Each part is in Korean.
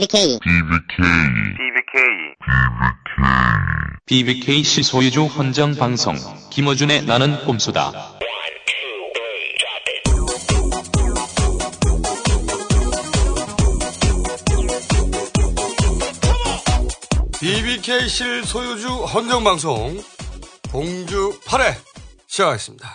BBK BBKC 소유주 헌정 방송 김어준의 나는 꼼수다. BBK 실 소유주 헌정 방송 공주 8회 시작하겠습니다.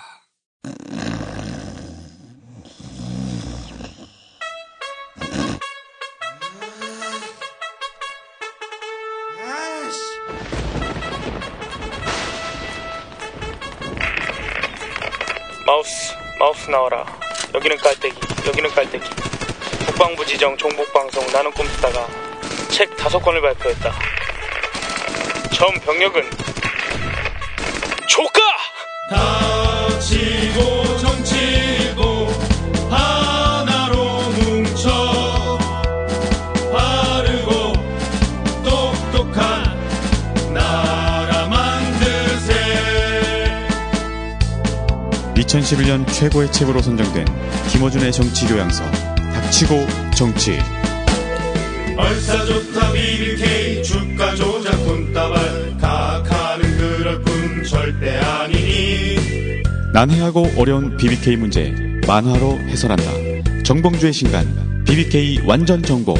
마우스 나와라. 여기는 깔때기, 여기는 깔때기. 국방부 지정 종북방송 나는 꿈꾸다가 책 다섯 권을 발표했다. 전 병력은 조카! 2011년 최고의 책으로 선정된 김어준의 정치 교양서 닥치고 정치. 얼싸 좋다 BBK 주가 조작 돈다발 각하는 그럴 뿐 절대 아니니. 난해하고 어려운 BBK 문제 만화로 해설한다. 정봉주의 신간 BBK 완전 정복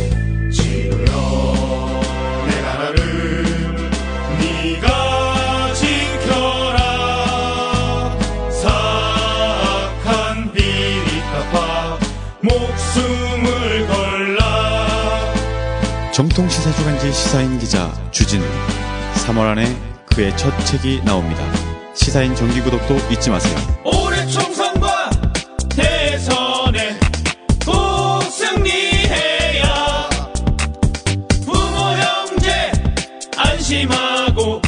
정통 시사 주간지 시사인 기자 주진우 3월 안에 그의 첫 책이 나옵니다. 시사인 정기 구독도 잊지 마세요. 올해 총선과 대선에 꼭 승리해야 부모 형제 안심하고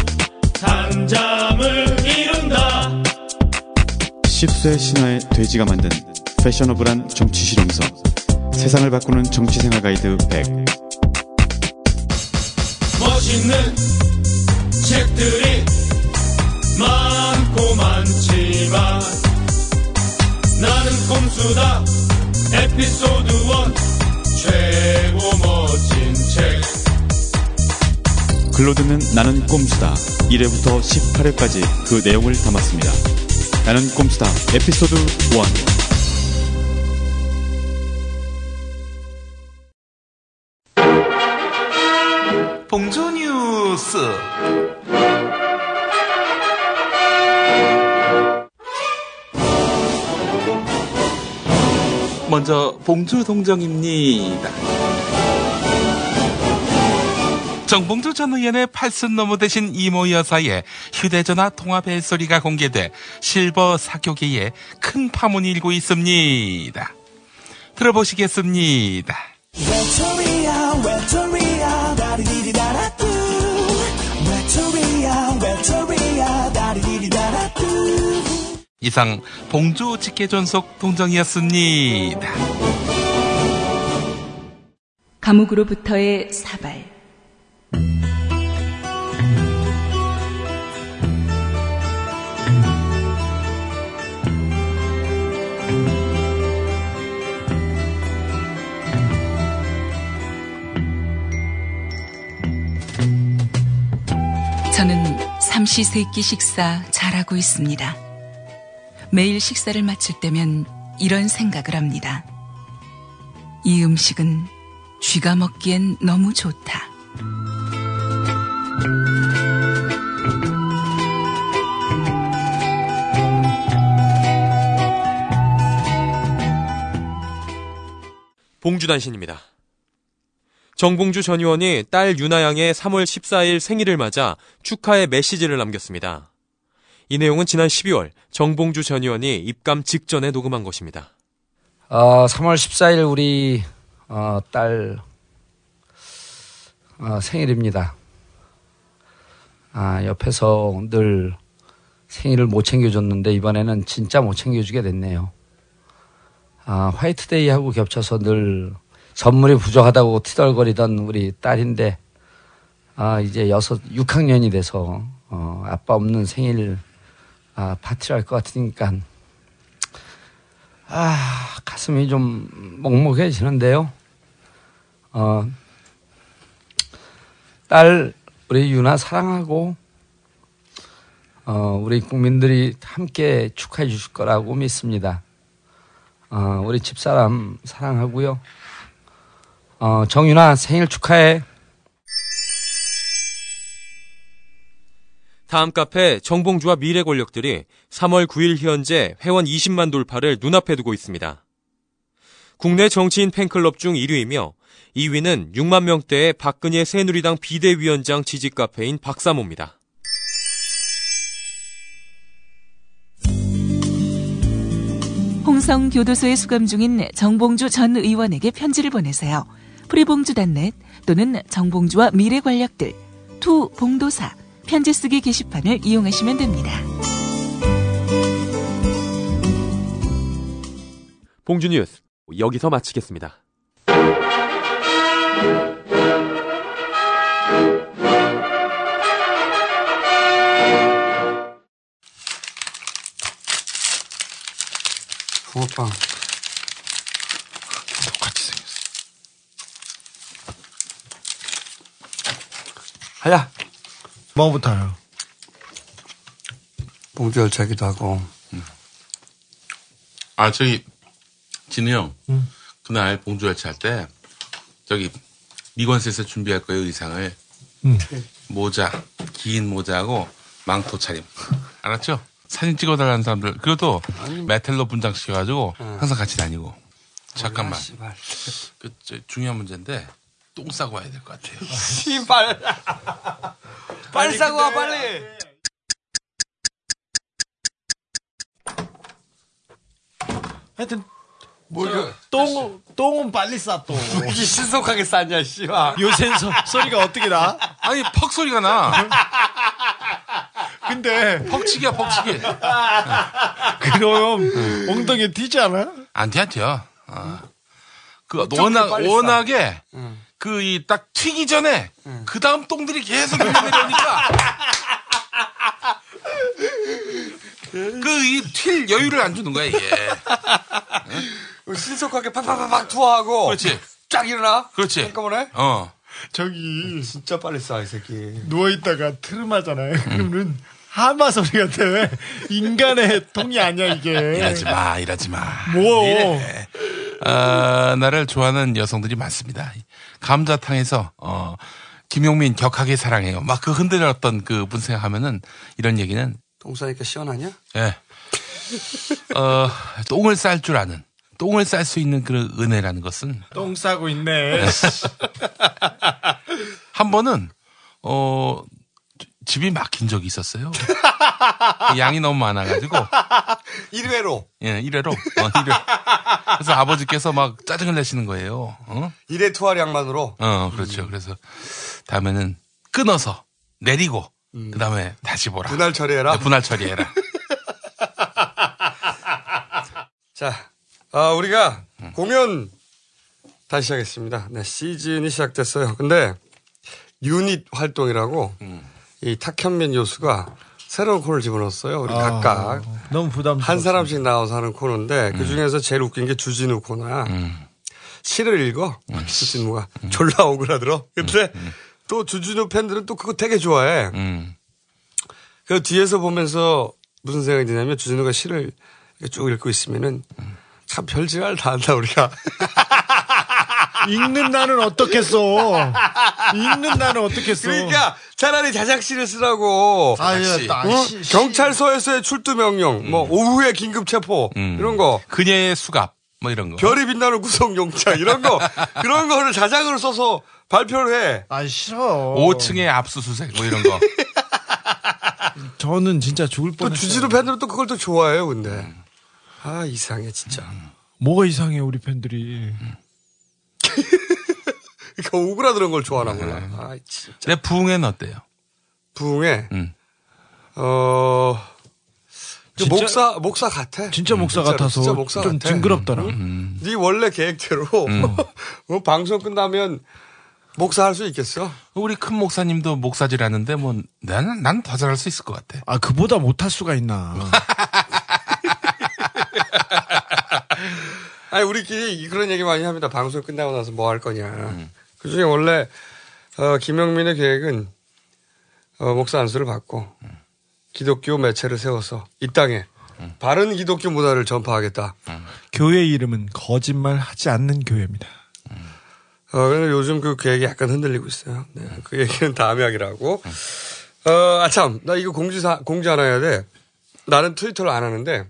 단잠을 이룬다 10세 신화의 돼지가 만든 패셔너블한 정치 실용서 세상을 바꾸는 정치생활 가이드 100 멋있는 책들이 많고 많지만 나는 꼼수다. 에피소드 1 최고 멋진 책. 글로 듣는 나는 꼼수다. 1회부터 18회까지 그 내용을 담았습니다. 나는 꼼수다. 에피소드 1 먼저 봉주 동정입니다. 정봉주 전 의원의 팔순 너무 되신 이모 여사의 휴대전화 통화 벨소리가 공개돼 실버 사교계에 큰 파문이 일고 있습니다. 들어보시겠습니다. 외톨이야 외톨이야 이상 봉주 직계존속 동정이었습니다. 감옥으로부터의 사발 저는 삼시세끼 식사 잘하고 있습니다. 매일 식사를 마칠 때면 이런 생각을 합니다. 이 음식은 쥐가 먹기엔 너무 좋다. 봉주단신입니다. 정봉주 전 의원이 딸 윤아양의 3월 14일 생일을 맞아 축하의 메시지를 남겼습니다. 이 내용은 지난 12월 정봉주 전 의원이 입감 직전에 녹음한 것입니다. 어, 3월 14일 우리 어, 딸 어, 생일입니다. 아, 옆에서 늘 생일을 못 챙겨줬는데 이번에는 진짜 못 챙겨주게 됐네요. 아, 화이트데이하고 겹쳐서 늘 선물이 부족하다고 티덜거리던 우리 딸인데 아, 이제 여섯, 6학년이 돼서 어, 아빠 없는 생일 아, 파티를 할 것 같으니까 아, 가슴이 좀 먹먹해지는데요. 어, 딸 우리 유나 사랑하고 어, 우리 국민들이 함께 축하해 주실 거라고 믿습니다. 어, 우리 집사람 사랑하고요. 어, 정윤아 생일 축하해. 다음 카페 정봉주와 미래 권력들이 3월 9일 현재 회원 20만 돌파를 눈앞에 두고 있습니다. 국내 정치인 팬클럽 중 1위이며 2위는 6만 명대의 박근혜 새누리당 비대위원장 지지 카페인 박사모입니다. 홍성 교도소에 수감 중인 정봉주 전 의원에게 편지를 보내세요. Free봉주 dot net 또는 정봉주와 미래 권력들 To 봉도사 편지 쓰기 게시판을 이용하시면 됩니다. 봉주 뉴스 여기서 마치겠습니다. 붕어빵. 똑같이 생겼어. 하야. 뭐부터요? 봉주 열차기도 하고. 아, 저기, 진우 형. 그날 봉주 열차 할 때, 저기, 미관세에서 준비할 거예요, 의상을. 응. 모자, 긴 모자하고 망토 차림. 알았죠? 사진 찍어달라는 사람들. 그래도 메텔로 분장시켜가지고 항상 같이 다니고. 잠깐만. 그, 저, 중요한 문제인데, 똥 싸고 와야 될 것 같아요. 씨발. 빨리 싸고 와, 빨리. 하여튼 뭐, 이거, 똥 똥은 빨리 싸 또. 이게 신속하게 쌌냐, 씨발. 요새는 소, 소리가 어떻게 나? 아니, 퍽 소리가 나. 근데 퍽치기야, 퍽치기. 그럼 엉덩이에 튀지 않아? 안 튀어, 안 튀어. 어. 그, 좀 워낙, 싸. 워낙에, 그, 이, 딱 튀기 전에, 그 다음 똥들이 계속 내려오니까, 그, 이, 튈 여유를 안 주는 거야, 이게. 신속하게 팍팍팍팍 투하하고. 그렇지. 쫙 일어나. 그렇지. 한꺼번에. 어. 저기 진짜 빨리 싸, 이 새끼. 누워 있다가 트름하잖아요. 그러면 하마 소리 같아. 인간의 통이 아니야 이게. 이러지 마, 이러지 마. 뭐? 이래. 아, 나를 좋아하는 여성들이 많습니다. 감자탕에서, 어, 김용민 격하게 사랑해요. 막 그 흔들었던 그분 생각하면은 이런 얘기는, 똥 싸니까 시원하냐? 예. 어, 똥을 쌀 줄 아는, 똥을 쌀 수 있는 그런 은혜라는 것은 똥 싸고 있네. 한 번은, 어, 집이 막힌 적이 있었어요. 양이 너무 많아가지고, 1회로. 예, 1회로. 어, 1회. 그래서 아버지께서 막 짜증을 내시는 거예요. 어? 1회 투하량만으로. 어, 그렇죠. 그래서 다음에는 끊어서 내리고, 그 다음에 다시 보라. 분할 처리해라. 네, 분할 처리해라. 자, 아, 우리가 공연 다시 시작했습니다. 네, 시즌이 시작됐어요. 근데 유닛 활동이라고 이 탁현민 교수가 새로운 코너를 집어넣었어요. 우리 각각 너무 부담스러워. 한 사람씩 나와서 하는 코너인데 그 중에서 제일 웃긴 게 주진우 코너야. 시를 읽어 주진우가 졸라 오그라들어. 근데 또 주진우 팬들은 또 그거 되게 좋아해. 음. 그 뒤에서 보면서 무슨 생각이 드냐면 주진우가 시를 쭉 읽고 있으면은 참 별지랄 다 한다 우리가. 읽는 나는 어떻겠어. 읽는 나는 어떻겠어. 그러니까 차라리 자작시를 쓰라고. 아유, 나 어? 시- 시- 경찰서에서의 출두 명령, 뭐 오후에 긴급 체포 음. 이런 거, 그녀의 수갑, 뭐 이런 거. 별이 빛나는 구속 영장 이런 거 그런 거를 자작으로 써서 발표를 해. 아 싫어. 5층의 압수수색, 뭐 이런 거. 저는 진짜 죽을 또 뻔했어요. 주지도 팬들은 또 그걸 또 좋아해요, 근데. 아 이상해 진짜. 뭐가 이상해 우리 팬들이. 그러니까 오그라드는 걸 좋아하나 몰라. 아 진짜. 내 부흥에는 어때요? 부흥에 음. 어. 그 진짜- 목사 목사 같아. 진짜 목사 진짜로, 같아서 진짜 목사 좀 같아. 징그럽더라. 네 원래 계획대로 뭐 방송 끝나면 목사 할 수 있겠어? 우리 큰 목사님도 목사질 하는데 뭐 나는 난 더 잘할 수 있을 것 같아. 아 그보다 못할 수가 있나. 아니 우리끼리 그런 얘기 많이 합니다. 방송 끝나고 나서 뭐 할 거냐. 그 중에 원래 어, 김영민의 계획은 어, 목사 안수를 받고 기독교 매체를 세워서 이 땅에 바른 기독교 문화를 전파하겠다. 교회 이름은 거짓말 하지 않는 교회입니다. 어, 그런데 요즘 그 계획이 약간 흔들리고 있어요. 네, 그 얘기는 다음에 하기로 하고. 어, 아, 참. 나 이거 공지 사, 공지 하나 해야 돼. 나는 트위터를 안 하는데,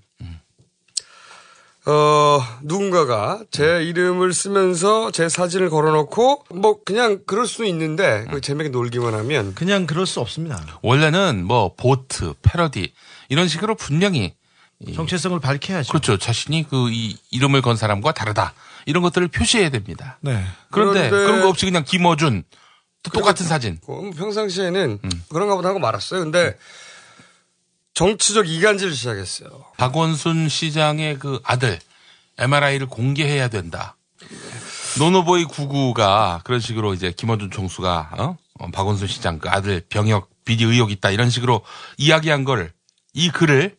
어, 누군가가 제 이름을 쓰면서 제 사진을 걸어놓고, 뭐, 그냥 그럴 수도 있는데, 그 재밌게 놀기만 하면, 그냥 그럴 수 없습니다. 원래는 뭐 보트, 패러디 이런 식으로 분명히 정체성을 밝혀야죠. 그렇죠. 자신이 그 이 이름을 건 사람과 다르다. 이런 것들을 표시해야 됩니다. 네. 그런데, 그런데- 그런 거 없이 그냥 김어준 또 똑같은 사진. 어, 평상시에는 그런가 보다 하고 말았어요. 근데, 정치적 이간질을 시작했어요. 박원순 시장의 그 아들 MRI를 공개해야 된다. 노노보이 99가 그런 식으로 이제 김원준 총수가 어? 어, 박원순 시장 그 아들 병역 비리 의혹 있다 이런 식으로 이야기한 걸이 글을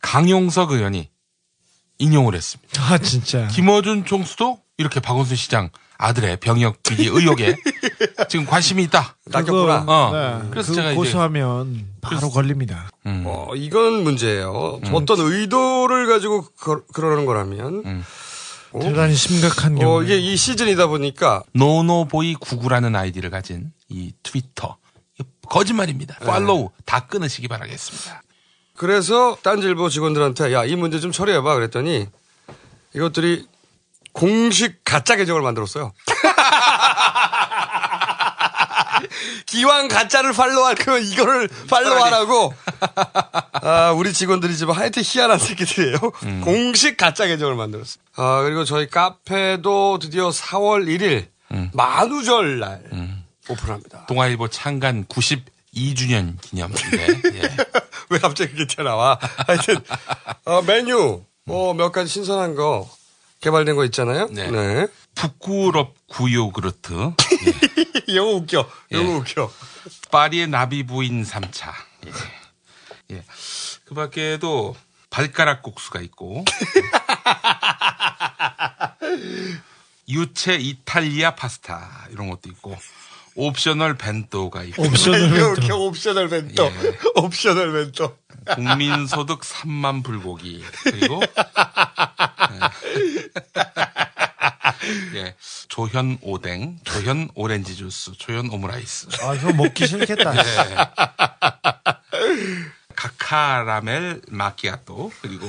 강용석 의원이 인용을 했습니다. 아 진짜. 김어준 총수도 이렇게 박원순 시장 아들의 병역 비리 의혹에 지금 관심이 있다. 낚였구나. 어. 네. 그래서 그거 제가 이제 고소하면 바로 걸립니다. 음. 어, 이건 문제예요. 어떤 의도를 가지고 그, 그러는 거라면, 어? 대단히 심각한 경우. 어, 이게 이 시즌이다 보니까 노노보이 99라는 아이디를 가진 이 트위터 거짓말입니다. 팔로우 다 끊으시기 바라겠습니다. 그래서 딴질보 직원들한테 야 이 문제 좀 처리해봐 그랬더니 이것들이 공식 가짜 계정을 만들었어요. 기왕 가짜를 팔로우할 거면 이거를 팔로우하라고. 아, 우리 직원들이 지금 하여튼 희한한 새끼들이에요. 공식 가짜 계정을 만들었어요. 아, 그리고 저희 카페도 드디어 4월 1일 만우절 날 오픈합니다. 동아일보 창간 92주년 기념인데 예. 왜 갑자기 그게 튀어나와? 하여튼, 어, 메뉴, 뭐, 몇 가지 신선한 거, 개발된 거 있잖아요? 네. 부끄럽 구요 그르트 이거 웃겨. 이거 예. 웃겨. 파리의 나비 부인 3차 예. 예. 그 밖에도 발가락 국수가 있고 유채 이탈리아 파스타 이런 것도 있고 optional 벤또가 있고 optional 이거 벤또. 웃겨. optional 벤또. 예. optional 벤또. 국민 소득 3만 불고기 그리고 예. 예. 조현 오뎅, 조현 오렌지 주스, 조현 오므라이스, 아 그거 먹기 싫겠다. 카카라멜 마키아토 그리고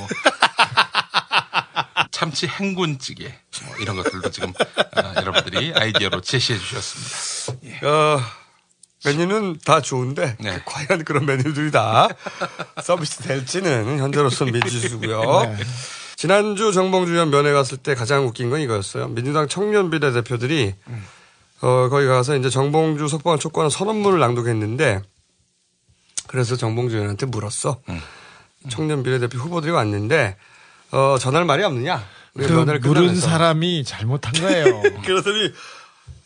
참치 행군찌개 뭐 이런 것들도 지금 어, 여러분들이 아이디어로 제시해 주셨습니다. 어, 메뉴는 다 좋은데, 네. 과연 그런 메뉴들이 다 서비스 될지는 현재로서는 미지수고요. 지난주 정봉주 의원 면회 갔을 때 가장 웃긴 건 이거였어요. 민주당 청년 비례대표들이 어, 거기 가서 이제 정봉주 석방을 촉구하는 선언문을 낭독했는데 그래서 정봉주 의원한테 물었어. 청년 비례대표 후보들이 왔는데 어, 전할 말이 없느냐? 그 물은. 사람이 잘못한 거예요. 그러더니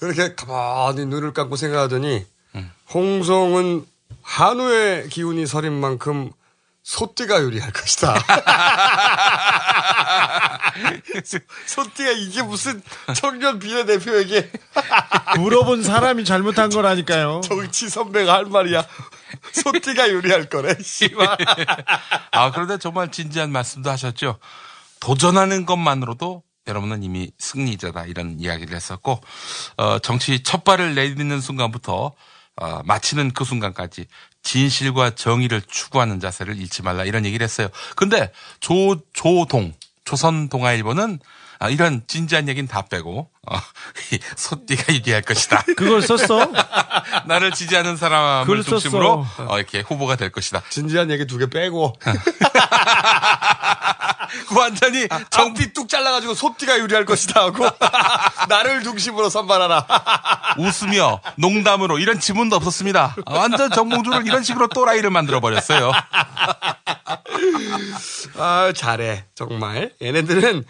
이렇게 가만히 눈을 감고 생각하더니 홍성은 한우의 기운이 서린 만큼 소띠가 유리할 것이다. 소띠가 이게 무슨 청년 비례대표에게 물어본 사람이 잘못한 거라니까요. 정치 선배가 할 말이야. 소띠가 유리할 거래. 씨발. 아, 그런데 정말 진지한 말씀도 하셨죠. 도전하는 것만으로도 여러분은 이미 승리자다 이런 이야기를 했었고 어, 정치 첫 발을 내딛는 순간부터 어, 마치는 그 순간까지 진실과 정의를 추구하는 자세를 잃지 말라 이런 얘기를 했어요. 근데 조 조동 조선 동아일보는 아, 이런 진지한 얘기는 다 빼고 어, 이 소띠가 유리할 것이다. 그걸 썼어? 나를 지지하는 사람을 중심으로. 어, 이렇게 후보가 될 것이다. 진지한 얘기 두 개 빼고 완전히 정피 뚝 잘라가지고 소띠가 유리할 것이다 하고 나를 중심으로 선발하라. 웃으며 농담으로 이런 지문도 없었습니다. 아, 완전 정봉주를 이런 식으로 또라이를 만들어 버렸어요. 아, 잘해. 정말. 얘네들은,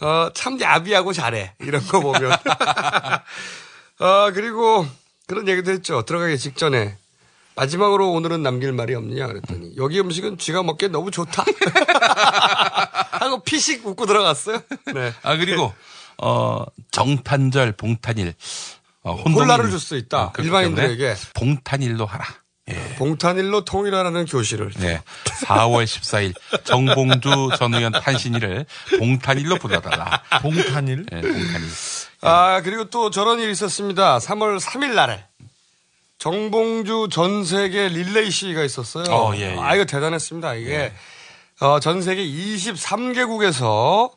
어, 참 야비하고 잘해. 이런 거 보면. 아, 그리고 그런 얘기도 했죠. 들어가기 직전에. 마지막으로 오늘은 남길 말이 없느냐 그랬더니 여기 음식은 쥐가 먹기에 너무 좋다. 하고 피식 웃고 들어갔어요. 네. 아 그리고 어 정탄절 봉탄일 어, 혼란을 줄수 있다. 어, 일반인들에게. 봉탄일로 하라. 봉탄일로 통일하라는 교실을. 네. 4월 14일 정봉주 전 의원 탄신일을 봉탄일로 불러달라. 봉탄일? 네, 봉탄일. 아, 그리고 또 저런 일이 있었습니다. 3월 3일 날에. 정봉주 전 세계 릴레이 시위가 있었어요. 어, 예, 예. 아, 이거 대단했습니다. 이게, 어, 전 세계 23개국에서,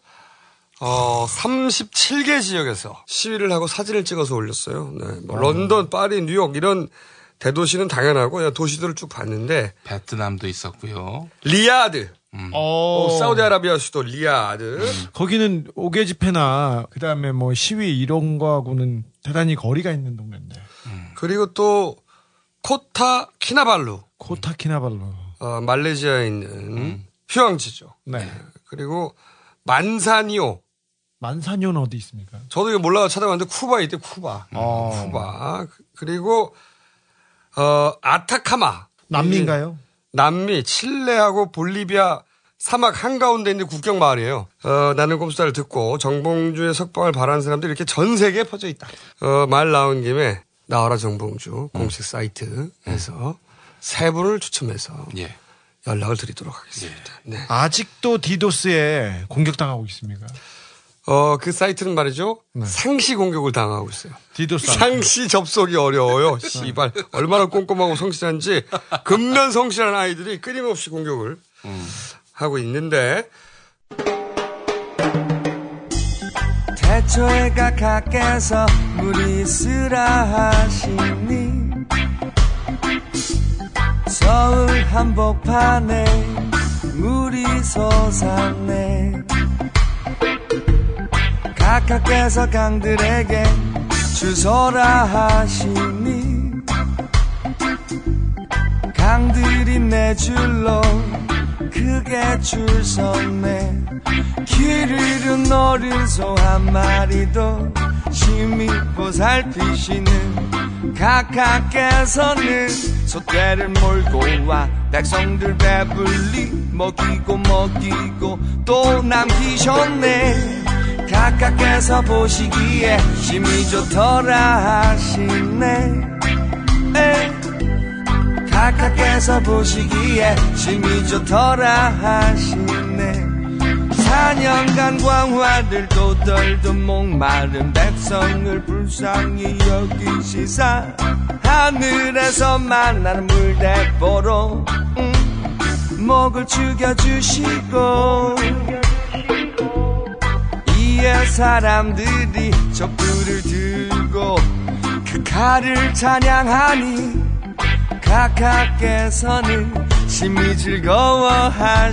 어, 37개 지역에서 시위를 하고 사진을 찍어서 올렸어요. 네. 뭐 런던, 파리, 뉴욕 이런 대도시는 당연하고 도시들을 쭉 봤는데, 베트남도 있었고요. 리야드. 어, 어, 사우디아라비아 수도 리야드. 거기는 옥외 집회나 그다음에 뭐 시위 이런 거하고는 대단히 거리가 있는 동네인데. 그리고 또 코타 키나발루. 코타 키나발루. 어, 말레이시아에 있는 휴양지죠. 네. 그리고 만사니오. 만사뇨는 어디 있습니까? 저도 이거 몰라서 찾아봤는데 쿠바에 있대 쿠바. 어. 쿠바. 그리고 어 아타카마. 남미인가요? 남미 칠레하고 볼리비아 사막 한가운데 있는 국경 마을이에요. 어, 나는 꼼수다를 듣고 정봉주의 석방을 바라는 사람들이 이렇게 전 세계에 퍼져 있다. 어, 말 나온 김에 나와라 정봉주 공식 사이트에서 세 분을 추첨해서 예. 연락을 드리도록 하겠습니다. 네. 아직도 디도스에 공격당하고 있습니까? 어, 그 사이트는 말이죠. 상시 공격을 당하고 있어요. 디도스. 상시 접속이 어려워요. 씨발. 얼마나 꼼꼼하고 성실한지 근면 성실한 아이들이 끊임없이 공격을 하고 있는데 태초에가 각께서 물이 쓰라 하시니 서울 한복판에 물이 솟았네 각하께서 강들에게 주소라 하시니. 강들이 내 줄로 크게 줄 섰네. 길을 잃은 어린 소 한 마리도 심히 보살피시는 각하께서는 소떼를 몰고 와 백성들 배불리 먹이고 먹이고 또 남기셨네 각하께서 보시기에 심히 좋더라 하시네. 에. 각하께서 보시기에 심히 좋더라 하시네. 4년간 광화를 또덜던 목마른 백성을 불쌍히 여기시사. 하늘에서 만나는 물대포로 음, 목을 죽여주시고 이에 사람들이 촛불을 들고 그 칼을 찬양하니 각하께서는 심히 즐거워하셨네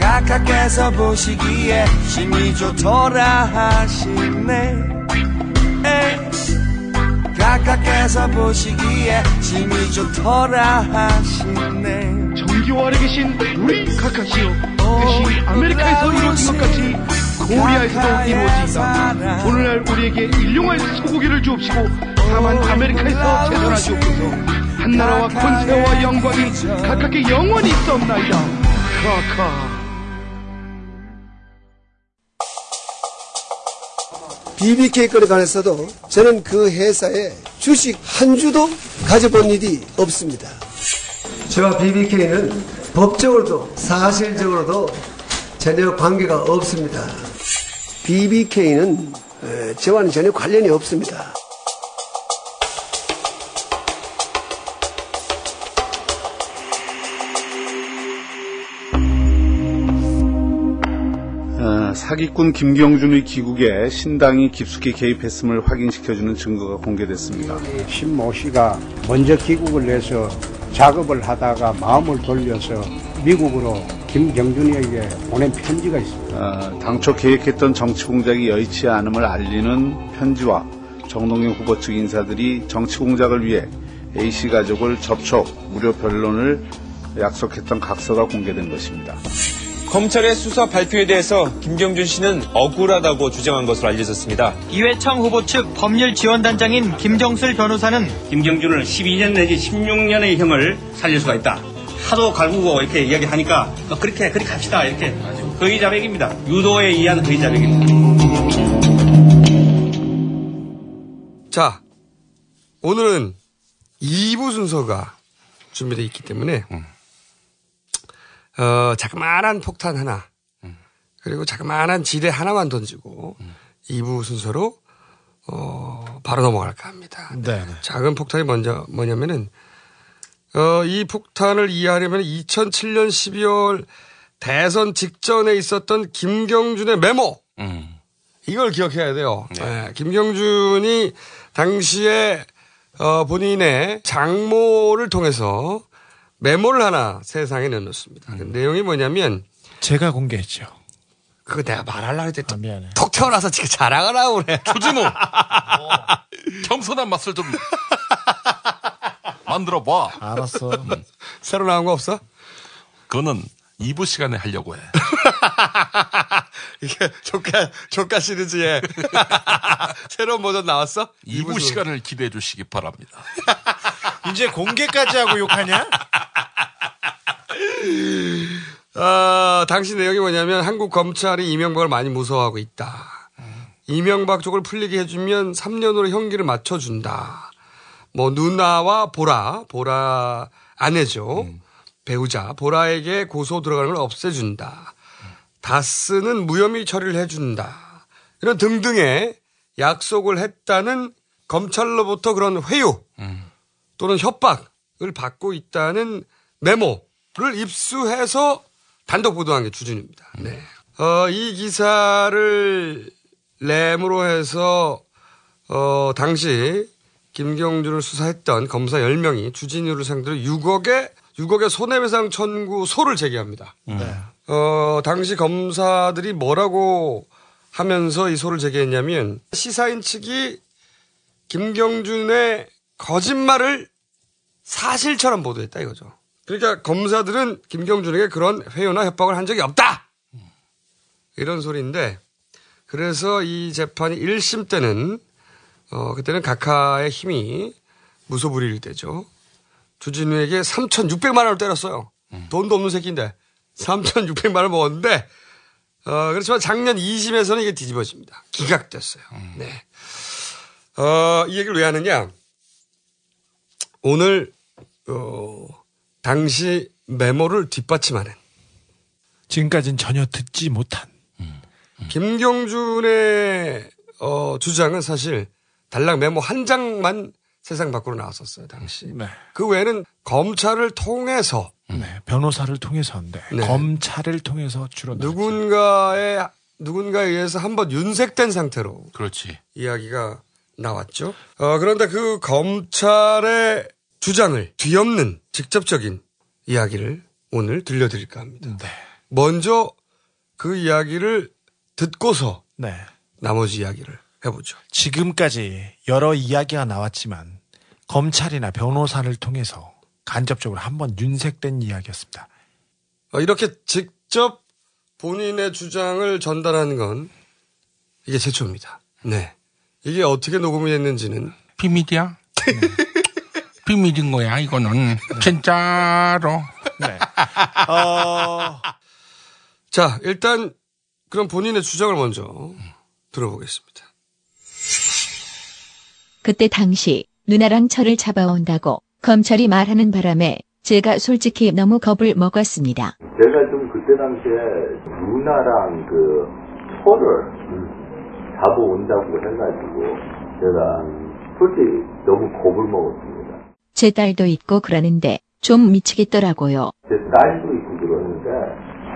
각하께서 보시기에 심히 좋더라 하시네 에. 각하께서 보시기에 심히 좋더라 하시네 정교화에 계신 우리 카카시오 뜻이 아메리카에서 이루어진 것 같이 코리아에서도 이루어진다. 오늘날 우리에게 일용할 소고기를 주옵시고 다만 아메리카에서 제선하시옵소서. 한나라와 권세와 영광이 각각의 영원히 있사옵나이다. 카카. BBK 건에 관해서도 저는 그 회사에 주식 한 주도 가져본 일이 없습니다. 저와 BBK는 법적으로도 사실적으로도 전혀 관계가 없습니다. BBK는 저와는 전혀 관련이 없습니다. 어, 사기꾼 김경준의 귀국에 신당이 깊숙이 개입했음을 확인시켜주는 증거가 공개됐습니다. 신모 씨가 먼저 귀국을 해서 작업을 하다가 마음을 돌려서 미국으로 김경준이에게 보낸 편지가 있습니다. 어, 당초 계획했던 정치 공작이 여의치 않음을 알리는 편지와 정동영 후보 측 인사들이 정치 공작을 위해 A씨 가족을 접촉, 무료 변론을 약속했던 각서가 공개된 것입니다. 검찰의 수사 발표에 대해서 김경준 씨는 억울하다고 주장한 것으로 알려졌습니다. 이회창 후보 측 법률 지원단장인 김정슬 변호사는 김경준을 12년 내지 16년의 형을 살릴 수가 있다. 하도 갈구고 이렇게 이야기하니까 어, 그렇게 그렇게 합시다 이렇게 거의 자백입니다. 유도에 의한 거의 자백입니다. 자, 오늘은 2부 순서가 준비되어 있기 때문에, 어, 자그마한 폭탄 하나, 그리고 자그마한 지뢰 하나만 던지고, 2부 순서로, 어, 바로 넘어갈까 합니다. 네. 작은 폭탄이 먼저 뭐냐면은, 어, 이 폭탄을 이해하려면 2007년 12월 대선 직전에 있었던 김경준의 메모. 이걸 기억해야 돼요. 예, 김경준이 당시에 어, 본인의 장모를 통해서 메모를 하나 세상에 내놓습니다. 그 내용이 뭐냐면 제가 공개했죠. 그거 내가 말하려고 했더니 아, 미안해. 톡 튀어나와서 지금 자랑을 하고 그래. 조진우! 겸손한 맛을 좀 만들어 봐. 알았어. 새로 나온 거 없어? 그거는 2부 시간에 하려고 해. 이게 조카, 조카 시리즈에 새로운 버전 나왔어? 2부 시간을 기대해 주시기 바랍니다. 이제 공개까지 하고 욕하냐? 어, 당시 내용이 뭐냐면 한국 검찰이 이명박을 많이 무서워하고 있다. 이명박 쪽을 풀리게 해주면 3년으로 형기를 맞춰준다. 뭐 누나와 보라, 보라 아내죠. 배우자 보라에게 고소 들어가는 걸 없애준다. 다스는 무혐의 처리를 해준다. 이런 등등의 약속을 했다는 검찰로부터 그런 회유 또는 협박을 받고 있다는 메모를 입수해서 단독 보도한 게 주진입니다. 네. 어, 이 기사를 램으로 해서 어, 당시 김경준을 수사했던 검사 10명이 주진우를 상대로 6억의 6억의 손해배상 청구 소를 제기합니다. 네. 어, 당시 검사들이 뭐라고 하면서 이 소를 제기했냐면 시사인 측이 김경준의 거짓말을 사실처럼 보도했다 이거죠. 그러니까 검사들은 김경준에게 그런 회유나 협박을 한 적이 없다! 이런 소리인데 그래서 이 재판이 1심 때는 어, 그때는 각하의 힘이 무소불위일 때죠. 주진우에게 3,600만 원을 때렸어요. 돈도 없는 새끼인데 3,600만 원을 먹었는데 어, 그렇지만 작년 2심에서는 이게 뒤집어집니다. 기각됐어요. 네. 어, 이 얘기를 왜 하느냐? 오늘 어, 당시 메모를 뒷받침하는 지금까지는 전혀 듣지 못한. 김경준의 어, 주장은 사실 달랑 메모 한 장만 세상 밖으로 나왔었어요 당시. 네. 그 외에는 검찰을 통해서 네. 변호사를 통해서인데 네. 검찰을 통해서 주로 나- 누군가의 누군가에 의해서 한번 윤색된 상태로 그렇지. 이야기가 나왔죠. 어, 그런데 그 검찰의 주장을 뒤엎는 직접적인 이야기를 오늘 들려드릴까 합니다. 네. 먼저 그 이야기를 듣고서 네. 나머지 이야기를 해보죠. 지금까지 여러 이야기가 나왔지만 검찰이나 변호사를 통해서 간접적으로 한번 윤색된 이야기였습니다. 어, 이렇게 직접 본인의 주장을 전달하는 건 이게 최초입니다. 네. 이게 어떻게 녹음이 됐는지는 비밀이야? 비밀인 거야, 이거는. 진짜로. 네. 어, 자, 일단 그럼 본인의 주장을 먼저 들어보겠습니다. 그때 당시 누나랑 저를 잡아온다고 검찰이 말하는 바람에 제가 솔직히 너무 겁을 먹었습니다. 제가 좀 그때 당시에 누나랑 그 소를 잡아온다고 해가지고 제가 솔직히 너무 겁을 먹었습니다. 제 딸도 있고 그러는데 좀 미치겠더라고요. 제 딸도 있고 그러는데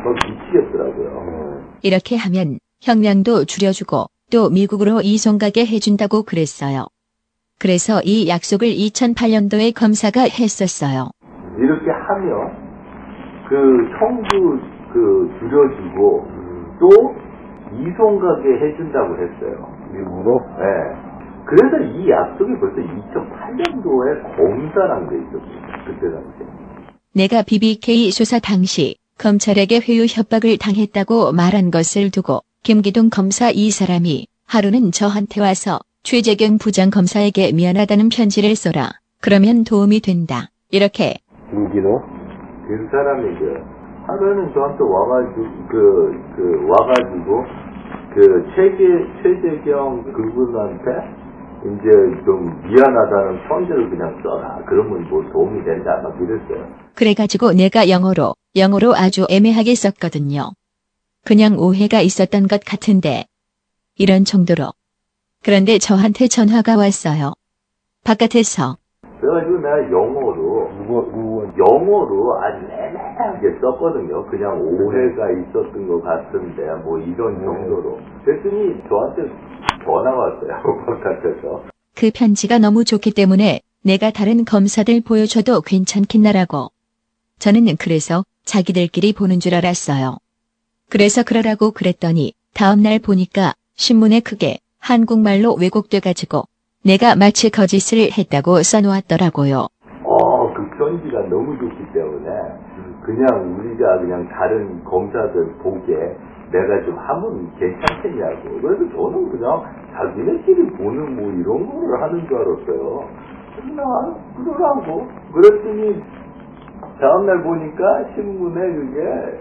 너 미치겠더라고요. 이렇게 하면 형량도 줄여주고 또 미국으로 이송 가게 해준다고 그랬어요. 그래서 이 약속을 2008년도에 검사가 했었어요. 이렇게 하면 그 형도 그 줄여주고 또 이송 가게 해준다고 했어요. 미국으로? 네. 그래서 이 약속이 벌써 2008년도에 검사랑 돼 있었어요. 그때 당시에. 내가 BBK 수사 당시 검찰에게 회유 협박을 당했다고 말한 것을 두고 김기동 검사 이 사람이 하루는 저한테 와서 최재경 부장검사에게 미안하다는 편지를 써라. 그러면 도움이 된다. 이렇게 김기노? 그 사람이 그 하루는 저한테 와가지고 그, 그 와가지고 그 최재 최재경 그분한테 이제 좀 미안하다는 편지를 그냥 써라. 그러면 뭐 도움이 된다. 막 이랬어요. 그래가지고 내가 영어로, 영어로 아주 애매하게 썼거든요. 그냥 오해가 있었던 것 같은데. 이런 정도로. 그런데 저한테 전화가 왔어요. 바깥에서. 그래가지고 내가 영어로, 영어로 아주 애매하게 썼거든요. 그냥 오해가 있었던 것 같은데, 뭐 이런 정도로. 그랬더니 저한테 전화가 왔어요. 바깥에서. 그 편지가 너무 좋기 때문에 내가 다른 검사들 보여줘도 괜찮겠나라고. 저는 그래서 자기들끼리 보는 줄 알았어요. 그래서 그러라고 그랬더니 다음날 보니까 신문에 크게 한국말로 왜곡돼가지고 내가 마치 거짓을 했다고 써놓았더라고요. 어, 그 때문에 그냥 우리가 그냥 다른 검사들 보기에 내가 좀 하면 괜찮겠냐고. 그래서 저는 그냥 자기네끼리 보는 뭐 이런 거를 하는 줄 알았어요. 그냥 그러라고. 그랬더니 다음날 보니까 신문에 그게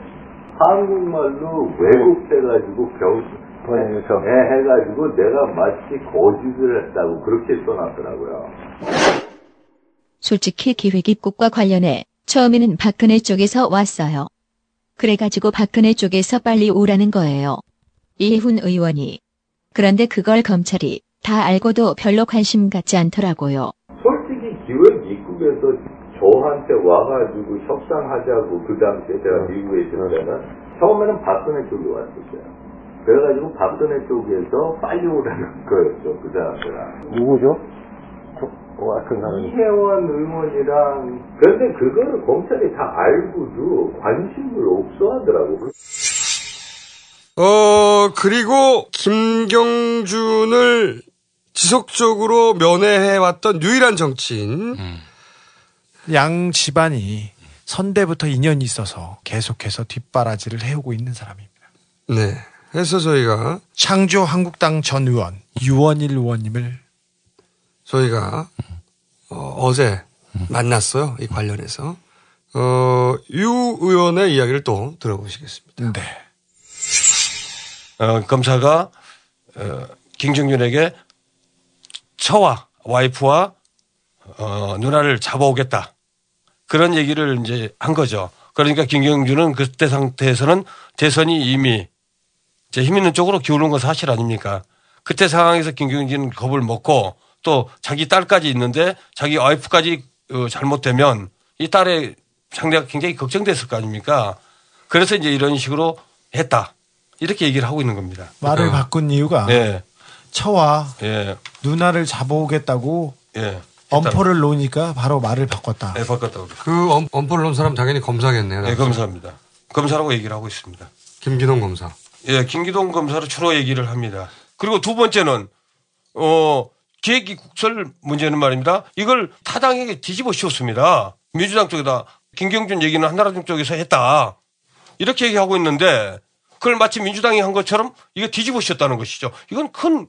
한국말로 왜곡돼가지고 겨우 번역해서 네, 해가지고 내가 마치 거짓을 했다고 그렇게 써놨더라고요. 솔직히 기획 입국과 관련해 처음에는 박근혜 쪽에서 왔어요. 그래가지고 박근혜 쪽에서 빨리 오라는 거예요. 이해훈 의원이. 그런데 그걸 검찰이 다 알고도 별로 관심 갖지 않더라고요. 솔직히 기획 입국에서 저한테 와가지고 협상하자고 그 당시에 제가 미국에 있을 때는 처음에는 박근혜 쪽이 왔었어요. 그래가지고 박근혜 쪽에서 빨리 오라는 거였죠 그 사람들은. 누구죠? 같은 사람이. 이혜원 의원이랑 그런데 그거를 검찰이 다 알고도 관심을 없어 하더라고. 어, 그리고 김경준을 지속적으로 면회해왔던 유일한 정치인. 양 집안이 선대부터 인연이 있어서 계속해서 뒷바라지를 해오고 있는 사람입니다. 네. 해서 저희가 창조 한국당 전 의원 유원일 의원님을 저희가 어, 제 만났어요. 이 관련해서. 어, 유 의원의 이야기를 또 들어보시겠습니다. 네. 어, 검사가 어, 김정준에게 처와 와이프와 어, 누나를 잡아오겠다. 그런 얘기를 이제 한 거죠. 그러니까 김경준은 그때 상태에서는 대선이 이미 이제 힘 있는 쪽으로 기울는 건 사실 아닙니까? 그때 상황에서 김경준은 겁을 먹고 또 자기 딸까지 있는데 자기 와이프까지 어, 잘못되면 이 딸의 상대가 굉장히 걱정됐을 거 아닙니까? 그래서 이제 이런 식으로 했다. 이렇게 얘기를 하고 있는 겁니다. 말을 바꾼 이유가 예. 처와 예. 누나를 잡아오겠다고 예. 엄포를 놓으니까 바로 말을 바꿨다. 네, 바꿨다고. 그 엄, 엄포를 놓은 사람 당연히 검사겠네요. 네, 검사입니다. 검사라고 얘기를 하고 있습니다. 김기동 검사. 예, 김기동 검사를 주로 얘기를 합니다. 그리고 두 번째는, 어, 기획기 국설 문제는 말입니다. 이걸 타당에게 뒤집어 씌웠습니다. 민주당 쪽에다 김경준 얘기는 한나라당 쪽에서 했다. 이렇게 얘기하고 있는데 그걸 마치 민주당이 한 것처럼 이거 뒤집어 씌웠다는 것이죠. 이건 큰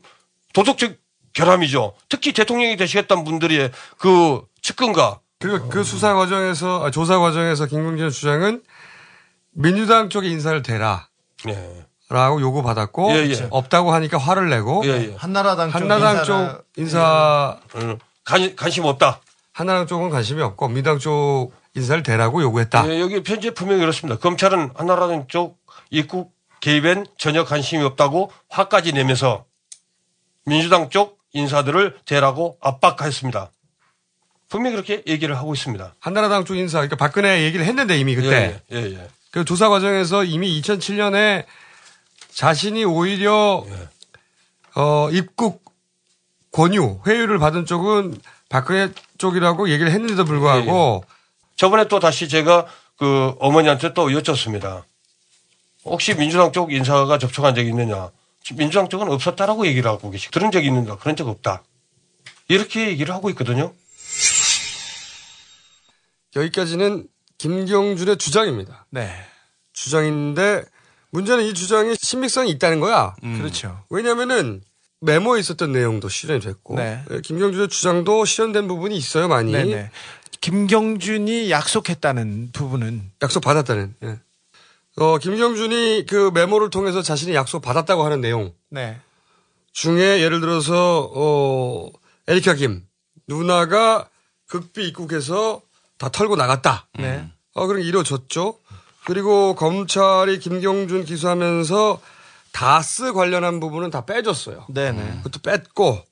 도덕적 결함이죠. 특히 대통령이 되시겠다는 분들의 그 측근과 그리고 그 수사 과정에서 아, 조사 과정에서 김경준 주장은 민주당 쪽에 인사를 대라. 예. 라고 요구 받았고 예, 예. 없다고 하니까 화를 내고 예, 예. 한나라당 쪽 한나라당 쪽 인사 음, 관, 관심 없다. 한나라당 쪽은 관심이 없고 민주당 쪽 인사를 대라고 요구했다. 예, 여기 편지에 분명히 그렇습니다. 검찰은 한나라당 쪽 입국 개입엔 전혀 관심이 없다고 화까지 내면서 민주당 쪽 인사들을 대라고 압박했습니다. 분명히 그렇게 얘기를 하고 있습니다. 한나라당 쪽 인사 그러니까 박근혜 얘기를 했는데 이미 그때 예, 예, 예. 그 조사 과정에서 이미 2007년에 자신이 오히려 어 입국 권유 회유를 받은 쪽은 박근혜 쪽이라고 얘기를 했는데도 불구하고 저번에 또 다시 제가 그 어머니한테 또 여쭙습니다. 혹시 민주당 쪽 인사가 접촉한 적이 있느냐? 민주당 쪽은 없었다라고 얘기를 하고 계시. 들은 적이 있는가? 그런 적 없다. 이렇게 얘기를 하고 있거든요. 여기까지는 김경준의 주장입니다. 네. 주장인데 문제는 이 주장이 신빙성이 있다는 거야. 그렇죠. 왜냐면은 메모에 있었던 내용도 실현이 됐고 네. 예, 김경준의 주장도 실현된 부분이 있어요 많이. 네네. 김경준이 약속했다는 부분은 약속 받았다는. 예. 어, 김경준이 그 메모를 통해서 자신이 약속 받았다고 하는 내용 네. 중에 예를 들어서 어 에리카 김 누나가 극비 입국해서 다 털고 나갔다. 네. 어, 그럼 이루어졌죠. 그리고 검찰이 김경준 기소하면서 다스 관련한 부분은 다 빼줬어요. 네네. 그것도 뺐고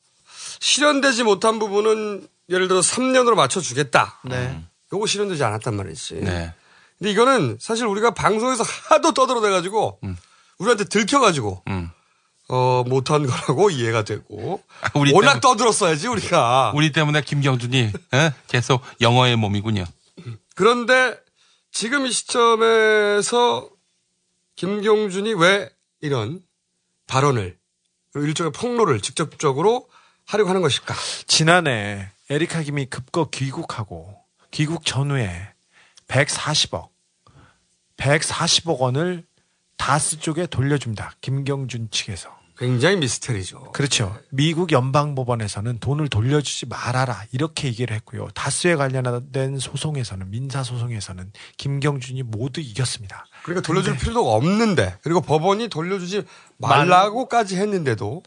실현되지 못한 부분은 예를 들어 3년으로 맞춰주겠다. 네. 요거 실현되지 않았단 말이지. 네. 근데 이거는 사실 우리가 방송에서 하도 떠들어대가지고 우리한테 들켜가지고 음. 어 못한 거라고 이해가 되고 우리 워낙 때문- 떠들었어야지 우리가. 우리 때문에 김경준이 에? 계속 영어의 몸이군요. 그런데 지금 이 시점에서 김경준이 왜 이런 발언을 일종의 폭로를 직접적으로 하려고 하는 것일까? 지난해 에리카 김이 급거 귀국하고 귀국 전후에 140억 140억 원을 다스 쪽에 돌려줍니다. 김경준 측에서. 굉장히 미스테리죠. 그렇죠. 미국 연방법원에서는 돈을 돌려주지 말아라 이렇게 얘기를 했고요. 다스에 관련된 소송에서는 민사 소송에서는 김경준이 모두 이겼습니다. 그러니까 돌려줄 필요도 없는데 그리고 법원이 돌려주지 말라고까지 했는데도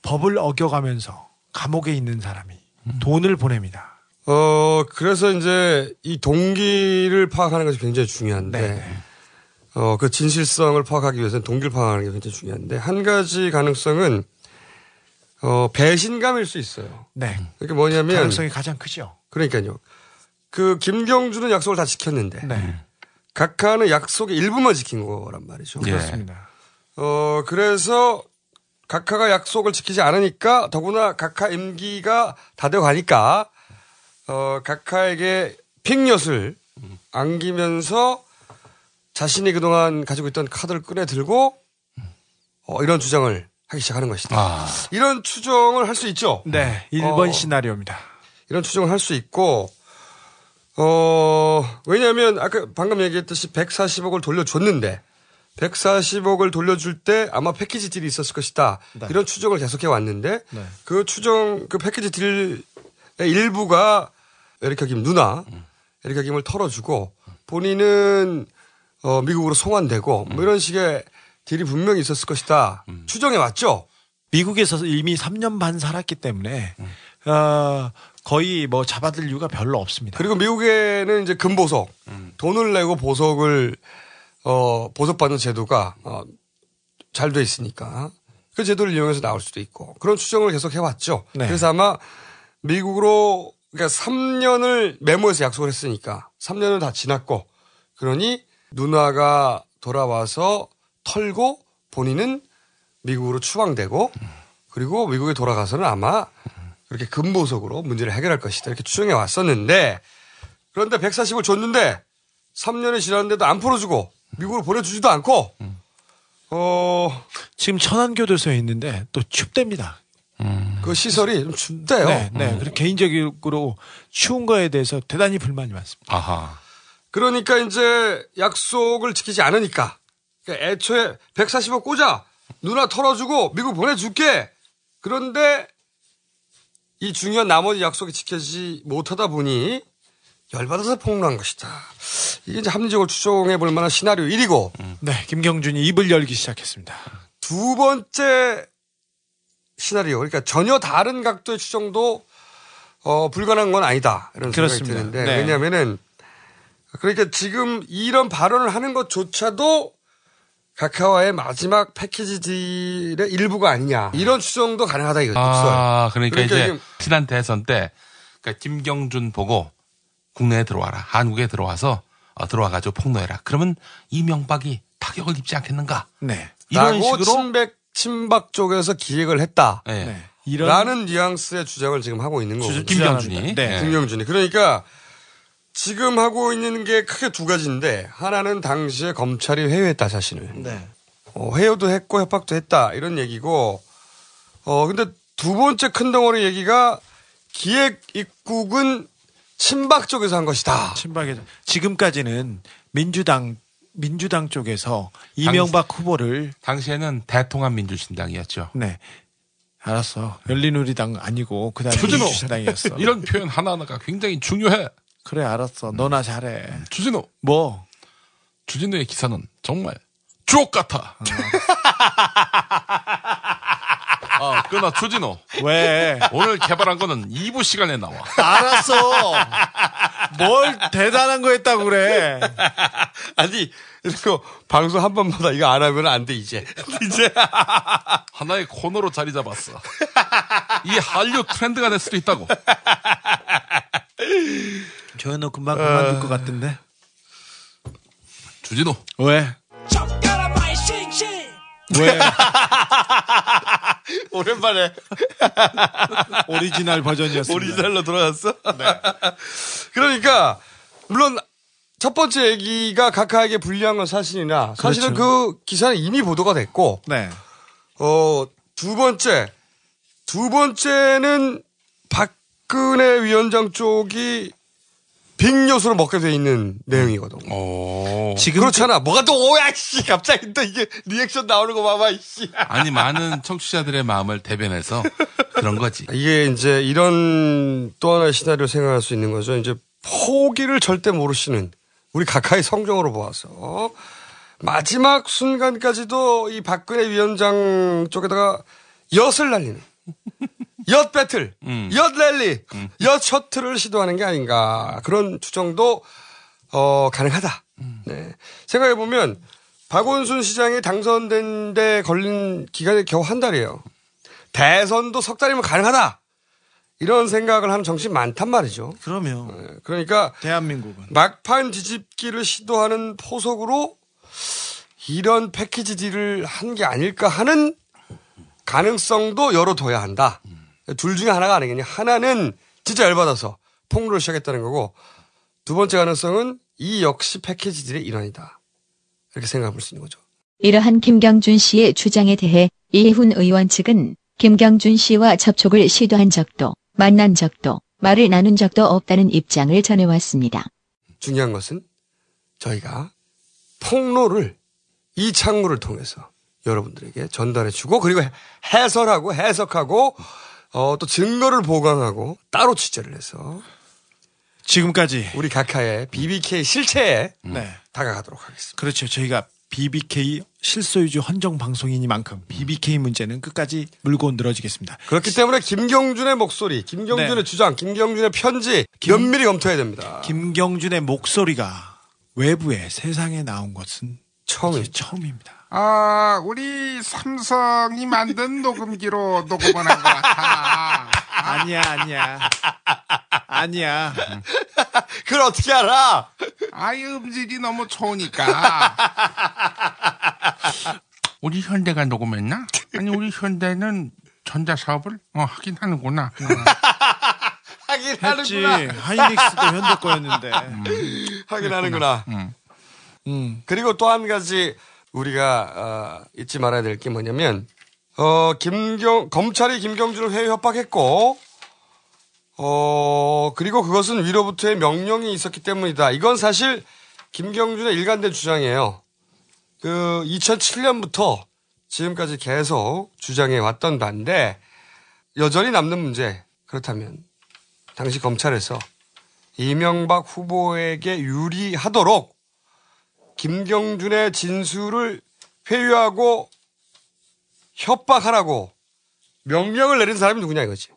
법을 어겨가면서 감옥에 있는 사람이 돈을 보냅니다. 어 그래서 이제 이 동기를 파악하는 것이 굉장히 중요한데 어 그 진실성을 파악하기 위해서는 동기를 파악하는 게 굉장히 중요한데 한 가지 가능성은 어 배신감일 수 있어요. 네. 그게 뭐냐면 가능성이 가장 크죠. 그러니까요. 그 김경준은 약속을 다 지켰는데 네. 각하는 약속의 일부만 지킨 거란 말이죠. 예. 그렇습니다. 어 그래서 각하가 약속을 지키지 않으니까 더구나 각하 임기가 다 되어 가니까 어 각하에게 핑엿을 안기면서 자신이 그동안 가지고 있던 카드를 꺼내 들고 어, 이런 주장을 하기 시작하는 것이다. 아. 이런 추정을 할 수 있죠. 네. 1번 어, 시나리오입니다. 이런 추정을 할 수 있고, 어, 왜냐하면 아까 방금 얘기했듯이 140억을 돌려줬는데, 140억을 돌려줄 때 아마 package deal이 있었을 것이다. 네. 이런 추정을 계속해 왔는데, 네. 그 추정, 그 package deal의 일부가 에리카 김 누나, 에리카 김을 털어주고, 본인은 어, 미국으로 송환되고, 뭐 이런 식의 deal이 분명히 있었을 것이다. 추정해 왔죠? 미국에서 이미 3년 반 살았기 때문에 어, 거의 뭐 잡아들 이유가 별로 없습니다. 그리고 미국에는 이제 금보석, 돈을 내고 보석을 어 보석받는 제도가 어, 잘 돼 있으니까 그 제도를 이용해서 나올 수도 있고 그런 추정을 계속 해왔죠. 네. 그래서 아마 미국으로 그러니까 3년을 메모해서 약속을 했으니까 3년은 다 지났고 그러니 누나가 돌아와서 털고 본인은 미국으로 추방되고 그리고 미국에 돌아가서는 아마 그렇게 금보석으로 문제를 해결할 것이다 이렇게 추정해 왔었는데 그런데 140을 줬는데 3년이 지났는데도 안 풀어주고 미국으로 보내주지도 않고 어 지금 천안교도소에 있는데 또 춥답니다. 그 시설이 좀 춥대요. 네, 네. 그리고 개인적으로 추운 거에 대해서 대단히 불만이 많습니다. 아하. 그러니까 이제 약속을 지키지 않으니까 그러니까 애초에 140억 꽂아 누나 털어주고 미국 보내줄게. 그런데 이 중요한 나머지 약속이 지켜지지 못하다 보니 열받아서 폭로한 것이다. 이게 이제 합리적으로 추정해 볼 만한 시나리오 1이고 네, 김경준이 입을 열기 시작했습니다. 두 번째 시나리오 그러니까 전혀 다른 각도의 추정도 어, 불가능한 건 아니다 이런 생각이 그렇습니다. 드는데 네. 왜냐하면은 그러니까 지금 이런 발언을 하는 것조차도 카카오의 마지막 패키지 딜의 일부가 아니냐 이런 추정도 가능하다 이거죠. 아, 그러니까, 이제 지금 지난 대선 때 그러니까 김경준 보고 국내에 들어와라. 한국에 들어와서 어, 들어와가지고 폭로해라. 그러면 이명박이 타격을 입지 않겠는가? 네. 이런 라고 식으로 친백 친박 쪽에서 기획을 했다. 네. 이런 라는 뉘앙스의 주장을 지금 하고 있는 거거든요. 김경준이. 네. 김경준이. 그러니까 지금 하고 있는 게 크게 두 가지인데 하나는 당시에 검찰이 회유했다 자신을. 네. 어, 회유도 했고 협박도 했다 이런 얘기고 어 근데 두 번째 큰 덩어리 얘기가 기획 입국은 친박 쪽에서 한 것이다. 친박에서 지금까지는 민주당 민주당 쪽에서 이명박 후보를 당시에는 대통합 민주신당이었죠. 네. 알았어. 열린우리당 아니고 그다음에 민주신당이었어. 이런 표현 하나하나가 굉장히 중요해. 그래 알았어. 너나 잘해. 주진우 뭐 주진우의 기사는 정말 주옥 같아. 어, 그나 추진호. 왜? 오늘 개발한 거는 2부 시간에 나와. 알았어. 뭘 대단한 거 했다고 그래. 아니, 이거 방송 한 번마다 이거 안 하면 안 돼, 이제. 이제. 하나의 코너로 자리 잡았어. 이 한류 트렌드가 될 수도 있다고. 조현호 금방 그만둘 것 같은데. 주진호. 왜? 왜? 오랜만에. 오리지널 버전이었습니다. 오리지널로 돌아갔어? 그러니까, 물론, 첫 번째 얘기가 각하에게 불리한 건 사실이나, 사실은 그렇죠. 그 기사는 이미 보도가 됐고, 네. 어, 두 번째, 두 번째는 박근혜 위원장 쪽이 빅 요소로 먹게 돼 있는 내용이거든. 지금 그렇잖아. 뭐가 또 오야 씨. 갑자기 또 이게 리액션 나오는 거 봐봐 씨. 아니 많은 청취자들의 마음을 대변해서 그런 거지. 이게 이제 이런 또 하나의 시나리오 생각할 수 있는 거죠. 이제 포기를 절대 모르시는 우리 각하의 성정으로 보아서 마지막 순간까지도 이 박근혜 위원장 쪽에다가 엿을 날리는 엿 배틀, 엿 랠리, 엿 셔틀을 시도하는 게 아닌가 그런 추정도 어, 가능하다. 네. 생각해 보면 박원순 시장이 당선된 데 걸린 기간이 겨우 한 달이에요. 대선도 석 달이면 가능하다. 이런 생각을 하는 정치 많단 말이죠. 그러면 그러니까 대한민국은 막판 뒤집기를 시도하는 포석으로 이런 패키지 딜을 한 게 아닐까 하는 가능성도 열어둬야 한다. 둘 중에 하나가 아니겠냐. 하나는 진짜 열받아서 폭로를 시작했다는 거고 두 번째 가능성은 이 역시 패키지 딜의 일환이다. 이렇게 생각해 볼 수 있는 거죠. 이러한 김경준 씨의 주장에 대해 이훈 의원 측은 김경준 씨와 접촉을 시도한 적도 만난 적도 말을 나눈 적도 없다는 입장을 전해왔습니다. 중요한 것은 저희가 폭로를 이 창구를 통해서 여러분들에게 전달해 주고 그리고 해설하고 해석하고 어, 또 증거를 보강하고 따로 취재를 해서 지금까지 우리 각하의 BBK 실체에 네. 다가가도록 하겠습니다. 그렇죠. 저희가 BBK 실소유주 헌정 방송이니만큼 BBK 문제는 끝까지 물고 늘어지겠습니다. 그렇기 때문에 김경준의 목소리, 김경준의 네. 주장, 김경준의 편지 면밀히 검토해야 됩니다. 김경준의 목소리가 외부에 세상에 나온 것은 처음이 처음입니다. 아, 우리 삼성이 만든 녹음기로 녹음을 한 것 같아. 아니야, 아니야. 아니야. 그걸 어떻게 알아? 아이, 음질이 너무 좋으니까. 우리 현대가 녹음했나? 아니, 우리 현대는 전자사업을 어, 하긴 하는구나. 하긴 했지. 하는구나. 하이닉스도 현대 거였는데. 하긴 하는구나. 음. 그리고 또 한 가지 우리가 어, 잊지 말아야 될 게 뭐냐면 어 김경 검찰이 김경준을 회유 협박했고 어 그리고 그것은 위로부터의 명령이 있었기 때문이다. 이건 사실 김경준의 일관된 주장이에요. 그 2007년부터 지금까지 계속 주장해 왔던 바인데 여전히 남는 문제 그렇다면 당시 검찰에서 이명박 후보에게 유리하도록 김경준의 진술을 회유하고 협박하라고 명령을 내린 사람이 누구냐 이거지.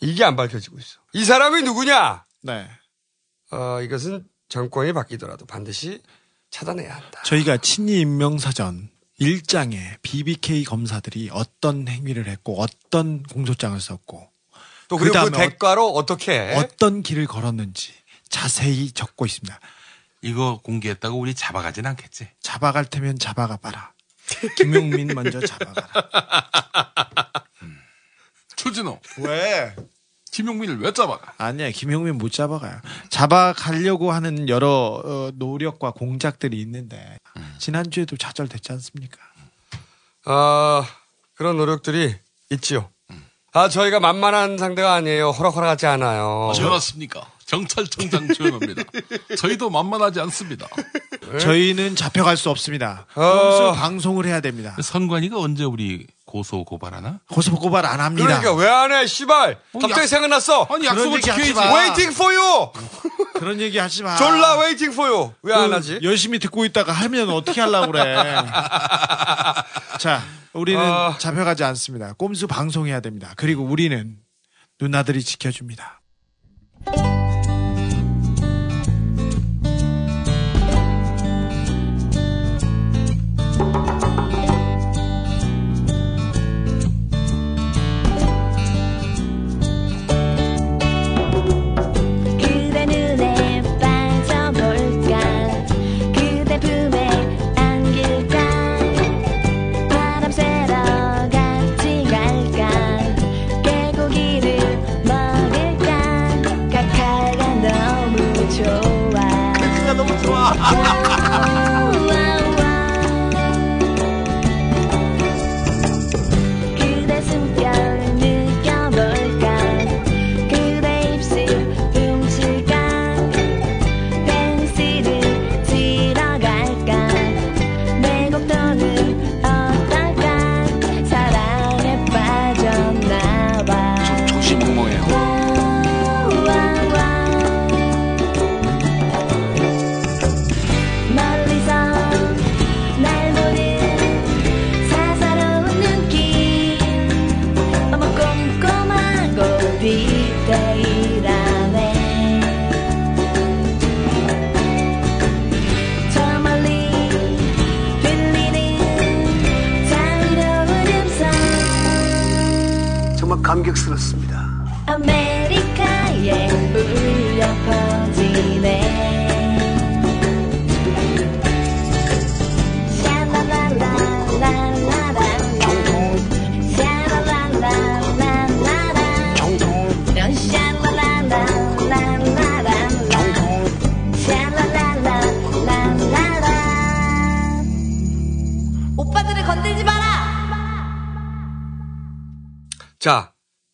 이게 안 밝혀지고 있어. 이 사람이 누구냐? 네. 어, 이것은 정권이 바뀌더라도 반드시 찾아내야 한다. 저희가 친위 임명사전 1장에 BBK 검사들이 어떤 행위를 했고 어떤 공소장을 썼고 또 그리고 그 그다음에 대가로 어떻게 어떤 길을 걸었는지 자세히 적고 있습니다. 이거 공개했다고 우리 잡아가진 않겠지. 잡아갈 테면 잡아가 봐라. 김용민 먼저 잡아가라. 추진호. 왜? 김용민을 왜 잡아가? 아니야, 김용민 못 잡아가요. 잡아가려고 하는 여러 어, 노력과 공작들이 있는데 지난주에도 좌절됐지 않습니까? 아, 그런 노력들이 있지요. 아, 저희가 만만한 상대가 아니에요. 호락호락하지 않아요. 어디 왔습니까? 경찰청장 조현호입니다. 저희도 만만하지 않습니다. 저희는 잡혀갈 수 없습니다. 어. 방송을 해야 됩니다. 선관위가 언제 우리 고소 고발하나? 고소 고발 안 합니다. 그러니까 왜 안 해, 씨발! 갑자기 약- 생각났어! 아니, 약속을 얘기 하지 지켜야지. 마. waiting for you! 그런 얘기 하지 마. 졸라 waiting for you! 왜안그 하지? 열심히 듣고 있다가 하면 어떻게 하려고 그래. 자, 우리는 아. 잡혀가지 않습니다. 꼼수 방송해야 됩니다. 그리고 우리는 누나들이 지켜줍니다.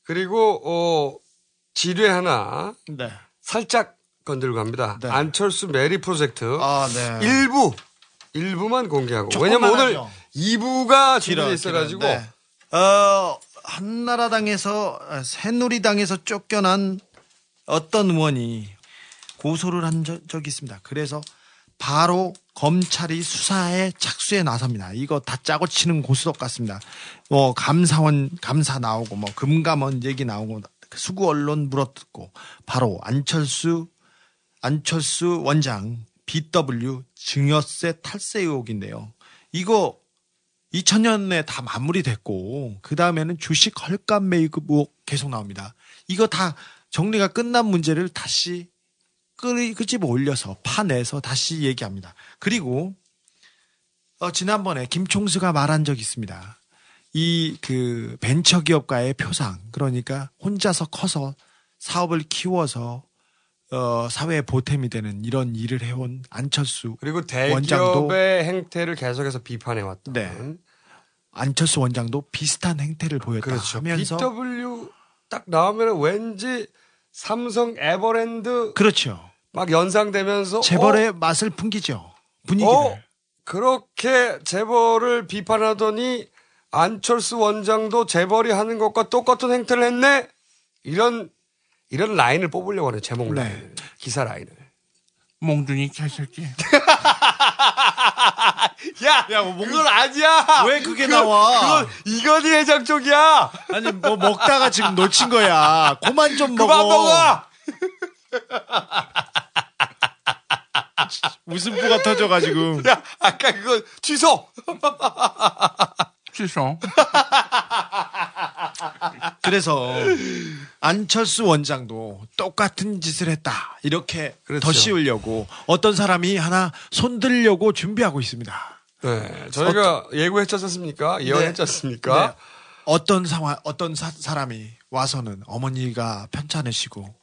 그리고, 어, 지뢰 하나. 네. 살짝 건들고 갑니다. 안철수 메리 프로젝트. 아, 네. 일부, 일부만 공개하고. 왜냐면 오늘 하죠. 2부가 길어, 준비돼 있어가지고. 네. 어, 한나라당에서 아, 새누리당에서 쫓겨난 어떤 의원이 고소를 한 적- 적이 있습니다. 그래서 바로 검찰이 수사에 착수에 나섭니다. 이거 다 짜고 치는 고스톱 같습니다. 뭐 감사원 감사 나오고 뭐 금감원 얘기 나오고 수구 언론 물어뜯고 바로 안철수 안철수 원장 BW 증여세 탈세 의혹인데요. 이거 2000년에 다 마무리됐고 그 다음에는 주식 헐값 매입 의혹 계속 나옵니다. 이거 다 정리가 끝난 문제를 다시 끄- 끄집어 올려서 파내서 다시 얘기합니다. 그리고 어, 지난번에 김총수가 말한 적이 있습니다. 이 그 벤처기업가의 표상 그러니까 혼자서 커서 사업을 키워서 어, 사회에 보탬이 되는 이런 일을 해온 안철수 그리고 원장도 대기업의 행태를 계속해서 비판해 왔다. 네. 안철수 원장도 비슷한 행태를 보였다 그렇죠. 하면서 BW 딱 나오면 왠지 삼성 에버랜드 그렇죠. 막 연상되면서 재벌의 어, 맛을 풍기죠. 분위기를. 어, 그렇게 재벌을 비판하더니 안철수 원장도 재벌이 하는 것과 똑같은 행태를 했네. 이런 이런 라인을 뽑으려고 하는 제목 네. 라인, 기사 라인을. 몽둥이 개새끼. 야, 그건 아니야. 왜 그게 그건- 나와? 그건 이건희 회장 쪽이야. 아니 뭐 먹다가 지금 놓친 거야. 그만 좀 먹어. 그만 먹어. 웃음보가 터져가지고. 야, 아까 그거 취소. 취소. 그래서 안철수 원장도 똑같은 짓을 했다. 이렇게 그렇죠. 더 씌우려고 어떤 사람이 하나 손들려고 준비하고 있습니다. 네, 저희가 예고했지 않습니까? 예언했지 않습니까? 네. 어떤 상황, 어떤 사, 사람이 와서는 어머니가 편찮으시고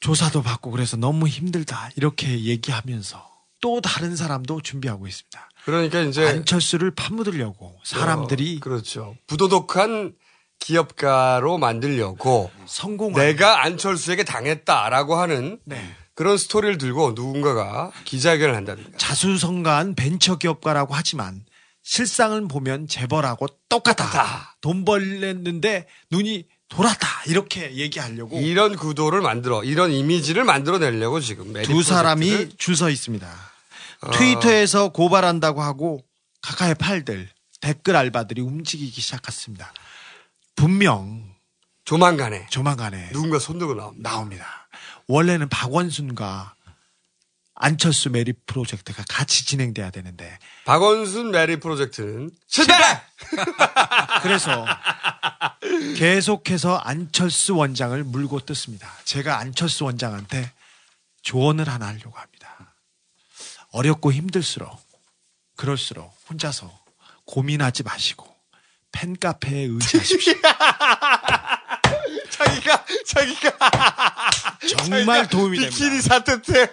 조사도 받고 그래서 너무 힘들다 이렇게 얘기하면서 또 다른 사람도 준비하고 있습니다. 그러니까 이제 안철수를 파묻으려고 사람들이 어, 그렇죠. 부도덕한 기업가로 만들려고 성공 내가 안철수에게 당했다라고 하는 네. 그런 스토리를 들고 누군가가 기자회견을 한다든가. 자수성가한 벤처기업가라고 하지만 실상을 보면 재벌하고 똑같다. 돈 벌랬는데 눈이 돌았다. 이렇게 얘기하려고 이런 구도를 만들어 이런 이미지를 만들어내려고 지금 두 사람이 줄 서 있습니다. 어. 트위터에서 고발한다고 하고 가카의 팔들 댓글 알바들이 움직이기 시작했습니다. 분명 조만간에 조만간에 누군가 손들고 나옵니다. 나옵니다. 원래는 박원순과 안철수 메리 프로젝트가 같이 진행돼야 되는데 박원순 메리 프로젝트는 실패! 그래서 계속해서 안철수 원장을 물고 뜯습니다. 제가 안철수 원장한테 조언을 하나 하려고 합니다. 어렵고 힘들수록 그럴수록 혼자서 고민하지 마시고 팬카페에 의지하십시오. 자기가 자기가 정말 도움이 됩니다. 비키니 사태 때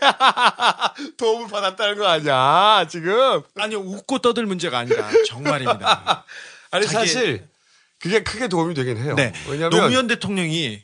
도움을 받았다는 거 아니야 지금? 아니요 웃고 떠들 문제가 아니라 정말입니다. 아니 자기- 사실 그게 크게 도움이 되긴 해요. 네. 왜냐하면 노무현 대통령이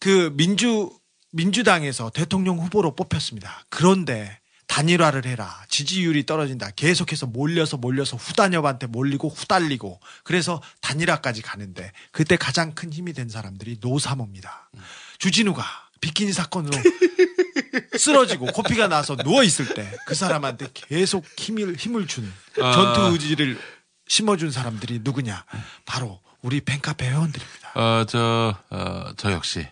그 민주 민주당에서 대통령 후보로 뽑혔습니다. 그런데 단일화를 해라. 지지율이 떨어진다. 계속해서 몰려서 몰려서 후단협한테 몰리고 후달리고 그래서 단일화까지 가는데 그때 가장 큰 힘이 된 사람들이 노사모입니다. 주진우가 비키니 사건으로 쓰러지고 코피가 나서 누워 있을 때 그 사람한테 계속 힘을 힘을 준 아. 전투 의지를 심어준 사람들이 누구냐? 바로 우리 팬카페 회원들입니다. 어, 저, 어, 저 역시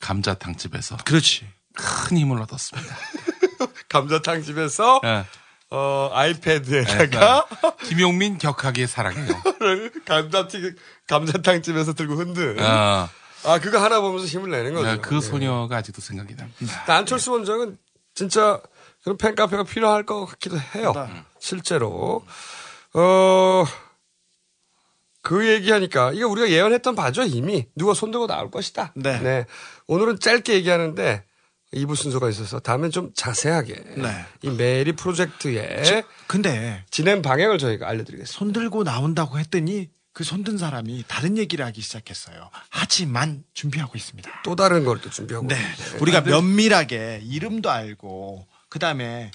감자탕 집에서 그렇지. 큰 힘을 얻었습니다. 감자탕 집에서 예. 어, 아이패드에다가 김용민 격하게 사랑해요. 감자튀 감자탕 집에서 들고 흔든. 아. 아 그거 하나 보면서 힘을 내는 거죠. 네, 그 네. 소녀가 아직도 생각이 납니다. 안철수 원장은 진짜 그런 팬카페가 필요할 것 같기도 해요. 실제로. 어, 그 얘기하니까, 이거 우리가 예언했던 바죠, 이미. 누가 손들고 나올 것이다. 네. 오늘은 짧게 얘기하는데, 2부 순서가 있어서 다음엔 좀 자세하게 네. 이 메리 프로젝트의 저- 근데 진행 방향을 저희가 알려드리겠습니다. 손 들고 나온다고 했더니 그 손든 사람이 다른 얘기를 하기 시작했어요. 하지만 준비하고 있습니다. 또 다른 걸 또 준비하고 네. 있는데. 우리가 면밀하게 이름도 알고 그다음에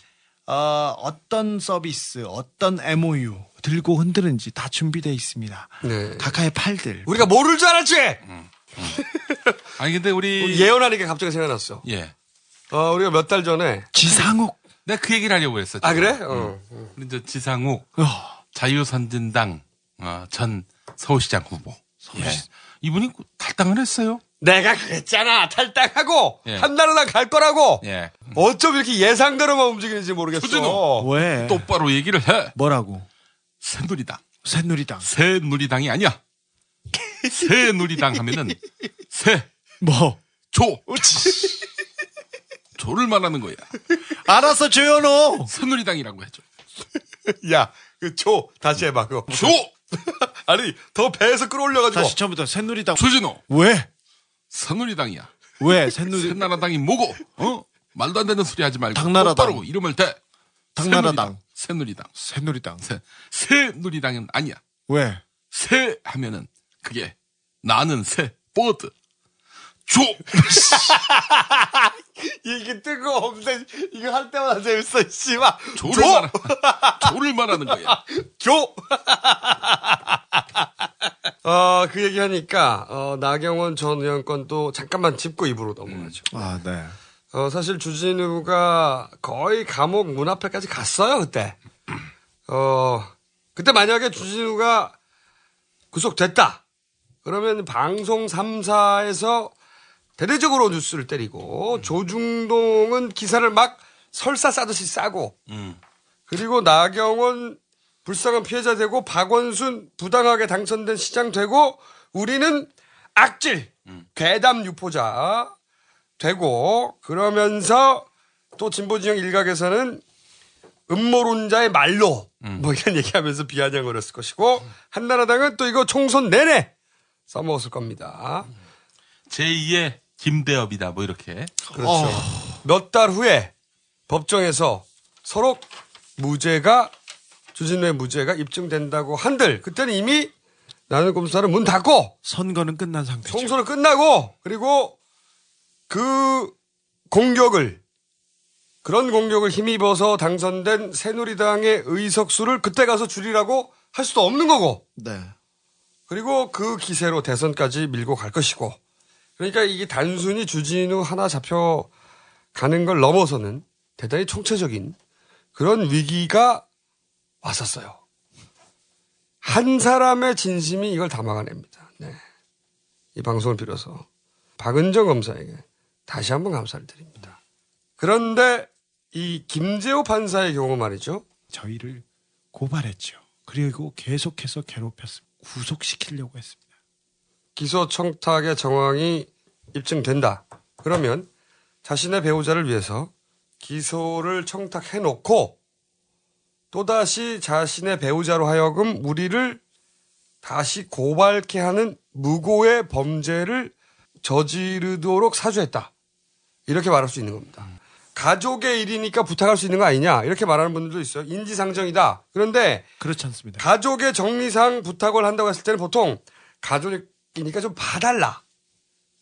어, 어떤 서비스, 어떤 MOU 들고 흔드는지 다 준비되어 있습니다. 네. 각하의 팔들. 우리가 모를 줄 알았지? 아니, 근데 우리. 예언하니까 갑자기 생각났어. 예. 어, 우리가 몇 달 전에 지상욱. 내가 그 얘기를 하려고 했었죠. 아, 그래? 어. 우리 저 지상욱 어. 자유선진당 어, 전 서울시장 후보. 예. 이분이 탈당을 했어요. 내가 그랬잖아. 탈당하고 예. 한나라당 갈 거라고. 예. 어쩜 이렇게 예상대로만 움직이는지 모르겠어. 조진호. 왜? 똑바로 얘기를 해. 뭐라고? 새누리당. 새누리당. 새누리당이 아니야. 새누리당 하면은 새, 뭐? 조. 조를 말하는 거야. 알았어, 조현호. 새누리당이라고 해줘. 야, 그 조, 다시 해봐, 그거. 조! 아니, 더 배에서 끌어올려가지고. 다시 처음부터 새누리당. 조진호. 왜? 새누리당이야. 왜? 새누리 새나라당이 뭐고? 어? 말도 안 되는 소리 하지 말고 당나라당. 똑바로 이름을 대. 당나라당. 새누리당. 새누리당. 새, 새누리당은 아니야. 왜? 새 하면은 그게 나는 새 버드. 조. 이게 뜬금없는데, 이거 할 때마다 재밌어, 씨발. 조를! 말하, 조를 말하는 거야. 조! 어, 그 얘기 하니까, 어, 나경원 전 의원 건도 잠깐만 짚고 입으로 넘어가죠. 아, 네. 어, 사실 주진우가 거의 감옥 문 앞에까지 갔어요, 그때. 어, 그때 만약에 주진우가 구속됐다. 그러면 방송 3사에서 대대적으로 뉴스를 때리고 조중동은 기사를 막 설사 싸듯이 싸고 그리고 나경원 불쌍한 피해자 되고 박원순 부당하게 당선된 시장 되고 우리는 악질 괴담 유포자 되고 그러면서 또 진보 진영 일각에서는 음모론자의 말로 뭐 이런 얘기하면서 비아냥거렸을 것이고 한나라당은 또 이거 총선 내내 써먹었을 겁니다. 제2의 김대엽이다 뭐 이렇게. 그렇죠. 몇달 후에 법정에서 서로 무죄가 주진우의 무죄가 입증된다고 한들 그때는 이미 나는 검사를 문 닫고 선거는 끝난 상태죠. 총선은 끝나고 그리고 그 공격을 그런 공격을 힘입어서 당선된 새누리당의 의석수를 그때 가서 줄이라고 할 수도 없는 거고 네. 그리고 그 기세로 대선까지 밀고 갈 것이고 그러니까 이게 단순히 주진우 하나 잡혀 가는 걸 넘어서는 대단히 총체적인 그런 위기가 왔었어요. 한 사람의 진심이 이걸 다 막아냅니다. 네. 이 방송을 빌어서 박은정 검사에게 다시 한번 감사를 드립니다. 그런데 이 김재호 판사의 경우 말이죠. 저희를 고발했죠. 그리고 계속해서 괴롭혔습니다. 구속시키려고 했습니다. 기소 청탁의 정황이 입증된다. 그러면 자신의 배우자를 위해서 기소를 청탁해 놓고 또다시 자신의 배우자로 하여금 우리를 다시 고발케 하는 무고의 범죄를 저지르도록 사주했다. 이렇게 말할 수 있는 겁니다. 가족의 일이니까 부탁할 수 있는 거 아니냐 이렇게 말하는 분들도 있어요. 인지상정이다. 그런데 그렇지 않습니다. 가족의 정리상 부탁을 한다고 했을 때는 보통 가족이니까 좀 봐달라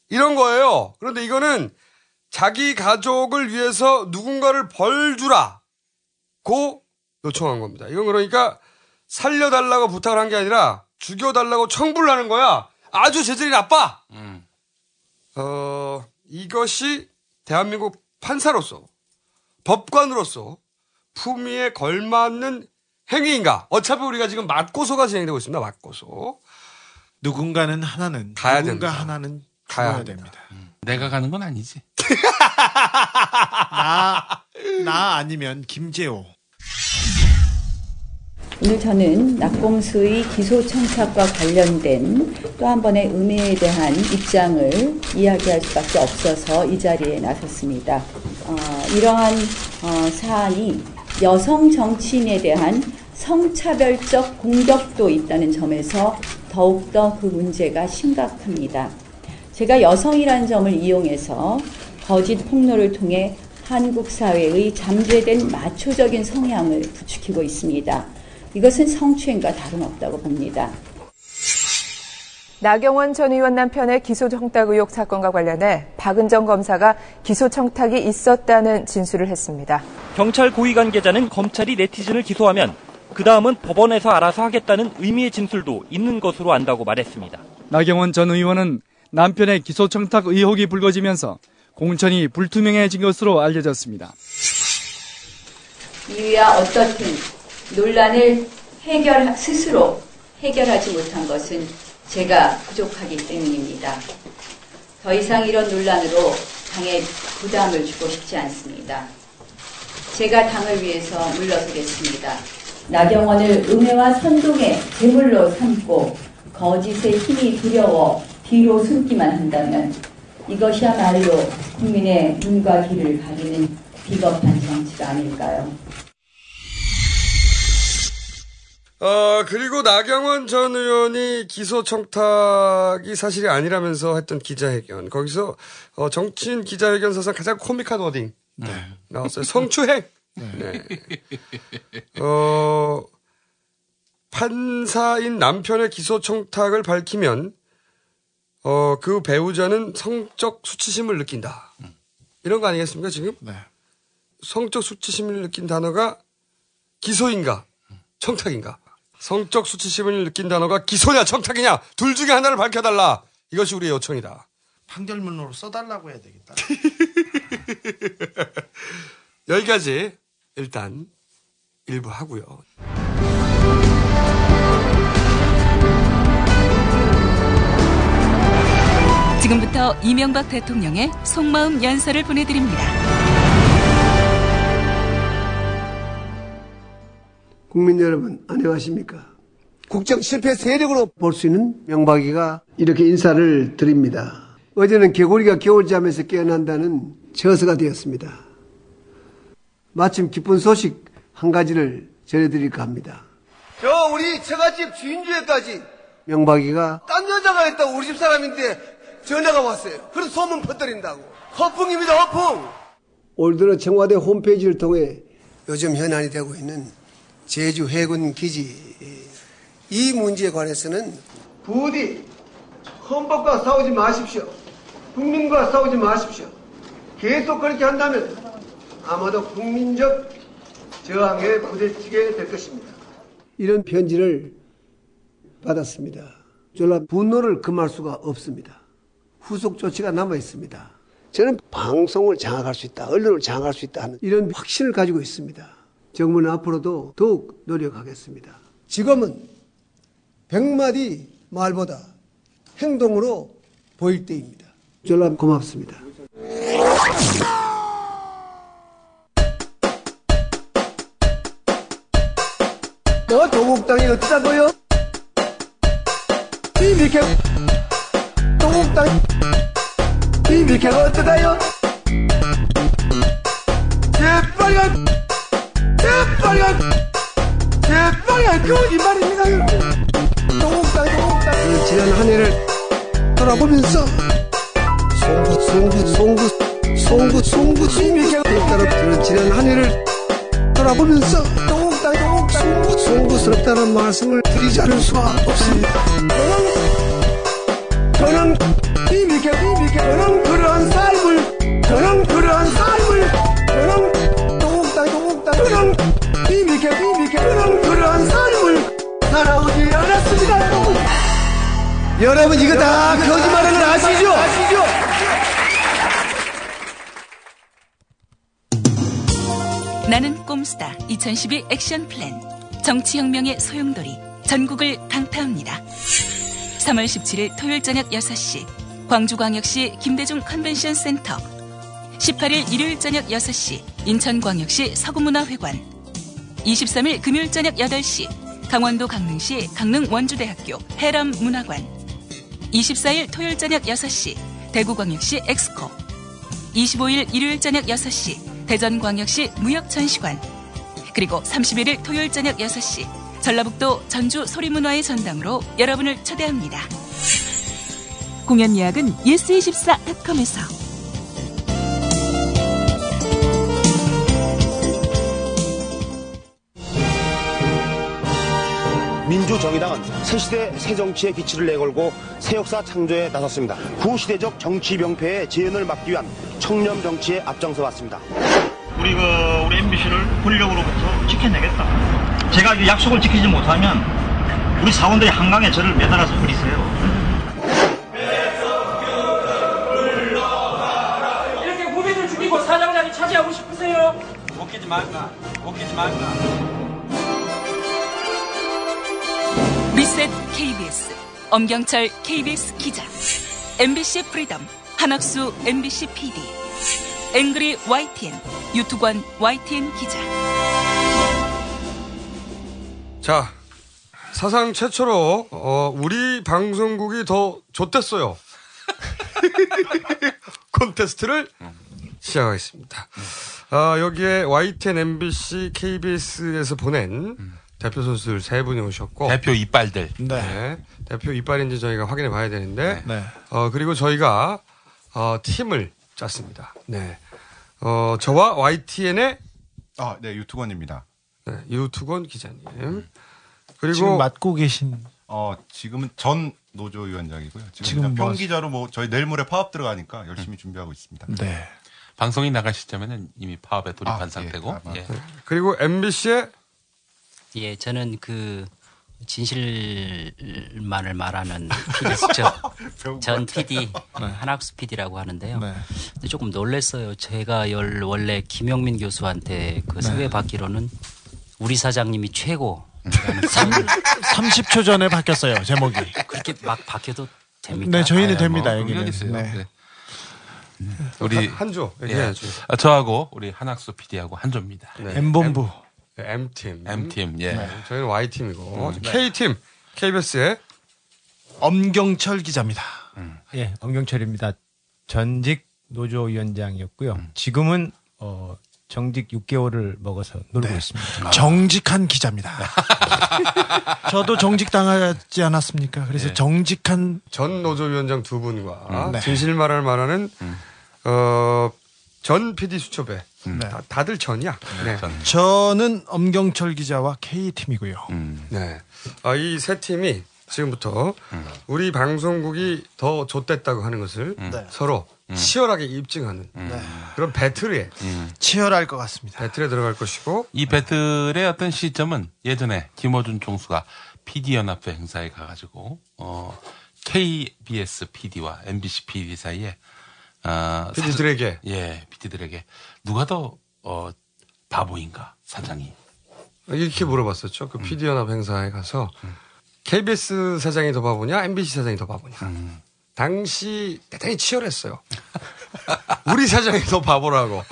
이런 거예요. 그런데 이거는 자기 가족을 위해서 누군가를 벌 주라고 요청한 겁니다. 이건 그러니까 살려달라고 부탁을 한 게 아니라 죽여달라고 청부를 하는 거야. 아주 재질이 나빠. 어, 이것이 대한민국 판사로서 법관으로서 품위에 걸맞는 행위인가? 어차피 우리가 지금 맞고소가 진행되고 있습니다. 맞고소. 누군가는 하나는 가야 누군가 됩니다. 하나는 가야 됩니다. 됩니다. 내가 가는 건 아니지. 나, 나 아니면 김재호. 오늘 저는 낙공수의 기소 청탁과 관련된 또 한 번의 음해에 대한 입장을 이야기할 수밖에 없어서 이 자리에 나섰습니다. 어, 이러한 어, 사안이 여성 정치인에 대한 성차별적 공격도 있다는 점에서 더욱더 그 문제가 심각합니다. 제가 여성이라는 점을 이용해서 거짓 폭로를 통해 한국 사회의 잠재된 마초적인 성향을 부추기고 있습니다. 이것은 성추행과 다름없다고 봅니다. 나경원 전 의원 남편의 기소 청탁 의혹 사건과 관련해 박은정 검사가 기소 청탁이 있었다는 진술을 했습니다. 경찰 고위 관계자는 검찰이 네티즌을 기소하면 그 다음은 법원에서 알아서 하겠다는 의미의 진술도 있는 것으로 안다고 말했습니다. 나경원 전 의원은 남편의 기소 청탁 의혹이 불거지면서 공천이 불투명해진 것으로 알려졌습니다. 이유야 어떻든 논란을 해결 스스로 해결하지 못한 것은 제가 부족하기 때문입니다. 더 이상 이런 논란으로 당에 부담을 주고 싶지 않습니다. 제가 당을 위해서 물러서겠습니다. 나경원을 음해와 선동의 제물로 삼고 거짓의 힘이 두려워 뒤로 숨기만 한다면 이것이야말로 국민의 눈과 귀를 가리는 비겁한 정치가 아닐까요? 어, 그리고 나경원 전 의원이 기소 청탁이 사실이 아니라면서 했던 기자회견. 거기서, 어, 정치인 기자회견 사상 가장 코믹한 워딩. 나왔어요. 성추행! 네. 어, 판사인 남편의 기소 청탁을 밝히면, 어, 그 배우자는 성적 수치심을 느낀다. 이런 거 아니겠습니까, 지금? 네. 성적 수치심을 느낀 단어가 기소인가, 청탁인가? 성적 수치심을 느낀 단어가 기소냐, 청탁이냐, 둘 중에 하나를 밝혀달라. 이것이 우리의 요청이다. 판결문으로 써달라고 해야 되겠다. 여기까지 일단 일부 하고요. 지금부터 이명박 대통령의 속마음 연설을 보내드립니다. 국민 여러분 안녕하십니까? 국정 실패 세력으로 볼 수 있는 명박이가 이렇게 인사를 드립니다. 어제는 개구리가 겨울잠에서 깨어난다는 저서가 되었습니다. 마침 기쁜 소식 한 가지를 전해드릴까 합니다. 저 우리 처갓집 주인주에까지 명박이가 딴 여자가 있다고 우리 집 사람인데 전화가 왔어요. 그래서 소문 퍼뜨린다고. 허풍입니다, 허풍. 올 들어 청와대 홈페이지를 통해 요즘 현안이 되고 있는 제주 해군 기지 이 문제에 관해서는 부디 헌법과 싸우지 마십시오. 국민과 싸우지 마십시오. 계속 그렇게 한다면 아마도 국민적 저항에 부딪히게 될 것입니다. 이런 편지를 받았습니다. 졸라 분노를 금할 수가 없습니다. 후속 조치가 남아 있습니다. 저는 방송을 장악할 수 있다, 언론을 장악할 수 있다 하는 이런 확신을 가지고 있습니다. 정부는 앞으로도 더욱 노력하겠습니다. 지금은 백마디 말보다 행동으로 보일 때입니다. 전람 고맙습니다. 너 조국당이 어쩌다고요? 이 거짓말입니다. 조국당 조국당. 지난 한 해를 돌아보면서 송구 송구 송구 송구 송구 송구 떨어뜨린 지난 한 해를 돌아보면서 조국당 조국당. 송구 송구스럽다는 말씀을 드리지 않을 수가 없습니다. 저는 이미케 이미케 저는 그러한 삶을 저는 그러한 삶을 저는 조국당 조국당 저는 이미케 이미케 저는 그러한 삶을 살아오지 않았습니다. 여러분 이거 다 거짓말하는 걸 아시죠? 아시죠? 나는 꼼수다 2012 action plan 정치혁명의 소용돌이 전국을 강타합니다. 3월 17일 토요일 저녁 6시 광주광역시 김대중 컨벤션 센터. 18일 일요일 저녁 6시 인천광역시 서구문화회관. 23일 금요일 저녁 8시 강원도 강릉시 강릉 원주대학교 해람 문화관. 24일 토요일 저녁 6시 대구광역시 엑스코. 25일 일요일 저녁 6시 대전광역시 무역전시관. 그리고 31일 토요일 저녁 6시 전라북도 전주 소리문화의 전당으로 여러분을 초대합니다. 공연 예약은 yes24.com에서 민주정의당은 새시대 새정치의 기치를 내걸고 새 역사 창조에 나섰습니다. 구시대적 정치 병폐의 재현을 막기 위한 청렴 정치에 앞장서 왔습니다. 우리 그 우리 MBC를 권력으로부터 지켜내겠다. 제가 이 약속을 지키지 못하면 우리 사원들이 한강에 저를 매달아서 버리세요. 이렇게 후배들 죽이고 사장자리 차지하고 싶으세요? 웃기지 말까? 웃기지 말까? 리셋 KBS 엄경철 KBS 기자 MBC Freedom 한학수 MBC PD Angry YTN 유튜권 YTN 기자 자, 사상 최초로 어, 우리 방송국이 더 좆됐어요. 콘테스트를 시작하겠습니다. 아, 여기에 YTN, MBC, KBS에서 보낸 대표 선수들 세 분이 오셨고 대표 이빨들. 네. 대표 이빨인지 저희가 확인해 봐야 되는데 네. 어, 그리고 저희가 어, 팀을 짰습니다. 네. 어, 저와 YTN의 아, 네, 유튜건입니다. 네, 유투건 기자님. 그리고 지금 맡고 계신 어, 지금은 전 노조 위원장이고요. 지금, 지금 그냥 뭐 평기자로 뭐 저희 내일 모레 파업 들어가니까 열심히 준비하고 있습니다. 네. 방송이 나갈 시점에는 이미 파업에 돌입한 아, 예. 상태고. 아, 예. 그리고 MBC의 예, 저는 그 진실만을 말하는 PD, 저, 전 PD 한학수 PD라고 하는데요. 근데 조금 놀랐어요. 제가 열, 원래 김영민 교수한테 그 소개 받기로는 우리 사장님이 최고. 30 초 전에 바뀌었어요 제목이. 그렇게 막 바뀌어도 됩니까? 네, 저희는 아, 됩니다 뭐 여기는. 네. 네. 우리 한조 예. 아, 저하고 우리 한학수 PD하고 한조입니다. 네. M본부. M, 팀. M팀, 예. 저희는 Y팀이고 음, 네. K팀 KBS의 엄경철 기자입니다. 예, 엄경철입니다. 전직 노조위원장이었고요. 지금은 어, 정직 6개월을 먹어서 놀고 있습니다. 정직한 기자입니다. 저도 정직 당하지 않았습니까? 그래서 예. 정직한 전 노조위원장 두 분과 음, 네. 진실말을 말하는 어, 전 PD 수첩에 네. 다, 다들 전이야. 네. 저는 엄경철 기자와 K 팀이고요. 네. 아, 이 세 팀이 지금부터 우리 방송국이 더 좆됐다고 하는 것을 네. 서로 치열하게 입증하는 그런 배틀에 치열할 것 같습니다. 배틀에 들어갈 것이고 이 배틀의 어떤 시점은 예전에 김어준 총수가 PD 연합회 행사에 가가지고 어 KBS PD와 MBC PD 사이에 어, PD들에게 사전- 예 PD들에게 누가 더 어, 바보인가 사장이 이렇게 물어봤었죠. 음. 그 PD 연합 행사에 가서 KBS 사장이 더 바보냐, MBC 사장이 더 바보냐. 음. 당시 대단히 치열했어요. 우리 사장이 더 바보라고.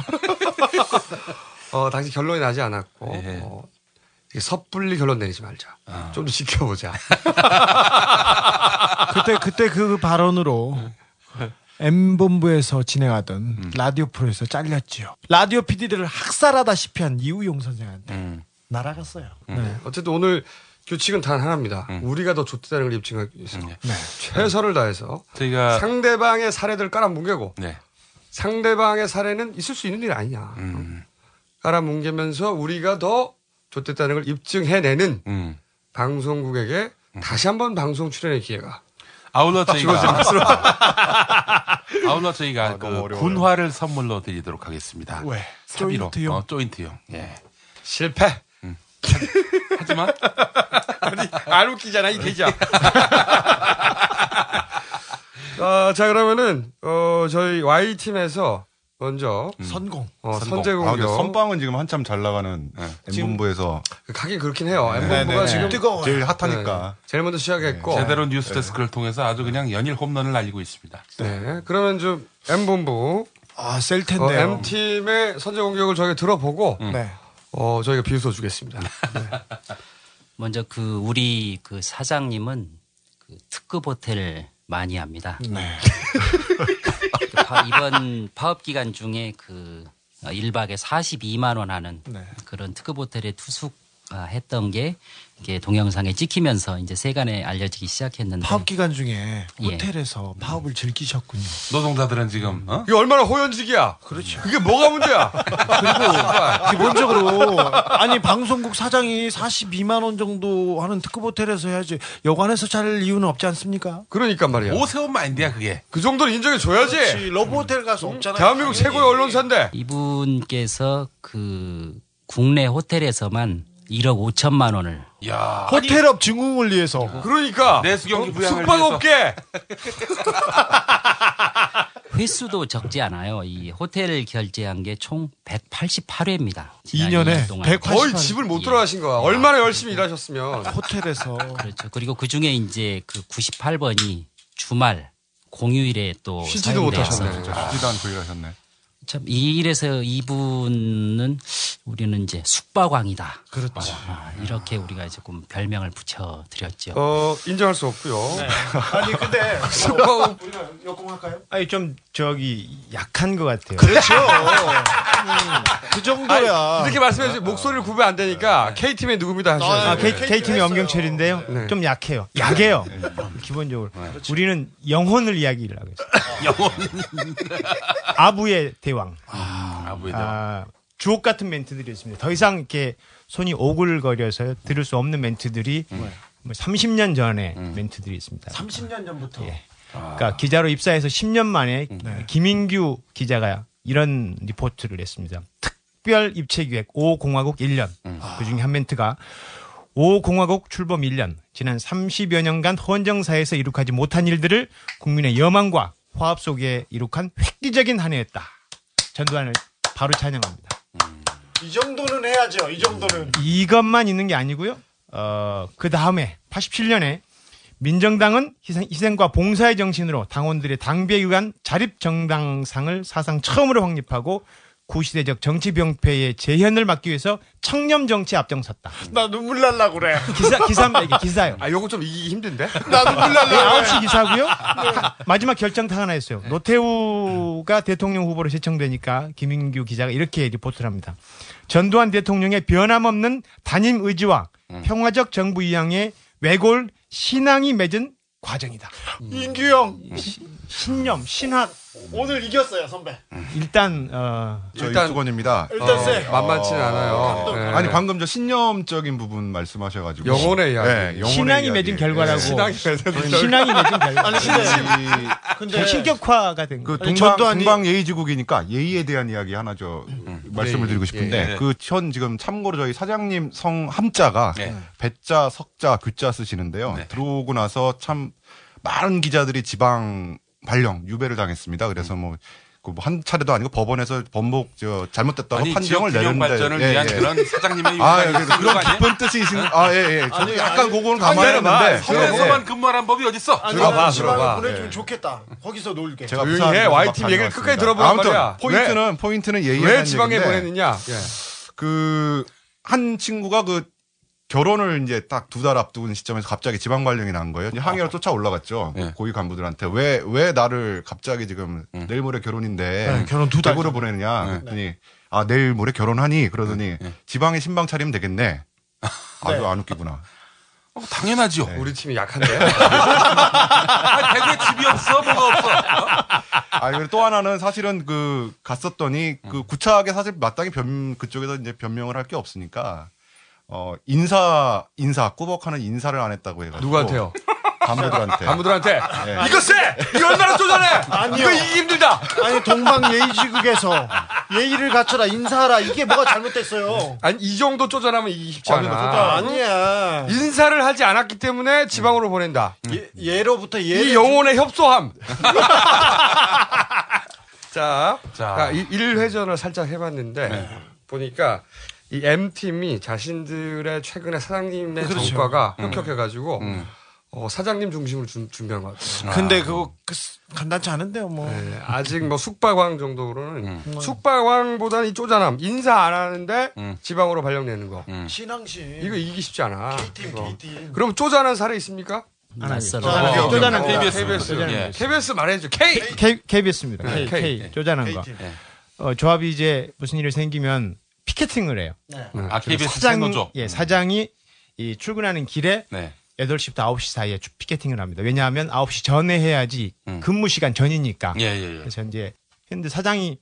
어, 당시 결론이 나지 않았고, 예. 어, 이게 섣불리 결론 내리지 말자. 아. 좀더 지켜보자. 그때 그때 그 발언으로 M 본부에서 진행하던 라디오 프로에서 잘렸지요. 라디오 PD들을 학살하다시피 한 이우용 선생한테 음. 날아갔어요. 네. 어쨌든 오늘 규칙은 단 하나입니다. 우리가 더 좋다는 걸 입증하기 위해서 최선을 다해서 저희가 상대방의 사례들을 깔아뭉개고 네. 상대방의 사례는 있을 수 있는 일 아니냐. 음. 깔아뭉개면서 우리가 더 좋댔다는 걸 입증해내는 음. 방송국에게 다시 한번 방송 출연의 기회가 아울러 저희가. 아울러 저희가 그 군화를 선물로 드리도록 하겠습니다. 왜? 사비로 조인트용? 어, 조인트용. 예. 실패. 하지만 아니 안 웃기잖아 이 계좌. 어, 자 그러면은 어, 저희 Y 팀에서 먼저 선공. 어, 선빵. 선제 아, 근데 공격. 선빵은 지금 한참 잘 나가는 M본부에서 가긴 그렇긴 해요. 네, M본부가 네, 지금 네. 제일 핫하니까. 네, 제일 먼저 시작했고 제대로 뉴스데스크를 통해서 아주 그냥 연일 홈런을 날리고 있습니다. 네. 그러면 좀 M본부 아, 셀 어, 텐데요. M팀의 선제 공격을 저희가 들어보고 네. 어, 저희가 비웃어 주겠습니다. 먼저 그 우리 그 사장님은 그 특급 호텔 많이 합니다. 네. 이번 파업 기간 중에 그 1박에 42만 원 하는 네. 그런 특급 호텔에 투숙 했던 게 이게 동영상에 찍히면서 이제 세간에 알려지기 시작했는데 파업 기간 중에 예. 호텔에서 파업을 즐기셨군요. 노동자들은 지금 어? 이게 얼마나 호연직이야. 그렇죠. 그게 뭐가 문제야? 그리고 기본적으로 아니 방송국 사장이 42만 원 정도 하는 특급 호텔에서 해야지 여관에서 잘 이유는 없지 않습니까? 그러니까 말이야. 오세훈 마인드야 그게. 그 정도는 인정해 줘야지. 러브 호텔 가서 없잖아요. 대한민국 최고의 언론사인데. 이분께서 그 국내 호텔에서만 1억 5천만 원을 야. 호텔업 중흥을 위해서. 그러니까 내수경기 부양을 숙박업계 횟수도 적지 않아요. 이 호텔 결제한 게 총 188회입니다. 2년에 거의 집을 못 들어가신 거야. 얼마나 열심히 일하셨으면. 호텔에서. 그렇죠. 그리고 그 중에 이제 그 98번이 주말 공휴일에 또 쉬지도 못하셨네. 쉬지도 않고 일하셨네. 참, 이 일에서 이분은 우리는 이제 숙박왕이다. 그렇지. 아, 이렇게 우리가 조금 별명을 붙여 드렸죠. 어, 인정할 수 없고요. 아니 근데 숙박 우리가 역공할까요? 아니 좀 저기 약한 것 같아요. 그렇죠. 음, 그 정도야. 이렇게 말씀해 주세요. 목소리를 구분 안 되니까 K팀의 누굽니다 하셔야죠. 아, K, 네. K팀의 엄경철인데요. 네. 좀 약해요. 약해요. 기본적으로. 우리는 영혼을 이야기를 하고 있어요. 영혼. 아부의 대 왕. 아부의 아, 주옥 같은 멘트들이 있습니다. 더 이상 이렇게 손이 오글거려서 들을 수 없는 멘트들이 뭐 30년 전에 멘트들이 있습니다. 30년 전부터. 그러니까 기자로 입사해서 10년 만에 김인규 기자가 이런 리포트를 했습니다. 특별 입체 기획 5공화국 1년. 그 중에 한 멘트가 5공화국 출범 1년. 지난 30여 년간 헌정사에서 이룩하지 못한 일들을 국민의 여망과 화합 속에 이룩한 획기적인 한 해였다. 전두환을 바로 찬양합니다. 이 정도는 해야죠. 이 정도는. 이것만 있는 게 아니고요. 어, 그 다음에 87년에 민정당은 희생, 희생과 봉사의 정신으로 당원들의 당비에 의한 자립정당상을 사상 처음으로 확립하고 구시대적 정치 병폐의 재현을 막기 위해서 청렴 정치에 앞장섰다. 나 눈물 날라 그래. 기사 기사입니다. 이게 기사요. 아, 요거 좀 이기기 힘든데? 나 눈물 날라. 네, 9시 기사고요. 마지막 결정타 하나 있어요. 노태우가 대통령 후보로 제청되니까 김인규 기자가 이렇게 리포트를 합니다. 전두환 대통령의 변함없는 단임 의지와 평화적 정부 이양의 외골 신앙이 맺은 과정이다. 인규형 신념, 신학. 오늘 이겼어요 선배. 일단 어 저 일단- 유수건입니다. 일단 세. 만만치는 않아요. 네. 아니 방금 저 신념적인 부분 말씀하셔가지고 영혼의 이야기. 네, 영혼의 신앙이 이야기. 맺은 결과라고. 신앙이 맺은 신앙이 맺은 결과. 아니 근데 이- 근데 신격화가 된그 거. 아니, 동방, 전두환이- 동방 예의지국이니까 예의에 대한 이야기 하나 저 말씀을 예, 드리고 예, 싶은데 예. 그 현 지금 참고로 저희 사장님 성 함자가 네. 배자, 석자, 규자 쓰시는데요. 네. 들어오고 나서 참 많은 기자들이 지방 발령 유배를 당했습니다. 그래서 뭐 그한 차례도 아니고 법원에서 번복 저 잘못됐다고 아니, 판정을 내렸는데 발전을 위한 그런 사장님의 아, 예, 그런? 깊은 뜻이 있으 아, 예, 예. 저도 아니, 약간 아니, 그거는 감안했는데 서울에서만 근무하는 법이 어딨어? 아니, 들어봐, 나는 지방에 들어봐. 보내주면 예. 좋겠다. 거기서 놀게. 제가 조용히 부산 해. 막 Y팀 얘기를. 끝까지 들어보란 아무튼 말이야. 포인트는 포인트는 예의에 왜 지방에 얘기인데 보냈느냐? 예. 그한 친구가 그 결혼을 이제 딱 두 달 앞두는 시점에서 갑자기 지방 발령이 난 거예요. 이제 항의로 쫓아 올라갔죠. 예. 고위 간부들한테 왜 왜 나를 갑자기 지금 내일 모레 결혼인데 네, 결혼 두 달. 대구로 보내느냐 그랬더니 아 내일 모레 결혼하니 그러더니 지방에 신방 차리면 되겠네. 아주 안 웃기구나. 어, 당연하죠. 우리 팀이 약한데. 아, 대구에 집이 없어? 뭐가 없어? 아, 그리고 또 하나는 사실은 그 갔었더니 그 구차하게 사실 마땅히 변 그쪽에서 이제 변명을 할 게 없으니까 어 인사 인사 꾸벅하는 인사를 안 했다고 해가지고 누구한테요? 간부들한테 간부들한테 네. 이거 세! 이거 얼마나 쪼잔해! 아니요. 이거 이기 힘들다! 아니 동방 예의지국에서 예의를 갖춰라 인사하라 이게 뭐가 잘못됐어요? 아니, 이 정도 쪼잔하면 이기 쉽지 아, 않아. 그거 아니야. 인사를 하지 않았기 때문에 지방으로 보낸다. 예, 예로부터 예. 이 영혼의 협소함. 자, 자, 이 1회전을 살짝 해봤는데 보니까 이 M팀이 자신들의 최근의 사장님의 그렇죠. 성과가 음. 혁혁해가지고 어, 사장님 중심으로 준- 준비한 것 같아요. 근데 그거 그 스- 간단치 않은데요, 뭐. 네, 아직 뭐 숙박왕 정도로는 숙박왕보다는 이 쪼잔함 인사 안 하는데 지방으로 발령내는 거 신앙심. 이거 이기기 쉽지 않아. K팀. K팀. 그럼 쪼잔한 사례 있습니까? 낯설어. 쪼잔한 쪼잔한 거. KBS. KBS. 예. KBS 말해줘. K. K, KBS입니다. 네, K, K. K, 쪼잔한 거. 어, 조합이 이제 무슨 일이 생기면 피켓팅을 해요. 아, KBS 사장, 새노조. 예, 사장이 이 출근하는 길에 네. 8시부터 9시 사이에 주- 피켓팅을 합니다. 왜냐하면 9시 전에 해야지 근무 시간 전이니까. 예, 예, 예. 그래서 이제 했는데 사장이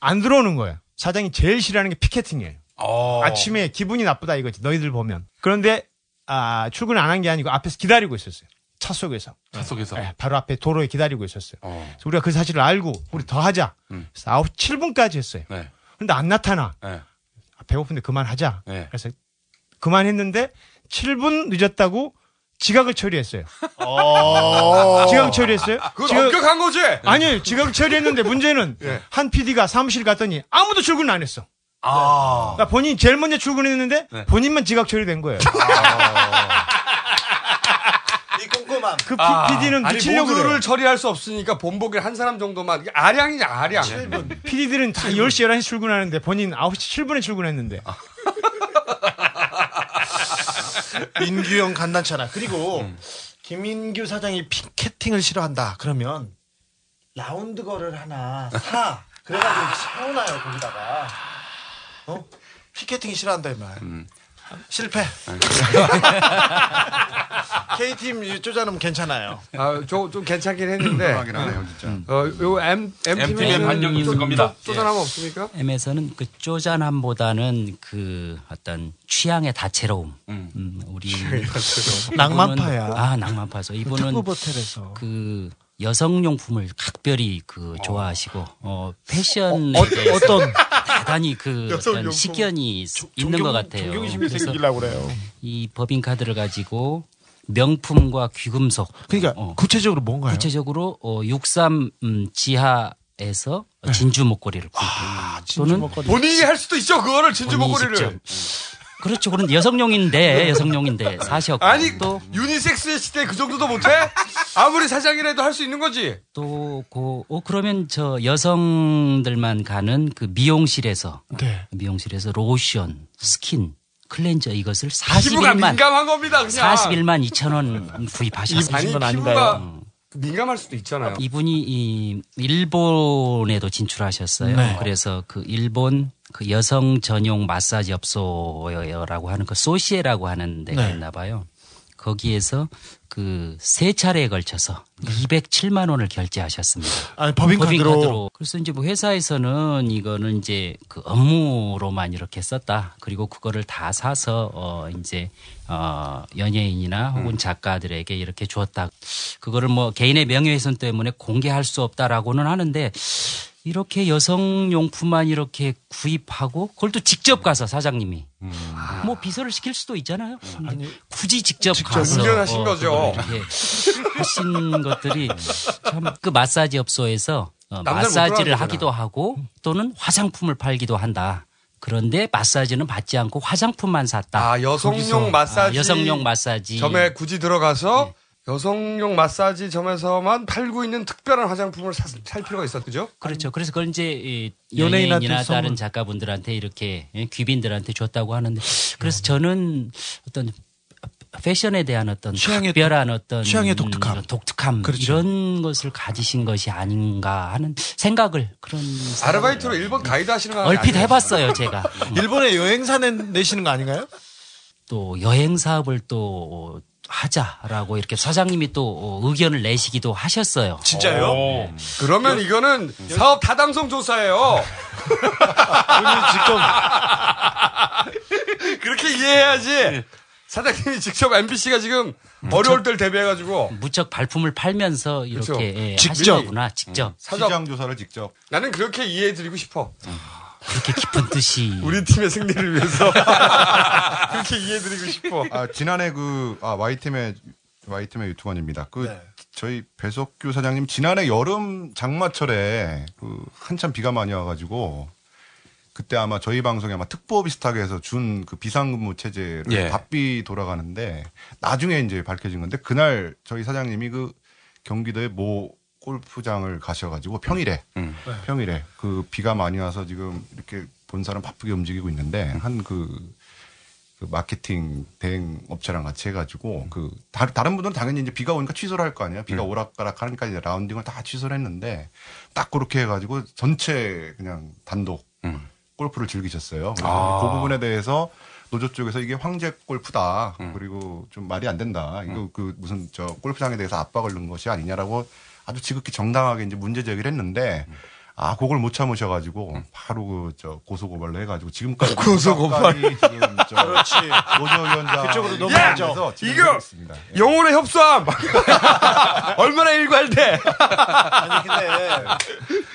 안 들어오는 거예요. 사장이 제일 싫어하는 게 피켓팅이에요. 어. 아침에 기분이 나쁘다 이거지. 너희들 보면. 그런데 아, 출근 안 한 게 아니고 앞에서 기다리고 있었어요. 차 속에서. 차 속에서. 예, 바로 앞에 도로에 기다리고 있었어요. 그래서 우리가 그 사실을 알고 우리 더 하자. 그래서 9시 7분까지 했어요. 네. 근데 안 나타나. 네. 아, 배고픈데 그만하자. 네. 그래서 그만했는데 7분 늦었다고 지각을 처리했어요. 어. 지각 처리했어요? 그건 지각- 엄격한 거지? 아니요, 지각 처리했는데 문제는 예. 한 PD가 사무실 갔더니 아무도 출근 안 했어. 아. 그러니까 본인이 제일 먼저 출근했는데 네. 본인만 지각 처리된 거예요. 이 꼼꼼함. 그 아, PD는 아니 모두를 그래요. 처리할 수 없으니까 본보기를 한 사람 정도만 아량이냐 아량. PD들은 다 10시, 11시 출근하는데 본인 9시 7분에 출근했는데. 민규형 간단찮아. 그리고 음. 김민규 사장이 피켓팅을 싫어한다. 그러면 라운드 거를 하나 사. 그래가지고 세워놔요 거기다가. 어? 피켓팅이 싫어한다 이 말. 음. 실패. K팀 쪼잔하면 괜찮아요. 아, 저 좀 괜찮긴 했는데. 하긴 하네요, 진짜. 어, 요 M M M팀의 반영이 있을 좀 겁니다. 쪼- 쪼잔함 없습니까? M에서는 그 쪼잔함보다는 그 어떤 취향의 다채로움. 음, 우리 이분은- 낭만파야. 아 낭만파죠. 이분은 특급 호텔에서. 그 여성용품을 각별히 그 좋아하시고 어 패션에 어, 대해서 어떤? 대단히 그 어떤. 식견이 있- 있는 것 같아요. 존경심이 생기려고 그래요. 이 법인 카드를 가지고 명품과 귀금속 그러니까 구체적으로 뭔가요? 구체적으로 어, 63 음, 지하에서 진주 목걸이를 구입해요. 또는 본인이 할 수도 있죠. 그거를 진주 목걸이를. 직접. 그렇죠. 그런 여성용인데 여성용인데 사셨고 아니 또 유니섹스 시대 그 정도도 못해? 아무리 사장이라도 할 수 있는 거지. 또, 고, 어, 그러면 저 여성들만 가는 그 미용실에서, 네. 미용실에서 로션, 스킨, 클렌저 이것을 피부가 41만, 민감한 겁니다. 그냥. 41만 2천 원 구입하셨습니다. 아니 피부가 민감할 수도 있잖아요. 이분이 이 일본에도 진출하셨어요. 네. 그래서 그 일본 그 여성 전용 마사지 업소라고 하는 그 소시에라고 하는 데가 네. 있나 봐요. 거기에서 그 세 차례에 걸쳐서 207만 원을 결제하셨습니다. 아니, 법인카드로. 그래서 이제 뭐 회사에서는 이거는 이제 그 업무로만 이렇게 썼다. 그리고 그거를 다 사서 어 이제 어 연예인이나 혹은 작가들에게 이렇게 주었다. 그거를 뭐 개인의 명예훼손 때문에 공개할 수 없다라고는 하는데 이렇게 여성용품만 이렇게 구입하고 그걸 또 직접 가서 사장님이 뭐 비서를 시킬 수도 있잖아요. 근데 굳이 직접, 가서 운전하신 어, 거죠. 이렇게 하신 것들이 참 그 마사지 업소에서 어, 마사지를 하기도 하고 또는 화장품을 팔기도 한다. 그런데 마사지는 받지 않고 화장품만 샀다. 아, 여성용 거기서, 마사지. 아, 여성용 마사지. 점에 굳이 들어가서 여성용 마사지 점에서만 팔고 있는 특별한 화장품을 사- 살 필요가 있었 그죠? 그렇죠. 그래서 그걸 이제 연예인이나 다른. 작가분들한테 이렇게 예, 귀빈들한테 줬다고 하는데 그래서 저는 어떤 패션에 대한 어떤 특별한 어떤 취향의 독특함. 음, 독특함 그렇죠. 이런 것을 가지신 것이 아닌가 하는 생각을 그런 아르바이트로 일본 가이드 하시는 거 얼핏 아니에요? 해봤어요 제가 일본에 여행사 내, 내시는 거 아닌가요? 또 여행 사업을 또 하자라고 이렇게 사장님이 또 의견을 내시기도 하셨어요. 진짜요? 오. 그러면 이거는 사업 타당성 조사예요. 직접 그렇게 이해해야지. 사장님이 직접 MBC가 지금 어려울 때를 대비해가지고 무척 발품을 팔면서 이렇게 그렇죠. 예, 직접. 거구나 직접 시장 조사를 직접. 나는 그렇게 이해해드리고 싶어. 그렇게 깊은 뜻이 우리 팀의 승리를 위해서 그렇게 이해해드리고 싶어. 아, 지난해 그, 아, Y팀의, Y팀의 유튜버입니다. 그, 네. 저희 배석규 사장님 지난해 여름 장마철에 그 한참 비가 많이 와가지고 그때 아마 저희 방송에 아마 특보 비슷하게 해서 준 그 비상근무 체제를 예. 바삐 돌아가는데 나중에 이제 밝혀진 건데 그날 저희 사장님이 그 경기도의 모 골프장을 가셔가지고 평일에 음. 평일에 그 비가 많이 와서 지금 이렇게 본사는 바쁘게 움직이고 있는데 한그 그 마케팅 대행 업체랑 같이 해가지고 그 다, 다른 분들은 당연히 이제 비가 오니까 취소를 할 거 아니에요. 비가 오락가락 하니까 이제 라운딩을 다 취소를 했는데 딱 그렇게 해가지고 전체 그냥 단독 골프를 즐기셨어요. 그래서 아. 그 부분에 대해서 노조 쪽에서 이게 황제 골프다. 그리고 좀 말이 안 된다. 이거 그 무슨 저 골프장에 대해서 압박을 넣은 것이 아니냐라고 아주 지극히 정당하게 이제 문제 제기를 했는데 아, 그걸 못 참으셔가지고 바로 그 저 고소 고발로 해가지고 지금까지 고소 고발. 지금 저 그렇지. 노조위원장 그쪽으로 넘어가죠. 이거 영혼의 협소함 얼마나 일관돼? 아니 근데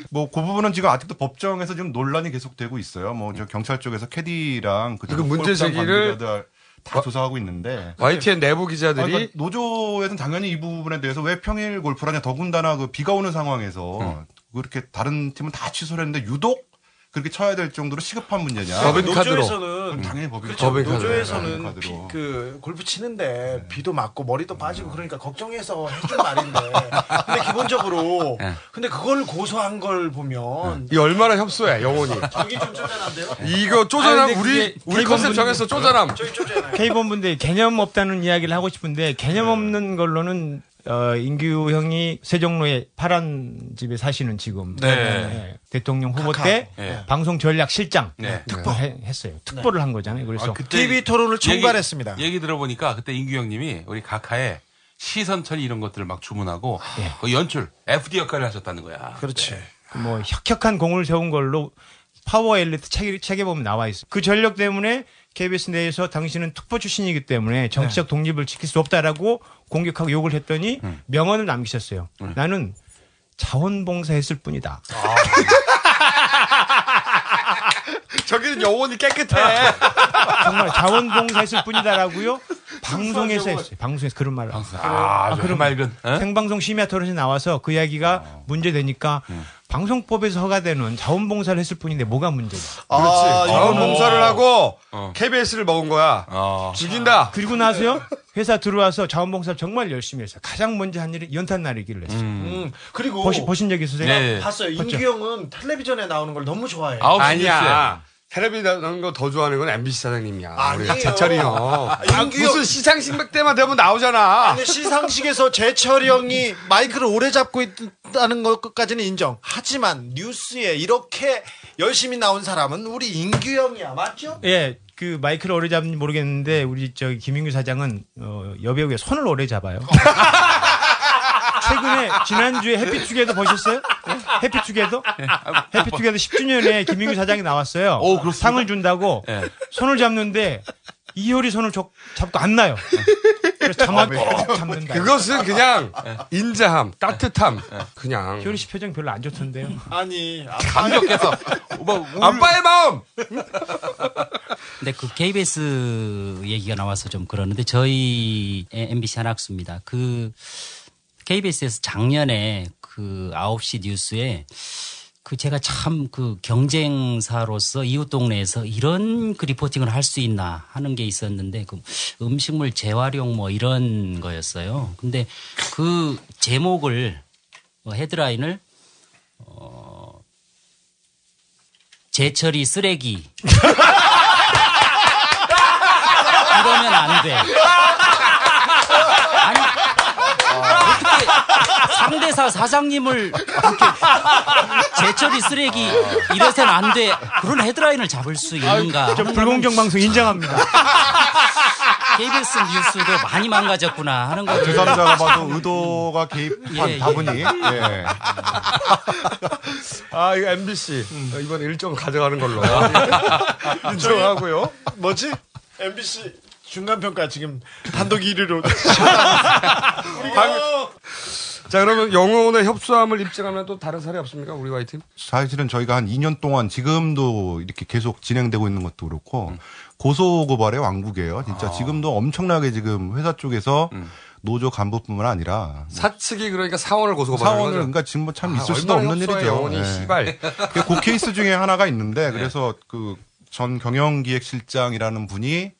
뭐 그 부분은 지금 아직도 법정에서 지금 논란이 계속되고 있어요. 뭐 저 경찰 쪽에서 캐디랑 그그 문제 제기를 관계자들 다 조사하고 있는데. YTN 내부 기자들이 그러니까 노조에서는 당연히 이 부분에 대해서 왜 평일 골프라냐 더군다나 그 비가 오는 상황에서 그렇게 다른 팀은 다 취소를 했는데 유독 그렇게 쳐야 될 정도로 시급한 문제냐? 법인 카드로. 노조에서는 그럼 당연히 법인 그렇죠. 노조에서는 법인 비- 카드로. 그 골프 치는데 비도 맞고 머리도 빠지고 그러니까 걱정해서 해준 말인데 근데 기본적으로 근데 그걸 고소한 걸 보면 이 얼마나 협소해 영혼이. 저기 좀 쪼잔한데요? 이거 쪼잔함 우리 우리 컨셉 정했어 쪼잔함. K본부인데 개념 없다는 이야기를 하고 싶은데 개념 없는 걸로는 어, 인규 형이 세종로에 파란 집에 사시는 지금 네. 네. 대통령 후보 가카. 때 네. 방송 전략 실장 네. 특보 해- 했어요. 특보를 한 거잖아요. 그래서 TV 토론을 얘기- 총괄했습니다. 얘기, 들어보니까 그때 인규 형님이 우리 각하에 시선 처리 이런 것들을 막 주문하고 그 연출 FD 역할을 하셨다는 거야. 그렇지. 뭐 혁혁한 공을 세운 걸로 파워 엘리트 책에, 책에 보면 나와 있어. 그 전력 때문에 KBS 내에서 당신은 특보 출신이기 때문에 정치적 독립을 지킬 수 없다라고 공격하고 욕을 했더니 명언을 남기셨어요. 나는 자원봉사했을 뿐이다. 저기는 영혼이 깨끗해. 정말 자원봉사했을 뿐이다라고요. 방송에서 했어요. 방송에서 그런 말을. 아, 아주 해맑은, 어? 생방송 심야 토론에 나와서 그 이야기가 문제되니까 방송법에서 허가되는 자원봉사를 했을 뿐인데 뭐가 문제냐. 그렇지. 아, 자원봉사를 하고 KBS를 먹은 거야. 죽인다. 그리고 나서요 회사 들어와서 자원봉사를 정말 열심히 했어요. 가장 먼저 한 일이 연탄 나르기를 했어요. 음, 그리고 보시, 보신 적 있으세요? 네. 봤어요. 인규 형은 텔레비전에 나오는 걸 너무 좋아해요. 아니야. 텔레비 나오는 거 더 좋아하는 건 MBC 사장님이야. 우리 아니에요. 자철이 형. 아, 아, 인규 무슨 형. 시상식 때만 되면 나오잖아. 근데 시상식에서 제철이 형이 마이크를 오래 잡고 있다는 것까지는 인정. 하지만 뉴스에 이렇게 열심히 나온 사람은 우리 인규 형이야. 맞죠? 예, 그 마이크를 오래 잡는지 모르겠는데 우리 저 김인규 사장은 어, 여배우의 손을 오래 잡아요. 최근에 지난주에 해피투게더 보셨어요? 예? 해피투게더? 해피투게더 10주년에 김인규 사장이 나왔어요. 상을 준다고 손을 잡는데 이효리 손을 적- 잡고 안 나요. 그래서 자막 꼭 잡는다. 그것은 그냥 인자함, 따뜻함. 그냥. 효리 씨 표정 별로 안 좋던데요. 아니, 감격해서 뭐 아빠의 마음. 근데 그 KBS 얘기가 나와서 좀 그러는데 저희 MBC 한학수입니다. 그 KBS에서 작년에 그 9시 뉴스에 그 제가 참 그 경쟁사로서 이웃 동네에서 이런 그 리포팅을 할 수 있나 하는 게 있었는데 그 음식물 재활용 뭐 이런 거였어요. 근데 그 제목을 어, 헤드라인을 어 제철이 쓰레기 이러면 안 돼. 상대사 사장님을 그렇게 제철이 쓰레기 이래서는 안 돼. 그런 헤드라인을 잡을 수 있는가? 좀 불공정 방송 인정합니다. KBS 뉴스도 많이 망가졌구나 하는 거를 그 사람자가 봐도 의도가 개입한 예, 예. 다분히. 예. 아, 이거 MBC. 어, 이번 일정 가져가는 걸로. 인정하고요. 뭐지? MBC 중간 평가 지금 단독 1위로. 자, 그러면 영혼의 협소함을 입증하면 또 다른 사례 없습니까? 우리 Y팀? 사실은 저희가 한 2년 동안 지금도 이렇게 계속 진행되고 있는 것도 그렇고 고소 고발의 왕국이에요. 진짜 아. 지금도 엄청나게 지금 회사 쪽에서 노조 간부뿐만 아니라 사측이 그러니까 사원을 고소고발하는 사원을 거죠? 그러니까 지금 뭐참 아, 있을 수도 없는 일이죠. 영혼이, 예. 씨발. 그, 그 케이스 중에 하나가 있는데 그래서 그전 경영기획실장이라는 분이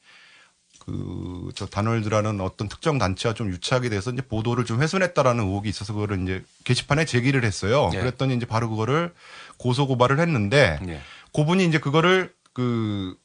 그 저 단월드라는 어떤 특정 단체와 좀 유착이 돼서 이제 보도를 좀 훼손했다라는 의혹이 있어서 그거를 이제 게시판에 제기를 했어요. 예. 그랬더니 이제 바로 그거를 고소 고발을 했는데 예. 그분이 이제 그거를 그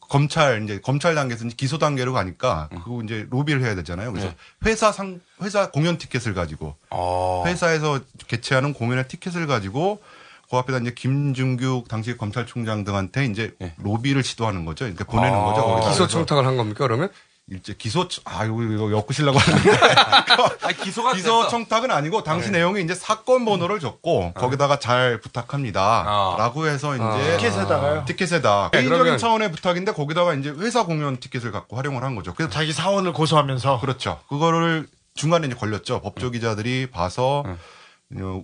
검찰 이제 검찰 단계에서 이제 기소 단계로 가니까 그거 이제 로비를 해야 되잖아요. 그래서 네. 회사 상 회사 공연 티켓을 가지고 어. 회사에서 개최하는 공연의 티켓을 가지고 그 앞에다 이제 김준규 당시 검찰총장 등한테 이제 로비를 시도하는 거죠. 그러니까 보내는 아, 거죠. 거기다. 기소 청탁을 한 겁니까, 그러면? 일제 기소 청- 아 이거 이거 엮으시려고 하는데 아, 기소가 기소 됐어. 청탁은 아니고 당시 네. 내용이 이제 사건 번호를 적고 거기다가 잘 부탁합니다라고 해서 이제 아. 티켓에다가요? 티켓에다 네, 개인적인 그러면- 차원의 부탁인데 거기다가 이제 회사 공연 티켓을 갖고 활용을 한 거죠. 그래서 자기 사원을 고소하면서 그렇죠. 그거를 중간에 이제 걸렸죠. 법조 기자들이 봐서 어,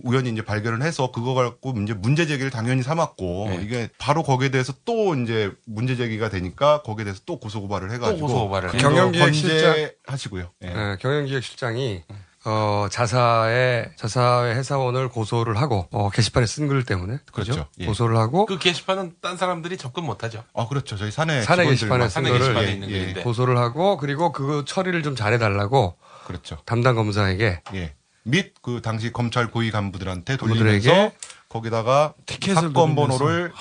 우연히 이제 발견을 해서 그거 갖고 이제 문제 제기를 당연히 삼았고 이게 바로 거기에 대해서 또 이제 문제 제기가 되니까 거기에 대해서 또 고소 고발을 해가지고 고소 고발을. 그 경영기획실장 하시고요. 예. 예, 경영기획실장이 어, 자사의 자사의 회사원을 고소를 하고 어, 게시판에 쓴 글 때문에 그죠? 그렇죠. 예. 고소를 하고 그 게시판은 딴 사람들이 접근 못 하죠. 아 그렇죠. 저희 사내 사내 게시판에 쓴 거를 게시판에 예, 있는 예. 고소를 하고 그리고 그 처리를 좀 잘해달라고 그렇죠. 담당 검사에게 예. 및 그 당시 검찰 고위 간부들한테 간부들에게 돌리면서 거기다가 티켓을 사건. 번호를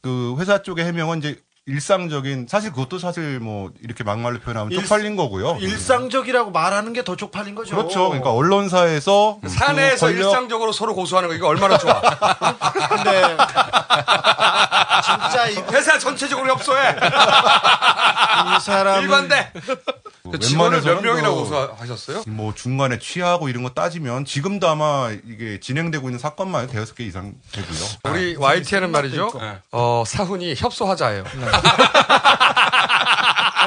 그 회사 쪽의 해명은 이제 일상적인 사실 그것도 사실 뭐 이렇게 막말로 표현하면 일- 쪽팔린 거고요. 일상적이라고 말하는 게 더 쪽팔린 거죠. 그렇죠. 그러니까 언론사에서 그 사내에서 권력- 일상적으로 서로 고소하는 거 이거 얼마나 좋아. 근데 진짜 이, 회사 전체적으로 협소해. 이 사람 일관돼. 그 직원을 몇 웬만해서는 명이나 그 고소하셨어요? 뭐 중간에 취하고 이런 거 따지면 지금도 아마 이게 진행되고 있는 사건만 대여섯 개 이상 되고요. 우리 YTN은 말이죠. 있고. 어, 사훈이 협소하자예요.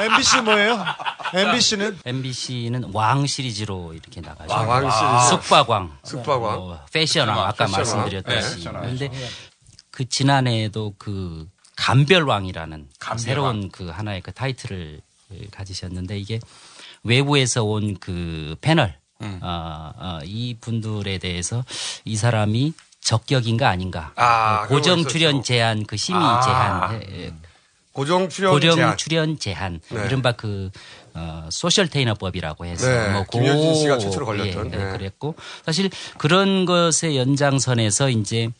MBC 뭐예요? MBC는 MBC는 왕 시리즈로 이렇게 나가죠. 아, 왕 시리즈. 숙박왕, 숙박왕. 뭐 패션왕 아까 패션왕. 말씀드렸듯이. 네. 그런데 그 지난해에도 그 감별왕이라는 새로운 그 하나의 그 타이틀을 가지셨는데 이게 외부에서 온 그 패널 음. 어, 어, 이 분들에 대해서 이 사람이 적격인가 아닌가 아, 그 고정 출연. 제한 그 심의 아. 제한 에, 에, 고정 출연 고정 제한. 출연 제한 네. 이른바 그 어, 소셜 테이너법이라고 해서 네, 뭐 김여진 고- 씨가 최초로 걸렸던. 예, 네. 그랬고 사실 그런 것의 연장선에서 이제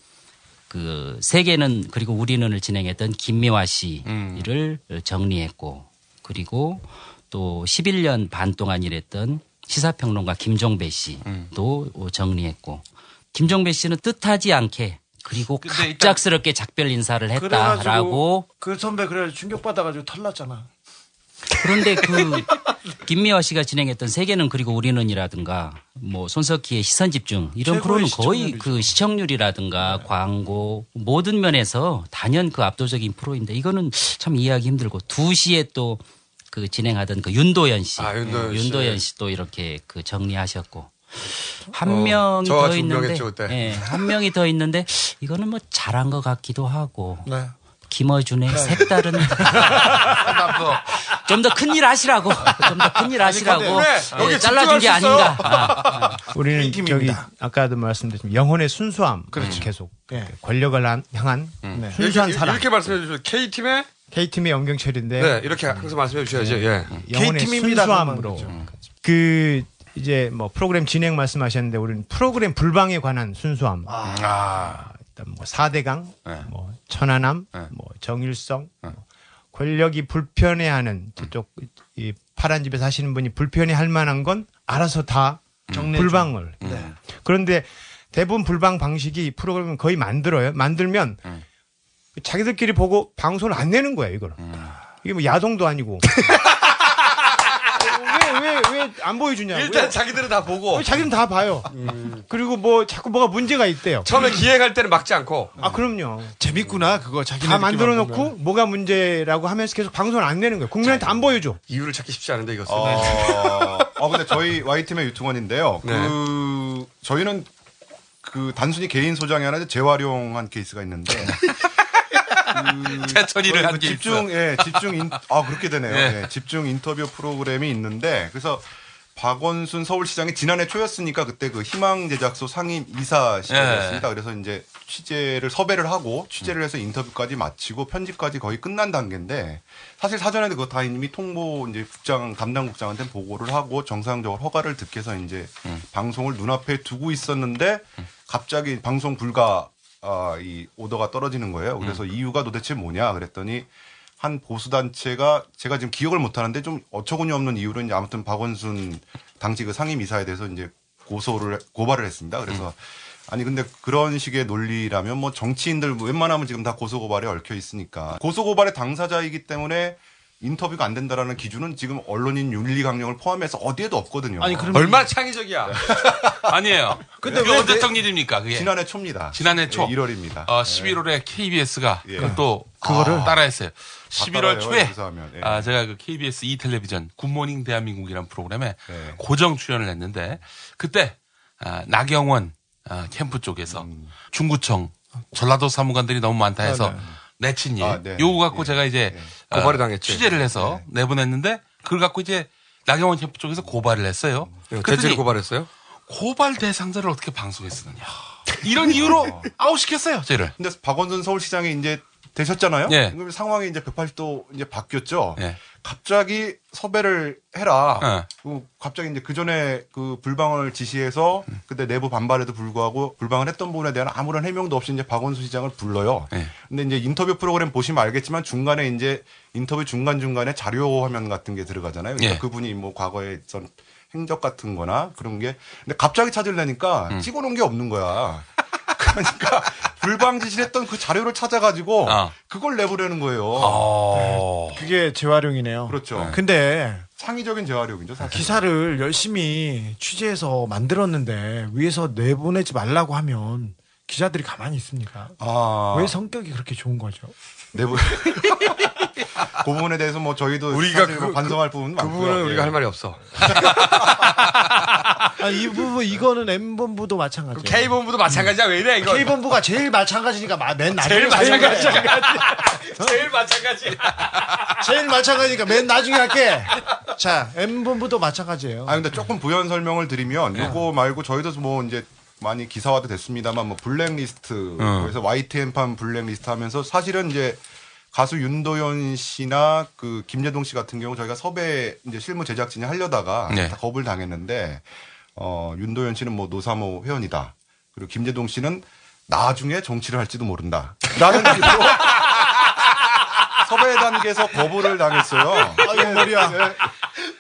그 세계는 그리고 우리는을 진행했던 김미화 씨를 정리했고 그리고 또 11년 반 동안 일했던 시사평론가 김종배 씨도 정리했고 김종배 씨는 뜻하지 않게 그리고 갑작스럽게 작별 인사를 했다라고 그 선배 그래 충격 받아가지고 털났잖아. 그런데 그 김미화 씨가 진행했던 세계는 그리고 우리는이라든가 뭐 손석희의 시선 집중 이런 프로는 거의 시청률이죠. 그 시청률이라든가 광고 모든 면에서 단연 그 압도적인 프로인데 이거는 참 이해하기 힘들고 2시에 또 그 진행하던 그 윤도현 씨, 아, 윤도현 씨. 윤도현 씨도 이렇게 그 정리하셨고 한 어, 명이 저와 더 있는데. 예, 한 명이 더 있는데 이거는 뭐 잘한 것 같기도 하고 네. 김어준의 색다른 좀 더 큰 일 하시라고 좀 더 큰 일 하시라고 예, 잘라준 게 아닌가. 아, 우리는 팀입니다. 저기 아까도 말씀드렸지만 영혼의 순수함 그렇죠. 계속 네. 권력을 한- 향한 네. 순수한 이렇게, 사랑. 이렇게 말씀해 주셔서 K팀의 K팀의 영경철인데 네, 이렇게 항상 말씀해 주셔야죠. 예. 영혼의 K팀입니다. 순수함으로 그 이제 뭐 프로그램 진행 말씀하셨는데 우리는 프로그램 불방에 관한 순수함. 아. 일단 뭐 4대강, 네. 뭐 천안함, 뭐 정일성, 뭐 권력이 불편해하는 저쪽 이 파란 집에 사시는 분이 불편해할 만한 건 알아서 다 정리해 불방을. 네. 그런데 대부분 불방 방식이 프로그램을 거의 만들어요. 만들면 자기들끼리 보고 방송을 안 내는 거예요, 이걸. 이게 뭐 야동도 아니고. 왜, 왜, 왜 안 보여주냐고. 일단 자기들은 다 보고 자기는 다 봐요. 그리고 뭐 자꾸 뭐가 문제가 있대요. 처음에 기획할 때는 막지 않고 아, 그럼요. 재밌구나 그거 자기네 다 만들어 놓고 뭐가 문제라고 하면서 계속 방송을 안 내는 거예요. 국민한테 안 보여줘. 이유를 찾기 쉽지 않은데 이것은. 어, 어, 근데 저희 Y팀의 유튜버인데요. 네. 그, 저희는 그 단순히 개인 소장이 아니라 재활용한 케이스가 있는데. 그 재처리를 저희 한그게 집중. 예, 집중 인, 아, 그렇게 되네요. 네. 예, 집중 인터뷰 프로그램이 있는데, 그래서 박원순 서울시장이 지난해 초였으니까 그때 그 희망 제작소 상임 이사 시절이었습니다. 그래서 이제 취재를 섭외를 하고 취재를 해서 인터뷰까지 마치고 편집까지 거의 끝난 단계인데 사실 사전에 그거 다 이미 통보 이제 국장 담당 국장한테 보고를 하고 정상적으로 허가를 듣게 해서 이제 방송을 눈앞에 두고 있었는데 갑자기 방송 불가 아, 이 오더가 떨어지는 거예요. 그래서 이유가 도대체 뭐냐 그랬더니 한 보수 단체가 제가 지금 기억을 못 하는데 좀 어처구니 없는 이유로 이제 아무튼 박원순 당시 그 상임 이사에 대해서 이제 고소를 고발을 했습니다. 그래서 아니 근데 그런 식의 논리라면 뭐 정치인들 뭐 웬만하면 지금 다 고소 고발에 얽혀 있으니까 고소 고발의 당사자이기 때문에 인터뷰가 안 된다라는 기준은 지금 언론인 윤리 강령을 포함해서 어디에도 없거든요. 아니, 그럼 얼마나 창의적이야. 아니에요. 근데 왜 내- 일입니까? 그게 지난해 초입니다. 지난해 초 예, 1월입니다. 어, 11월에 KBS가 예. 그또 그거를? 따라했어요. 11월 따라해요, 초에. 예. 아, 제가 그 KBS E 텔레비전 굿모닝 대한민국이라는 프로그램에 네. 고정 출연을 했는데 그때 아, 나경원 아, 캠프 쪽에서 음. 중구청 전라도 사무관들이 너무 많다 해서 네, 네. 내친 일 아, 네. 요거 갖고 제가 이제 어, 고발을 당했죠. 취재를 해서 내보냈는데 그걸 갖고 이제 나경원 캠프 쪽에서 고발을 했어요. 네, 그랬더니 대체로 고발했어요? 고발 대상자를 어떻게 방송에 쓰느냐. 이런 이유로 아웃시켰어요, 저를. 근데 박원순 서울시장이 이제 되셨잖아요. 예. 그럼 상황이 이제 180도 이제 바뀌었죠. 예. 갑자기 섭외를 해라. 예. 그 갑자기 이제 그 전에 그 불방을 지시해서 그때 내부 반발에도 불구하고 불방을 했던 부분에 대한 아무런 해명도 없이 이제 박원순 시장을 불러요. 예. 근데 이제 인터뷰 프로그램 보시면 알겠지만 중간에 이제 인터뷰 중간 중간에 자료 화면 같은 게 들어가잖아요. 그러니까 예. 그분이 뭐 과거에 있던 행적 같은 거나 그런 게 근데 갑자기 찾으려니까 음. 찍어 놓은 게 없는 거야. 그러니까 불방 지시를 했던 그 자료를 찾아가지고 어. 그걸 내보려는 거예요. 어. 그게 재활용이네요. 그렇죠. 근데 창의적인 재활용이죠. 사실. 기사를 열심히 취재해서 만들었는데 위에서 내보내지 말라고 하면 기자들이 가만히 있습니까? 아. 왜 성격이 그렇게 좋은 거죠? 내부 그 부분에 대해서 뭐 저희도 우리가 사실 뭐 그- 반성할 부분은 그 많고요. 부분은 예. 우리가 할 말이 없어. 아, 이 부분 이거는 M 본부도 마찬가지예요. K 본부도 마찬가지야. 왜 이래 이거? K 본부가 제일 마찬가지니까 마- 맨 나중에 제일. 마찬가지. 제일 마찬가지. 제일 마찬가지니까 맨 나중에 할게. 자, M 본부도 마찬가지예요. 아 근데 조금 부연 설명을 드리면 네. 요거 말고 저희도 뭐 이제 많이 기사화도 됐습니다만 뭐 블랙리스트 어. 그래서 YTN판 블랙리스트 하면서 사실은 이제 가수 윤도현 씨나 그 김재동 씨 같은 경우 저희가 섭외 이제 실무 제작진이 하려다가 네. 다 겁을 당했는데 어 윤도현 씨는 뭐 노사모 회원이다. 그리고 김재동 씨는 나중에 정치를 할지도 모른다. 라는 식으로 섭외 단계에서 거부를 당했어요. 아이고 머리야.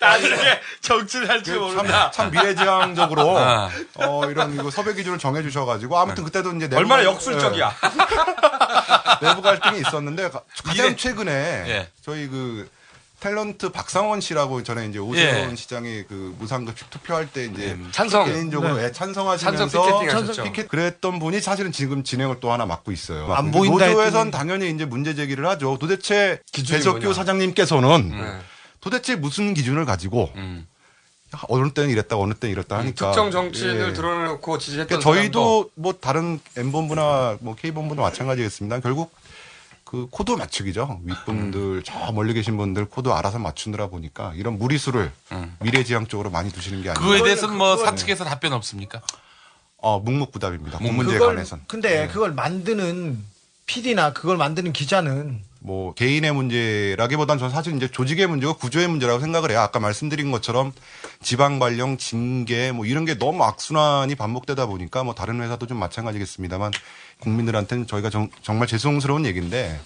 나중에 정치를 할지 참, 모른다. 참 미래지향적으로 아. 어, 이런 이거 섭외 기준을 정해주셔가지고 아무튼 그때도 이제 내부 얼마나 갈- 역술적이야. 예, 내부 갈등이 있었는데 가- 가장 이래. 최근에 예. 저희 그 탤런트 박상원 씨라고 전에 이제 오세훈 예. 시장이 그 무상급식 투표할 때 이제 음, 찬성. 개인적으로 네. 예, 찬성하시면서 찬성 피켓팅. 피켓 그랬던 분이 사실은 지금 진행을 또 하나 맡고 있어요. 안 보인다 노조에선 했더니- 당연히 이제 문제 제기를 하죠. 도대체 배석규. 사장님께서는 네. 도대체 무슨 기준을 가지고 음. 어느 때는 이랬다 어느 때는 이랬다 하니까 특정 정치인을 예. 드러내놓고 지지했던 그러니까 사람도 저희도 뭐 다른 M 본부나 뭐 K 본부나 마찬가지겠습니다. 결국 그 코드 맞추기죠. 윗분들 저 멀리 계신 분들 코드 알아서 맞추느라 보니까 이런 무리수를 미래지향 쪽으로 많이 두시는 게 아니에요. 그거에 대해서는 뭐 사측에서 답변 없습니까? 어, 묵묵부답입니다. 그 문제에 관해선. 근데 그걸 만드는 PD나 그걸 만드는 기자는 뭐 개인의 문제라기보단 저는 사실 이제 조직의 문제고 구조의 문제라고 생각을 해요. 아까 말씀드린 것처럼 지방 발령, 징계 뭐 이런 게 너무 악순환이 반복되다 보니까 뭐 다른 회사도 좀 마찬가지겠습니다만 국민들한테는 저희가 정, 말 죄송스러운 얘기인데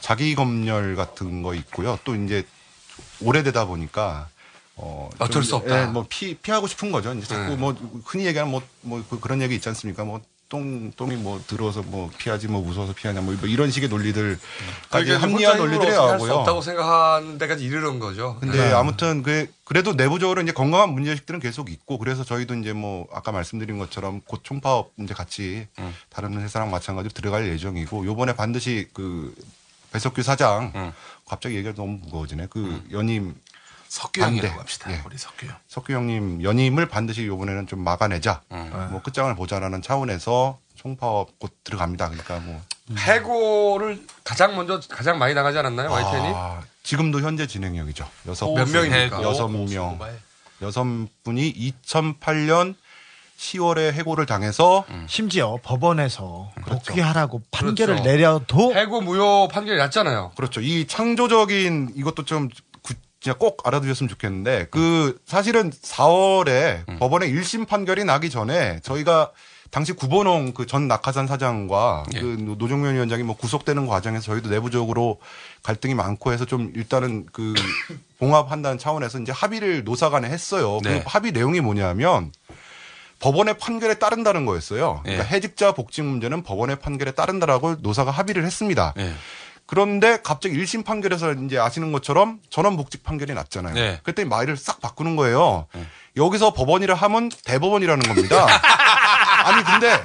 자기 검열 같은 거 있고요. 또 이제 오래되다 보니까 어, 어쩔 좀, 수 없다. 예, 뭐 피, 피하고 싶은 거죠. 이제 자꾸 네. 뭐 흔히 얘기하는 뭐, 뭐 그- 그런 얘기 있지 않습니까? 뭐 똥, 똥이 뭐 들어서 뭐 피하지 뭐 무서워서 피하냐 뭐 이런 식의 논리들까지 그러니까 합리화한 혼자 힘으로 논리들이 나오고요. 없다고 생각하는 데까지 이르는 거죠. 근데 네. 아무튼 그 그래도 내부적으로 이제 건강한 문제의식들은 계속 있고 그래서 저희도 이제 뭐 아까 말씀드린 것처럼 곧 총파업 이제 같이 음. 다른 회사랑 마찬가지로 들어갈 예정이고 요번에 반드시 그 배석규 사장 음. 갑자기 얘기가 너무 무거워지네. 그 연임 석규 형이라고 반대. 합시다. 예. 우리 석규 형. 석규 형님 연임을 반드시 요번에는 좀 막아내자. 음. 뭐 끝장을 보자라는 차원에서 총파업 곧 들어갑니다. 그러니까 뭐 해고를 가장 먼저 가장 많이 나가지 않았나요, YTN이? 아, 지금도 현재 진행형이죠. 여섯 몇 명입니까? 여섯 오, 명. 여섯 분이 2008년 10월에 해고를 당해서 심지어 법원에서 복귀하라고 판결을 그렇죠. 내려도 해고 무효 판결이 났잖아요. 그렇죠. 이 창조적인 이것도 좀 구- 진짜 꼭 알아두셨으면 좋겠는데 그 사실은 4월에 음. 법원의 1심 판결이 나기 전에 저희가 당시 구본홍 그 전 낙하산 사장과 예. 그 노- 노종면 위원장이 뭐 구속되는 과정에서 저희도 내부적으로 갈등이 많고 해서 좀 일단은 그 봉합한다는 차원에서 이제 합의를 노사간에 했어요. 네. 그 합의 내용이 뭐냐면 법원의 판결에 따른다는 거였어요. 그러니까 예. 해직자 복직 문제는 법원의 판결에 따른다라고 노사가 합의를 했습니다. 예. 그런데 갑자기 1심 판결에서 이제 아시는 것처럼 전원 복직 판결이 났잖아요. 네. 그때 말을 싹 바꾸는 거예요. 여기서 법원이라 하면 대법원이라는 겁니다. 아니 근데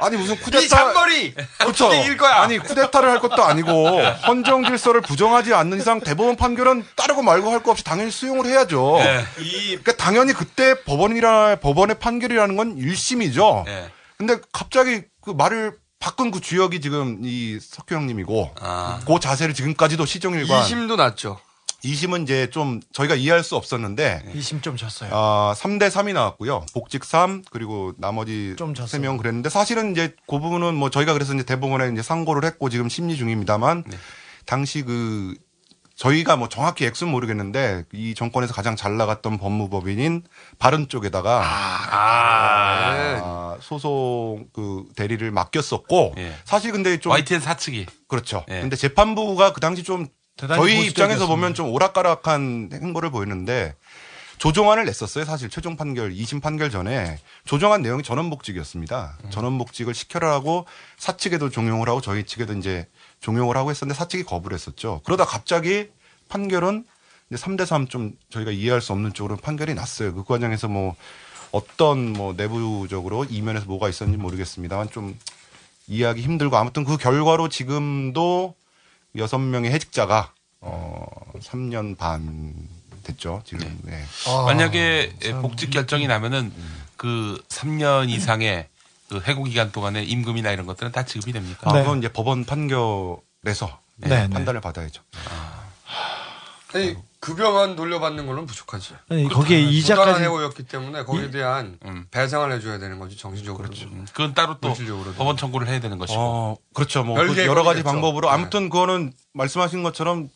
아니 무슨 쿠데타 이 잔머리 그렇죠. 거야? 아니 쿠데타를 할 것도 아니고 헌정 질서를 부정하지 않는 이상 대법원 판결은 따르고 말고 할 거 없이 당연히 수용을 해야죠. 네. 그러니까 당연히 그때 법원이라 법원의 판결이라는 건 1심이죠. 네. 근데 갑자기 그 말을 그 주역이 지금 이 석규 형님이고 아. 그 자세를 지금까지도 시정일관 2심도 났죠. 2심은 이제 좀 저희가 이해할 수 없었는데 2심 좀 졌어요. 아, 3대 3이 나왔고요. 복직 3 그리고 나머지 좀 졌어요. 3명 그랬는데 사실은 이제 그 부분은 뭐 저희가 그래서 이제 대법원에 이제 상고를 했고 지금 심리 중입니다만 네. 당시 그 저희가 뭐 정확히 액수는 모르겠는데 이 정권에서 가장 잘 나갔던 법무법인인 바른 쪽에다가 아, 소송 그 대리를 맡겼었고 예. 사실 근데 좀 YTN 사측이 그렇죠. 예. 근데 재판부가 그 당시 좀 저희. 입장에서 보면 좀 오락가락한 행보를 보였는데 조정안을 냈었어요. 사실 최종 판결, 2심 판결 전에 조정안 내용이 전원복직이었습니다. 음. 전원복직을 시켜라 하고 사측에도 종용을 하고 저희 측에도 이제 종용을 하고 했었는데 사측이 거부를 했었죠. 그러다 갑자기 판결은 이제 3대 3 좀 저희가 이해할 수 없는 쪽으로 판결이 났어요. 그 과정에서 뭐 어떤 뭐 내부적으로 이면에서 뭐가 있었는지 모르겠습니다만 좀 이해하기 힘들고 아무튼 그 결과로 지금도 여섯 명의 해직자가 어 3년 반 됐죠 지금. 네. 만약에 복직 결정이 나면은 그 3년 이상의 그 해고 기간 동안에 임금이나 이런 것들은 다 지급이 됩니까? 아, 그건 이제 법원 판결에서 네, 네, 네. 판단을 받아야죠. 아니 급여만 돌려받는 걸로는 부족하지. 아니, 거기에 이자까지- 해고였기 때문에 거기에 이- 대한 배상을 해줘야 되는 거지 정신적으로. 그렇죠. 그건 따로 또 물질적으로도. 법원 청구를 해야 되는 것이고. 어, 그렇죠. 뭐 그 여러 가지. 방법으로 네. 아무튼 그거는 말씀하신 것처럼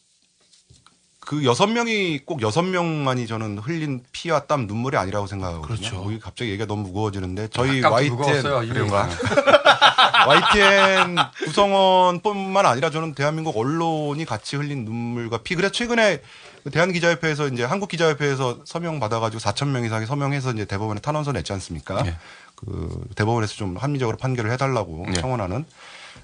그 여섯 명이 꼭 여섯 명만이 저는 흘린 피와 땀 눈물이 아니라고 생각하거든요. 그렇죠. 여기 갑자기 얘기가 너무 무거워지는데 저희 YTN. 그런가? YTN 구성원뿐만 아니라 저는 대한민국 언론이 같이 흘린 눈물과 피. 그래서 최근에 그 대한기자협회에서 이제 한국기자협회에서 서명 받아가지고 4천 명 이상이 서명해서 이제 대법원에 탄원서 냈지 않습니까? 네. 그 대법원에서 좀 합리적으로 판결을 해달라고 네. 청원하는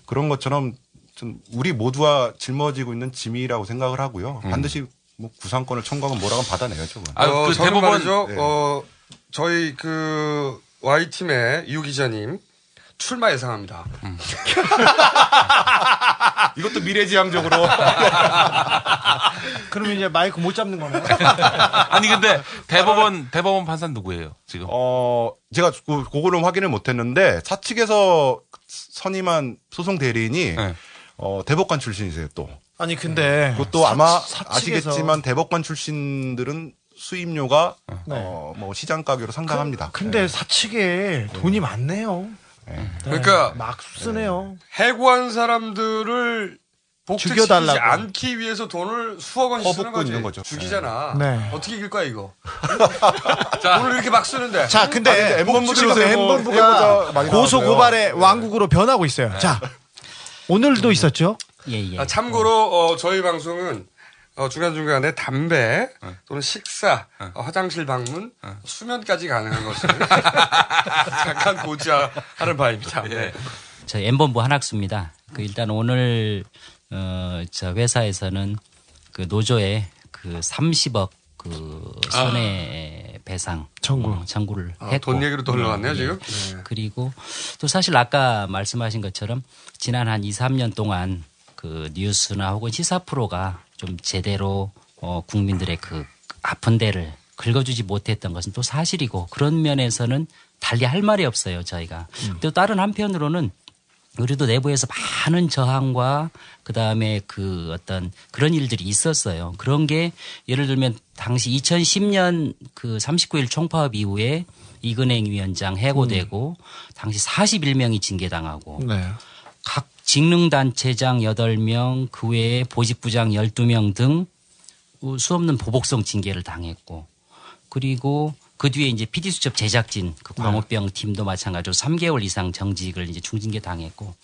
그런 것처럼 좀 우리 모두와 짊어지고 있는 짐이라고 생각을 하고요. 음. 반드시 뭐 구상권을 청구하면 뭐라고 받아내야죠. 아, 어, 그 대법원- 말이죠. 네. 어, 저희 그 Y팀의 유 기자님 출마 예상합니다. 이것도 미래지향적으로. 그러면 이제 마이크 못 잡는 거네. 아니 근데 대법원 대법원 판사 누구예요 지금? 어, 제가 그, 그거는 확인을 못 했는데, 사측에서 선임한 소송 대리인이, 네. 어, 대법관 출신이세요 또. 아니 근데 그것도 사- 아마 사측에서- 아시겠지만 대법관 출신들은 수입료가 네. 어, 뭐 시장 가격으로 상당합니다. 근데 사측에 돈이 많네요. 네. 그러니까 막 쓰네요. 해고한 사람들을 죽여달라고. 않기 위해서 돈을 수억 원씩 쓰는 거지. 있는 거죠. 죽이잖아. 네. 어떻게 이길 거야 이거? 돈을 이렇게 막 쓰는데. 자, 근데 많이 고소. 고발의 왕국으로 변하고 있어요. 자, 오늘도 있었죠? 예, 예. 아, 참고로 어, 저희 방송은 어, 중간중간에 담배 또는 식사, 어, 화장실 방문, 수면까지 가능한 것을 잠깐 고지하는 바입니다. 네. 저 M본부 한학수입니다. 그 일단 오늘 어, 저 회사에서는 그 노조에 그 30억 그 손해 배상 청구. 어, 청구를 아, 했고 돈 얘기로 또 흘러갔네요, 예. 지금? 네. 그리고 또 사실 아까 말씀하신 것처럼 지난 한 2, 3년 동안 그 뉴스나 혹은 시사 프로가 좀 제대로 어, 국민들의 그 아픈 데를 긁어주지 못했던 것은 또 사실이고 그런 면에서는 달리 할 말이 없어요 저희가 또 다른 한편으로는 우리도 내부에서 많은 저항과 그 다음에 그 어떤 그런 일들이 있었어요. 그런 게 예를 들면 당시 2010년 그 39일 총파업 이후에 이근행 위원장 해고되고 당시 41명이 징계당하고 네. 각 직능단체장 8명, 그 외에 보직부장 12명 등 수 없는 보복성 징계를 당했고 그리고 그 뒤에 이제 PD수첩 제작진 그 광우병 팀도 마찬가지로 3개월 이상 정직을 이제 중징계 당했고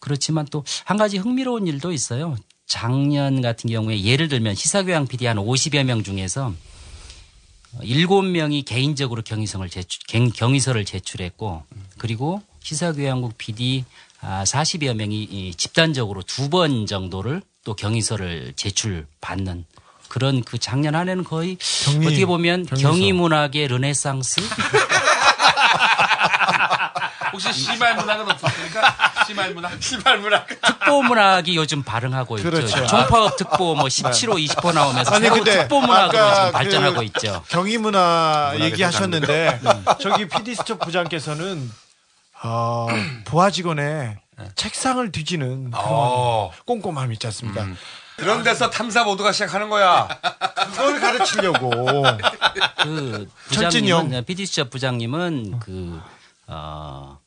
그렇지만 또 한 가지 흥미로운 일도 있어요. 작년 같은 경우에 예를 들면 시사교양 PD 한 50여 명 중에서 7명이 개인적으로 경위성을 제출, 경- 경위서를 제출했고 그리고 시사교양국 PD 아, 40여 명이 이 집단적으로 두 번 정도를 또 경위서를 제출받는 그런 그 작년 한 해는 거의 경위- 어떻게 보면 경위서. 경위문학의 르네상스 혹시 시말 문학은 없었습니까? 시말 문학? 시말 문학. 특보 문학이 요즘 발흥하고 있죠. 그렇죠. 총파업 특보 뭐 17호, 20호 나오면서 아니, 새로 특보 문학으로 지금 그 발전하고 있죠. 경희 문화 문학에서 얘기하셨는데 저기 PD 수첩 부장께서는 어, 부하 직원의 책상을 뒤지는 그런 어. 꼼꼼함 있지 않습니까? 그런 데서 탐사 모드가 시작하는 거야. 그걸 가르치려고. 그 철진이 형. 부장님은 PD 수첩 부장님은 그 어,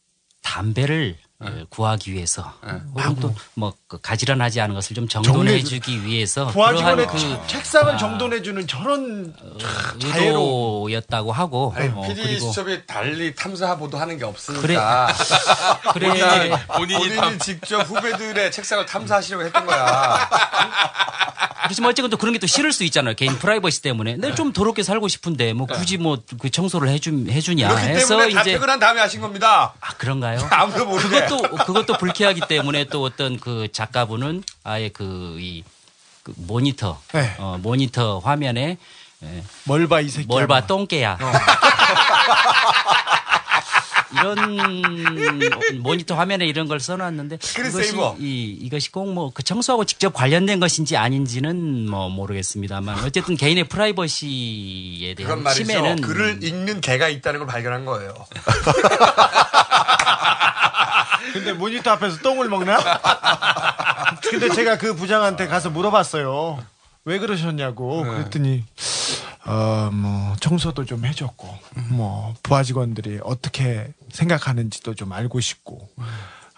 담배를 어, 구하기 위해서 혹은 또뭐 그 가지런하지 않은 것을 좀 정돈해 주기 위해서 부하 그러한 직원의 그 책- 책상을 정돈해 주는 저런 자애로 의도였다고 하고 아니, 어, PD 그리고 수첩이 달리 탐사 보도 하는 게 없으니까. 그래. 본인이, 본인이 본인이 탐- 직접 후배들의 책상을 탐사하시려고 했던 거야. 그렇지만 어쨌든 또 그런 게 또 싫을 수 있잖아요. 개인 프라이버시 때문에. 내가 좀 더럽게 살고 싶은데 뭐 굳이 뭐 그 청소를 해주, 해주냐 그렇기 해서 때문에 다 이제 퇴근한 다음에 하신 겁니다. 아, 그런가요? 아무도 모르게. 그것도 그것도 불쾌하기 때문에 또 어떤 그 작가분은 아예 그이 그 모니터 네. 어, 모니터 화면에 예, 뭘봐 이 새끼야. 뭘봐 똥개야. 어. 이런 모니터 화면에 이런 걸 써놨는데 이것이 세이버. 이, 이것이 꼭 뭐 그 청소하고 직접 관련된 것인지 아닌지는 뭐 모르겠습니다만 어쨌든 개인의 프라이버시에 그건 대한 말이죠. 침해는 글을 읽는 개가 있다는 걸 발견한 거예요. 근데 모니터 앞에서 똥을 먹나? 근데 제가 그 부장한테 가서 물어봤어요. 왜 그러셨냐고. 그랬더니 어 뭐 청소도 좀 해줬고 뭐 부하 직원들이 어떻게 생각하는지도 좀 알고 싶고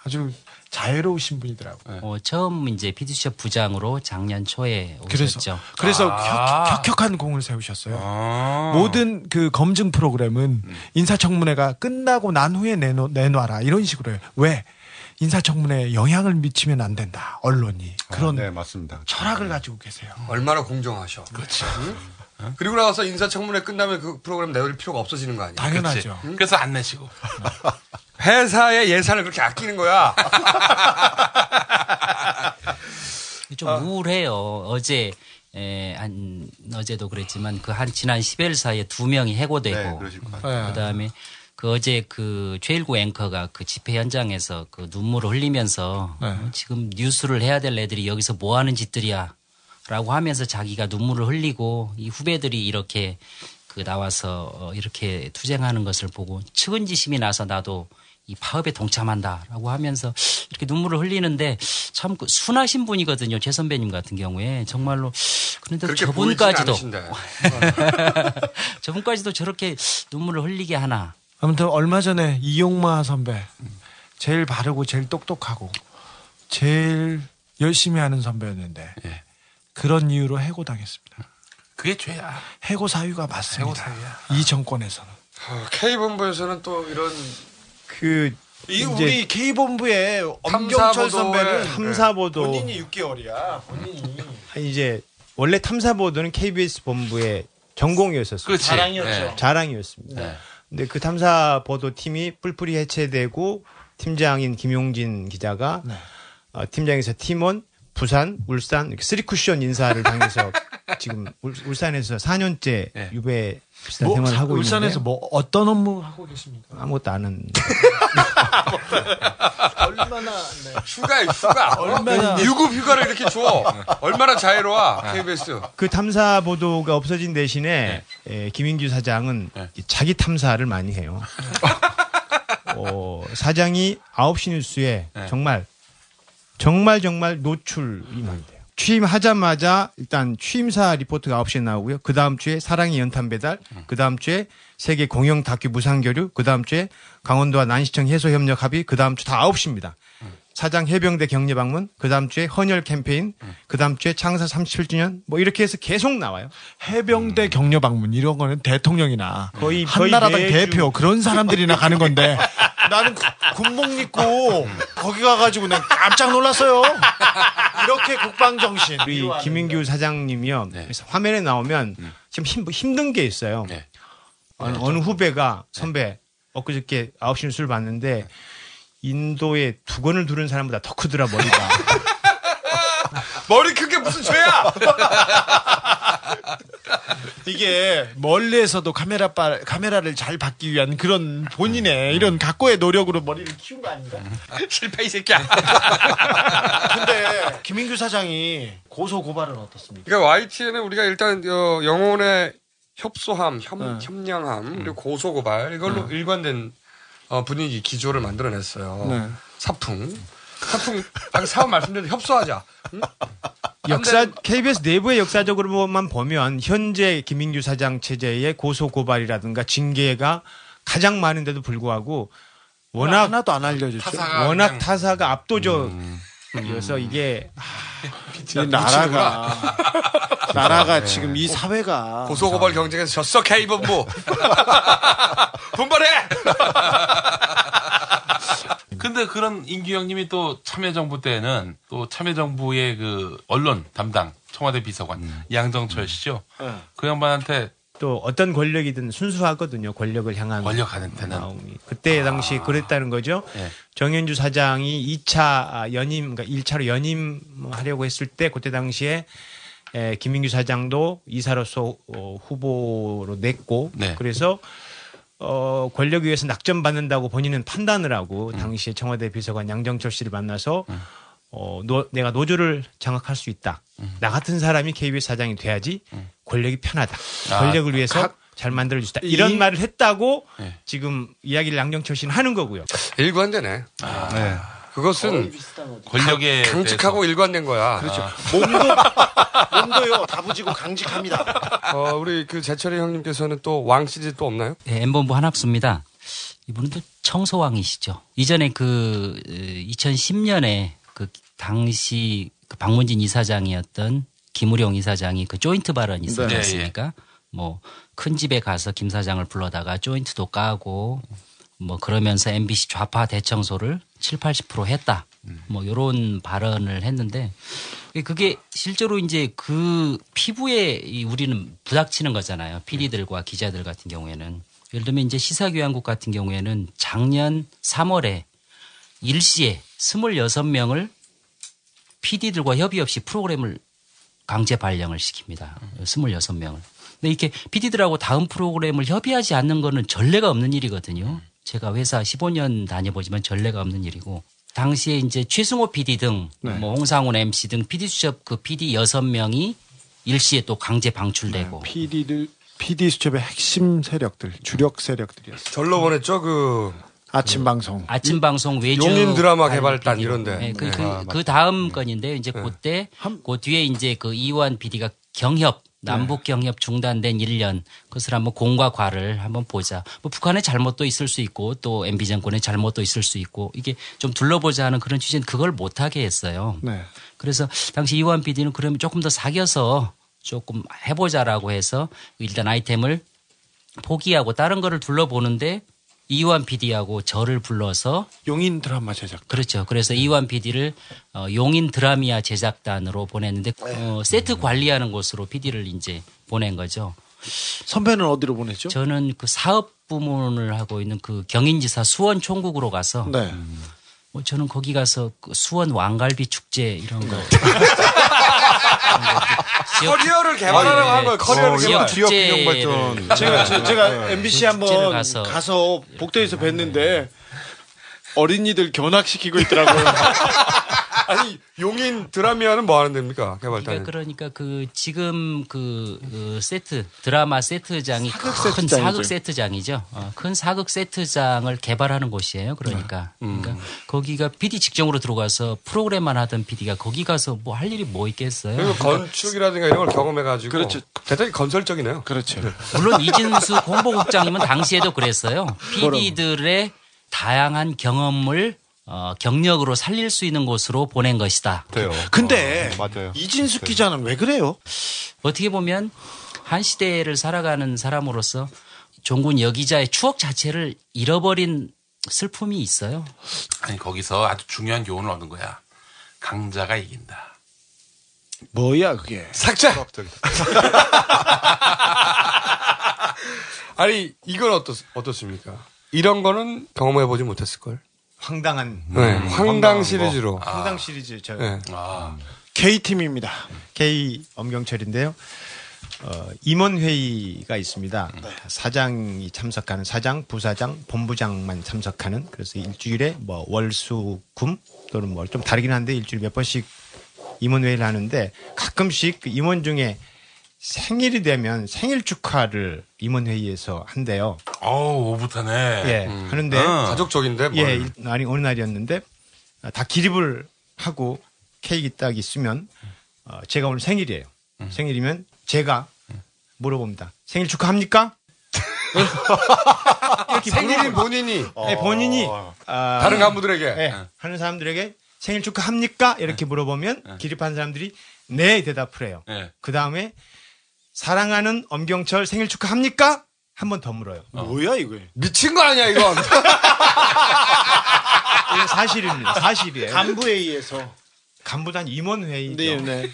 아주 자애로우신 분이더라고요. 어, 처음 이제 피디수첩 부장으로 작년 초에 그래서 오셨죠. 그래서 아. 혁, 혁혁한 공을 세우셨어요. 모든 그 검증 프로그램은 인사청문회가 끝나고 난 후에 내놓, 내놔라 이런 식으로 해요. 왜? 인사청문회에 영향을 미치면 안 된다. 언론이 그런 네, 맞습니다. 철학을 가지고 계세요. 얼마나 공정하셔. 그렇죠. 응? 그리고 나서 인사청문회 끝나면 그 프로그램 내릴 필요가 없어지는 거 아니야? 당연하죠. 그치? 그래서 안 내시고. 회사의 예산을 그렇게 아끼는 거야. 좀 우울해요. 어제 에, 한 어제도 그랬지만 그 한 지난 10일 사이에 두 명이 해고되고 네, 같아요. 그다음에 그 어제 그 최일구 앵커가 그 집회 현장에서 그 눈물을 흘리면서 네. 어, 지금 뉴스를 해야 될 애들이 여기서 뭐 하는 짓들이야 라고 하면서 자기가 눈물을 흘리고 이 후배들이 이렇게 그 나와서 어, 이렇게 투쟁하는 것을 보고 측은지심이 나서 나도 이 파업에 동참한다라고 하면서 이렇게 눈물을 흘리는데 참그 순하신 분이거든요. 최 선배님 같은 경우에 정말로 그런데 저분까지도. 저분까지도 저렇게 눈물을 흘리게 하나. 아무튼 얼마 전에 이용마 선배 제일 바르고 제일 똑똑하고 제일 열심히 하는 선배였는데 그런 이유로 해고당했습니다. 그게 죄야. 해고 사유가 맞습니다. 해고 사유야. 이 정권에서는. K본부에서는 또 이런 그 이 우리 K 본부의 탐사보도에 엄경철 선배는 탐사보도 본인이 6개월이야. 본인이 이제 원래 탐사보도는 KBS 본부의 전공이었었어요. 그렇지. 자랑이었죠. 네. 자랑이었습니다. 네. 근데 그 탐사보도 팀이 뿔뿔이 해체되고 팀장인 김용진 기자가 네. 어, 팀장에서 팀원 부산, 울산 이렇게 쓰리 쿠션 인사를 당해서 지금 울, 울산에서 4년째 유배 비슷한 뭐, 생활을 하고 울산에서 있는데 뭐 어떤 업무 하고 계십니까? 아무것도 안 하는 얼마나 네. 휴가 휴가. 얼마나- 유급 휴가를 이렇게 줘. 얼마나 자유로워 KBS. 그 탐사 보도가 없어진 대신에 에, 김인규 사장은 이 자기 탐사를 많이 해요. 어, 사장이 9시 뉴스에 정말 정말 정말 노출이 많이 돼요. 취임하자마자 일단 취임사 리포트가 9시에 나오고요. 그 다음 주에 사랑의 연탄 배달, 그 다음 주에 세계 공영 다큐 무상교류, 그 다음 주에 강원도와 난시청 해소 협력 합의, 그 다음 주 다 9시입니다. 사장 해병대 격려 방문, 그 다음 주에 헌혈 캠페인, 그 다음 주에 창사 37주년, 뭐 이렇게 해서 계속 나와요. 해병대 격려 방문 이런 거는 대통령이나 거의- 거의 한나라당 매주- 대표 그런 사람들이나 가는 건데 나는 구- 군복 입고 거기 가가지고 내가 깜짝 놀랐어요. 이렇게 국방 정신. 우리 김인규 사장님이요. 그래서 화면에 나오면 좀 힘, 힘든 게 있어요. 어느, 어느 후배가 선배 엊그저께 9시 뉴스를 봤는데 인도에 두건을 두른 사람보다 더 크더라 머리가. 머리 크게 무슨 죄야 이게 멀리에서도 카메라 바, 카메라를 잘 받기 위한 그런 본인의 이런 각고의 노력으로 머리를 키운 거 아닌가? 실패 이 새끼야 근데 김인규 사장이 고소 고발은 어떻습니까? 그러니까 YTN은 우리가 일단 어, 영혼의 협소함, 협, 네. 협량함, 그리고 고소 고발 이걸로 일관된 어, 분위기 기조를 만들어냈어요. 네. 사풍. 사풍. 아까 사업 말씀드린 협소하자. 응? 역사 KBS 내부의 역사적으로만 보면 현재 김인규 사장 체제의 고소 고발이라든가 징계가 가장 많은데도 불구하고 워낙 하나도 안 알려줬죠. 타사가 워낙 그냥- 타사가 압도적 이어서 이게 이 나라가 나라가 지금 이 사회가 고소고발 경쟁에서 졌어 K본부. 분발해. 근데 그런 임규영님이 또 참여정부 때는 또 참여정부의 그 언론 담당 청와대 비서관 양정철 씨죠. 그 양반한테 또 어떤 권력이든 순수하거든요. 권력을 향한 권력한테는 그때 당시 그랬다는 거죠. 예. 정현주 사장이 2차 연임, 그러니까 1차로 연임하려고 했을 때 그때 당시에 에, 김민규 사장도 이사로서 어, 후보로 냈고 네. 그래서 어, 권력 위에서 낙점받는다고 본인은 판단을 하고 당시에 청와대 비서관 양정철 씨를 만나서 어, 노, 내가 노조를 장악할 수 있다. 나 같은 사람이 KBS 사장이 돼야지 권력이 편하다. 아, 권력을 위해서 각- 잘 만들어 주시다. 이런 이- 말을 했다고 지금 이야기를 양정철 씨는 하는 거고요. 일관되네. 네. 그것은 권력에 강- 강직하고 일관된 거야. 그렇죠. 아. 몸도 몸도요 다부지고 강직합니다. 어, 우리 그 재철이 형님께서는 또 왕 시리즈 또 없나요? 네, M본부 한학수입니다. 이분은 또 청소왕이시죠. 이전에 그 2010년에 그 당시 그 박문진 이사장이었던 김우룡 이사장이 그 조인트 발언이 있었지 네, 예. 않습니까? 뭐 큰 집에 가서 김 사장을 불러다가 조인트도 까고 뭐 그러면서 MBC 좌파 대청소를 7, 80% 했다. 뭐 요런 발언을 했는데 그게 실제로 이제 그 피부에 이 우리는 부닥치는 거잖아요. PD들과 기자들 같은 경우에는. 예를 들면 이제 시사교양국 같은 경우에는 작년 3월에 일시에 26명을 PD들과 협의 없이 프로그램을 강제 발령을 시킵니다. 26명을. 근데 이렇게 PD들하고 다음 프로그램을 협의하지 않는 거는 전례가 없는 일이거든요. 제가 회사 15년 다녀보지만 전례가 없는 일이고 당시에 이제 최승호 PD 등 네. 뭐 홍상훈 MC 등 PD 수첩 그 PD 6명이 일시에 또 강제 방출되고 PD들 PD 수첩의 핵심 세력들 주력 세력들이었어요. 절로 보냈죠 그 아침 방송. 아침 방송 외주 용인 드라마 개발단. 이런데. 네, 그, 네. 그, 아, 그 다음 건인데요. 이제 그때 그 뒤에 이제 그 이완 PD가 경협 남북 경협 중단된 1년 그것을 한번 공과 과를 한번 보자. 뭐 북한의 잘못도 있을 수 있고 또 MB 정권의 잘못도 있을 수 있고 이게 좀 둘러보자 하는 그런 취지는 그걸 못하게 했어요. 네. 그래서 당시 이완 PD는 그러면 조금 더 사겨서 조금 해보자라고 해서 일단 아이템을 포기하고 다른 거를 둘러보는데 이완 PD하고 저를 불러서 용인 드라마 제작. 그렇죠. 그래서 이완 PD를 어, 용인 드라미아 제작단으로 보냈는데 어, 세트 관리하는 곳으로 PD를 이제 보낸 거죠. 선배는 어디로 보냈죠? 저는 그 사업 부문을 하고 있는 그 경인지사 수원 총국으로 가서 네. 뭐 저는 거기 가서 그 수원 왕갈비 축제 이런 거 커리어를 개발하라고 한 거예요. 커리어를 지역 개발. 축제를 제가 제- 제가 네. MBC 축제를 한번 가서 가서, 복도에서 뵀는데 어린이들 견학시키고 있더라고요. 아니 용인 드라미아는 뭐 하는 데입니까? 개발단. 그러니까, 그러니까 그 지금 그, 그 세트 드라마 세트장이 사극 큰 세트장이죠. 사극 세트장이죠. 어, 큰 사극 세트장을 개발하는 곳이에요. 그러니까, 음. 그러니까 거기가 PD 직종으로 들어가서 프로그램만 하던 PD가 거기 가서 뭐 할 일이 뭐 있겠어요. 그리고 건축이라든가 이런 걸 경험해가지고 그렇죠. 대단히 건설적이네요. 그렇죠. 물론 이진수 공보국장님은 당시에도 그랬어요. PD들의 다양한 경험을 어, 경력으로 살릴 수 있는 곳으로 보낸 것이다. 근데 어, 맞아요. 이진숙 기자는 왜 그래요? 어떻게 보면 한 시대를 살아가는 사람으로서 종군 여기자의 추억 자체를 잃어버린 슬픔이 있어요. 아니 거기서 아주 중요한 교훈을 얻은 거야. 강자가 이긴다. 뭐야 그게? 삭제. 아니 이건 어떻 어떻습니까? 이런 거는 경험해 보지 못했을 걸. 황당한 네, 음, 황당 시리즈로. 거. 황당 시리즈 저 네. K 팀입니다. K 엄경철인데요. 어, 임원 회의가 있습니다. 네. 사장이 참석하는 사장, 부사장, 본부장만 참석하는 그래서 일주일에 뭐 월수금 또는 뭐 좀 다르긴 한데 일주일 몇 번씩 임원 회의를 하는데 가끔씩 그 임원 중에 생일이 되면 생일 축하를 임원 회의에서 한대요. 어우 오붓하네. 예, 음. 하는데 어. 가족적인데 뭘. 예, 일- 아니 어느 날이었는데 아, 다 기립을 하고 케이크 딱 있으면 어, 제가 오늘 생일이에요. 음. 생일이면 제가 물어봅니다. 생일 축하합니까? 이렇게 생일인. 본인이 네, 본인이 아, 다른 간부들에게 네, 하는 사람들에게 생일 축하합니까? 이렇게 물어보면 기립한 사람들이 네 대답을 해요. 네. 그 다음에 사랑하는 엄경철 생일 축하합니까? 한 번 더 물어요. 뭐야 이거? 미친 거 아니야 이건. 이거 사실입니다. 사실이에요. 간부회의에서 간부단 임원회의죠. 네, 네.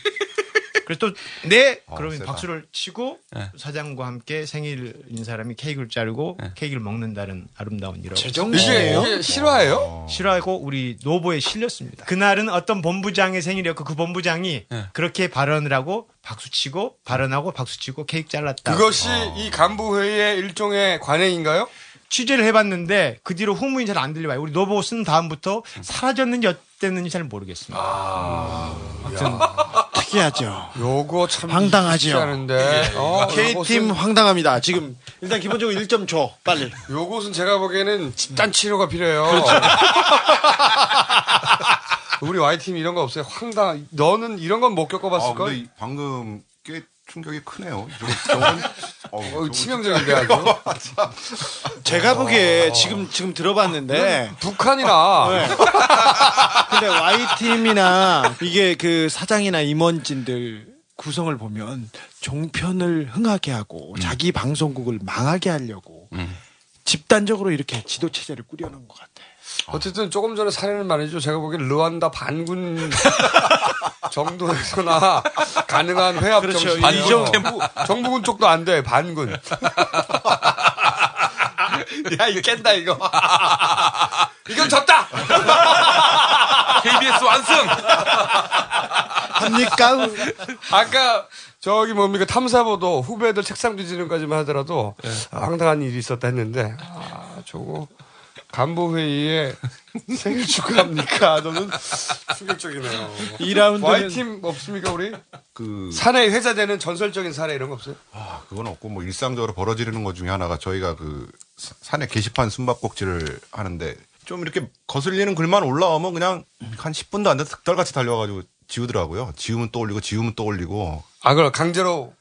그래서 또, 네! 어, 그러면 세다. 박수를 치고 네. 사장과 함께 생일인 사람이 케이크를 자르고 케이크를 먹는다는 아름다운 일화. 제정신이에요? 이게, 이게 실화예요? 싫어하고 우리 노보에 실렸습니다. 그날은 어떤 본부장의 생일이었고 그 본부장이 네. 그렇게 발언을 하고 박수치고 발언하고 박수치고 케이크 잘랐다. 그것이 어. 이 간부 회의의 일종의 관행인가요? 취재를 해봤는데 그 뒤로 후문이 잘 안 들려와요. 우리 노보 쓴 다음부터 사라졌는지 어땠는지 잘 모르겠습니다. 아무튼 특이하죠. 요거 참 황당하죠. 희한한데. 어, K 팀 요것은- 황당합니다. 지금 일단 기본적으로 1점 줘. 빨리. 요것은 제가 보기에는 집단 치료가 필요해요. 그렇죠. 우리 Y 팀 이런 거 없어요. 황당. 너는 이런 건 못 겪어봤을 아, 걸. 이- 방금 꽤 충격이 크네요. 저건, 어, 치명적인데 아주. 제가 보기에 지금 지금 들어봤는데 북한이나 네. 근데 Y 팀이나 이게 그 사장이나 임원진들 구성을 보면 종편을 흥하게 하고 자기 방송국을 망하게 하려고 집단적으로 이렇게 지도 체제를 꾸려놓은 것 같아. 어쨌든 조금 전에 사례는 말이죠. 제가 보기엔 르완다 반군 정도에서나 가능한 회합 그렇죠. 정신. 반군 정부, 정부군 쪽도 안 돼. 반군. 야, 이 깬다 이거. 이건 졌다. KBS 완승. 합니까? 아까 저기 뭡니까 탐사보도 후배들 책상 뒤지는까지만 하더라도 네. 아, 황당한 일이 있었다 했는데 아 저거 간부 회의에 생일 축하합니까? 저는 충격적이네요. 2라운드는 Y팀 없습니까 우리? 그 사내 회자되는 전설적인 사례 이런 거 없어요? 아, 그건 없고 뭐 일상적으로 벌어지는 것 중에 하나가 저희가 그 사- 산에 게시판 숨바꼭질을 하는데 좀 이렇게 거슬리는 글만 올라오면 그냥 한 10분도 안 돼서 득달같이 달려가지고 지우더라고요. 지우면 또 올리고 지우면 또 올리고. 아 그럼 강제로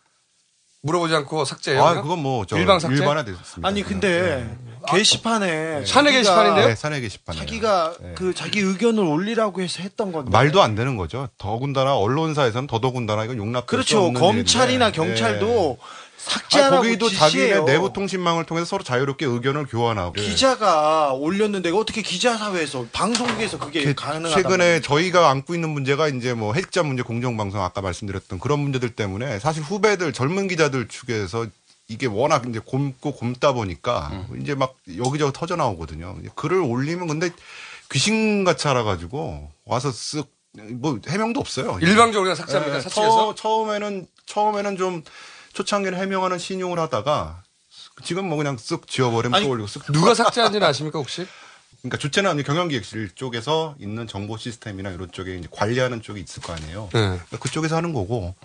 물어보지 않고 삭제해요? 아? 그건 뭐 저 일방 삭제? 일반화 됐습니다. 아니 근데 게시판에 사내 자기가- 게시판인데요? 네, 사내 게시판에. 자기가 그 자기 의견을 올리라고 해서 했던 건데 말도 안 되는 거죠. 더군다나 언론사에서는 더더군다나 이건 용납될 수 그렇죠. 없는 검찰이나 일인데. 경찰도 네. 삭제하라고 아니, 거기도 지시해요. 자기네 내부 통신망을 통해서 서로 자유롭게 의견을 교환하고. 기자가 올렸는데 어떻게 기자 사회에서 방송국에서 그게 게- 가능하다? 최근에 저희가 안고 있는 문제가 이제 뭐 핵자 문제 공정 방송 아까 말씀드렸던 그런 문제들 때문에 사실 후배들 젊은 기자들 측에서 이게 워낙 이제 곰고 곰다 보니까 이제 막 여기저기 터져 나오거든요. 글을 올리면 근데 귀신같이 알아가지고 와서 쓱 뭐 해명도 없어요. 일방적으로 그냥 삭제합니까? 네? 처, 처음에는 처음에는 좀 초창기는 해명하는 신용을 하다가 지금 뭐 그냥 쓱 지워버리면 또 올리고 쓱 누가 삭제한지는 아십니까 혹시? 그러니까 주체는 이제 경영기획실 쪽에서 있는 정보 시스템이나 이런 쪽에 이제 관리하는 쪽이 있을 거 아니에요. 네. 그러니까 그쪽에서 하는 거고.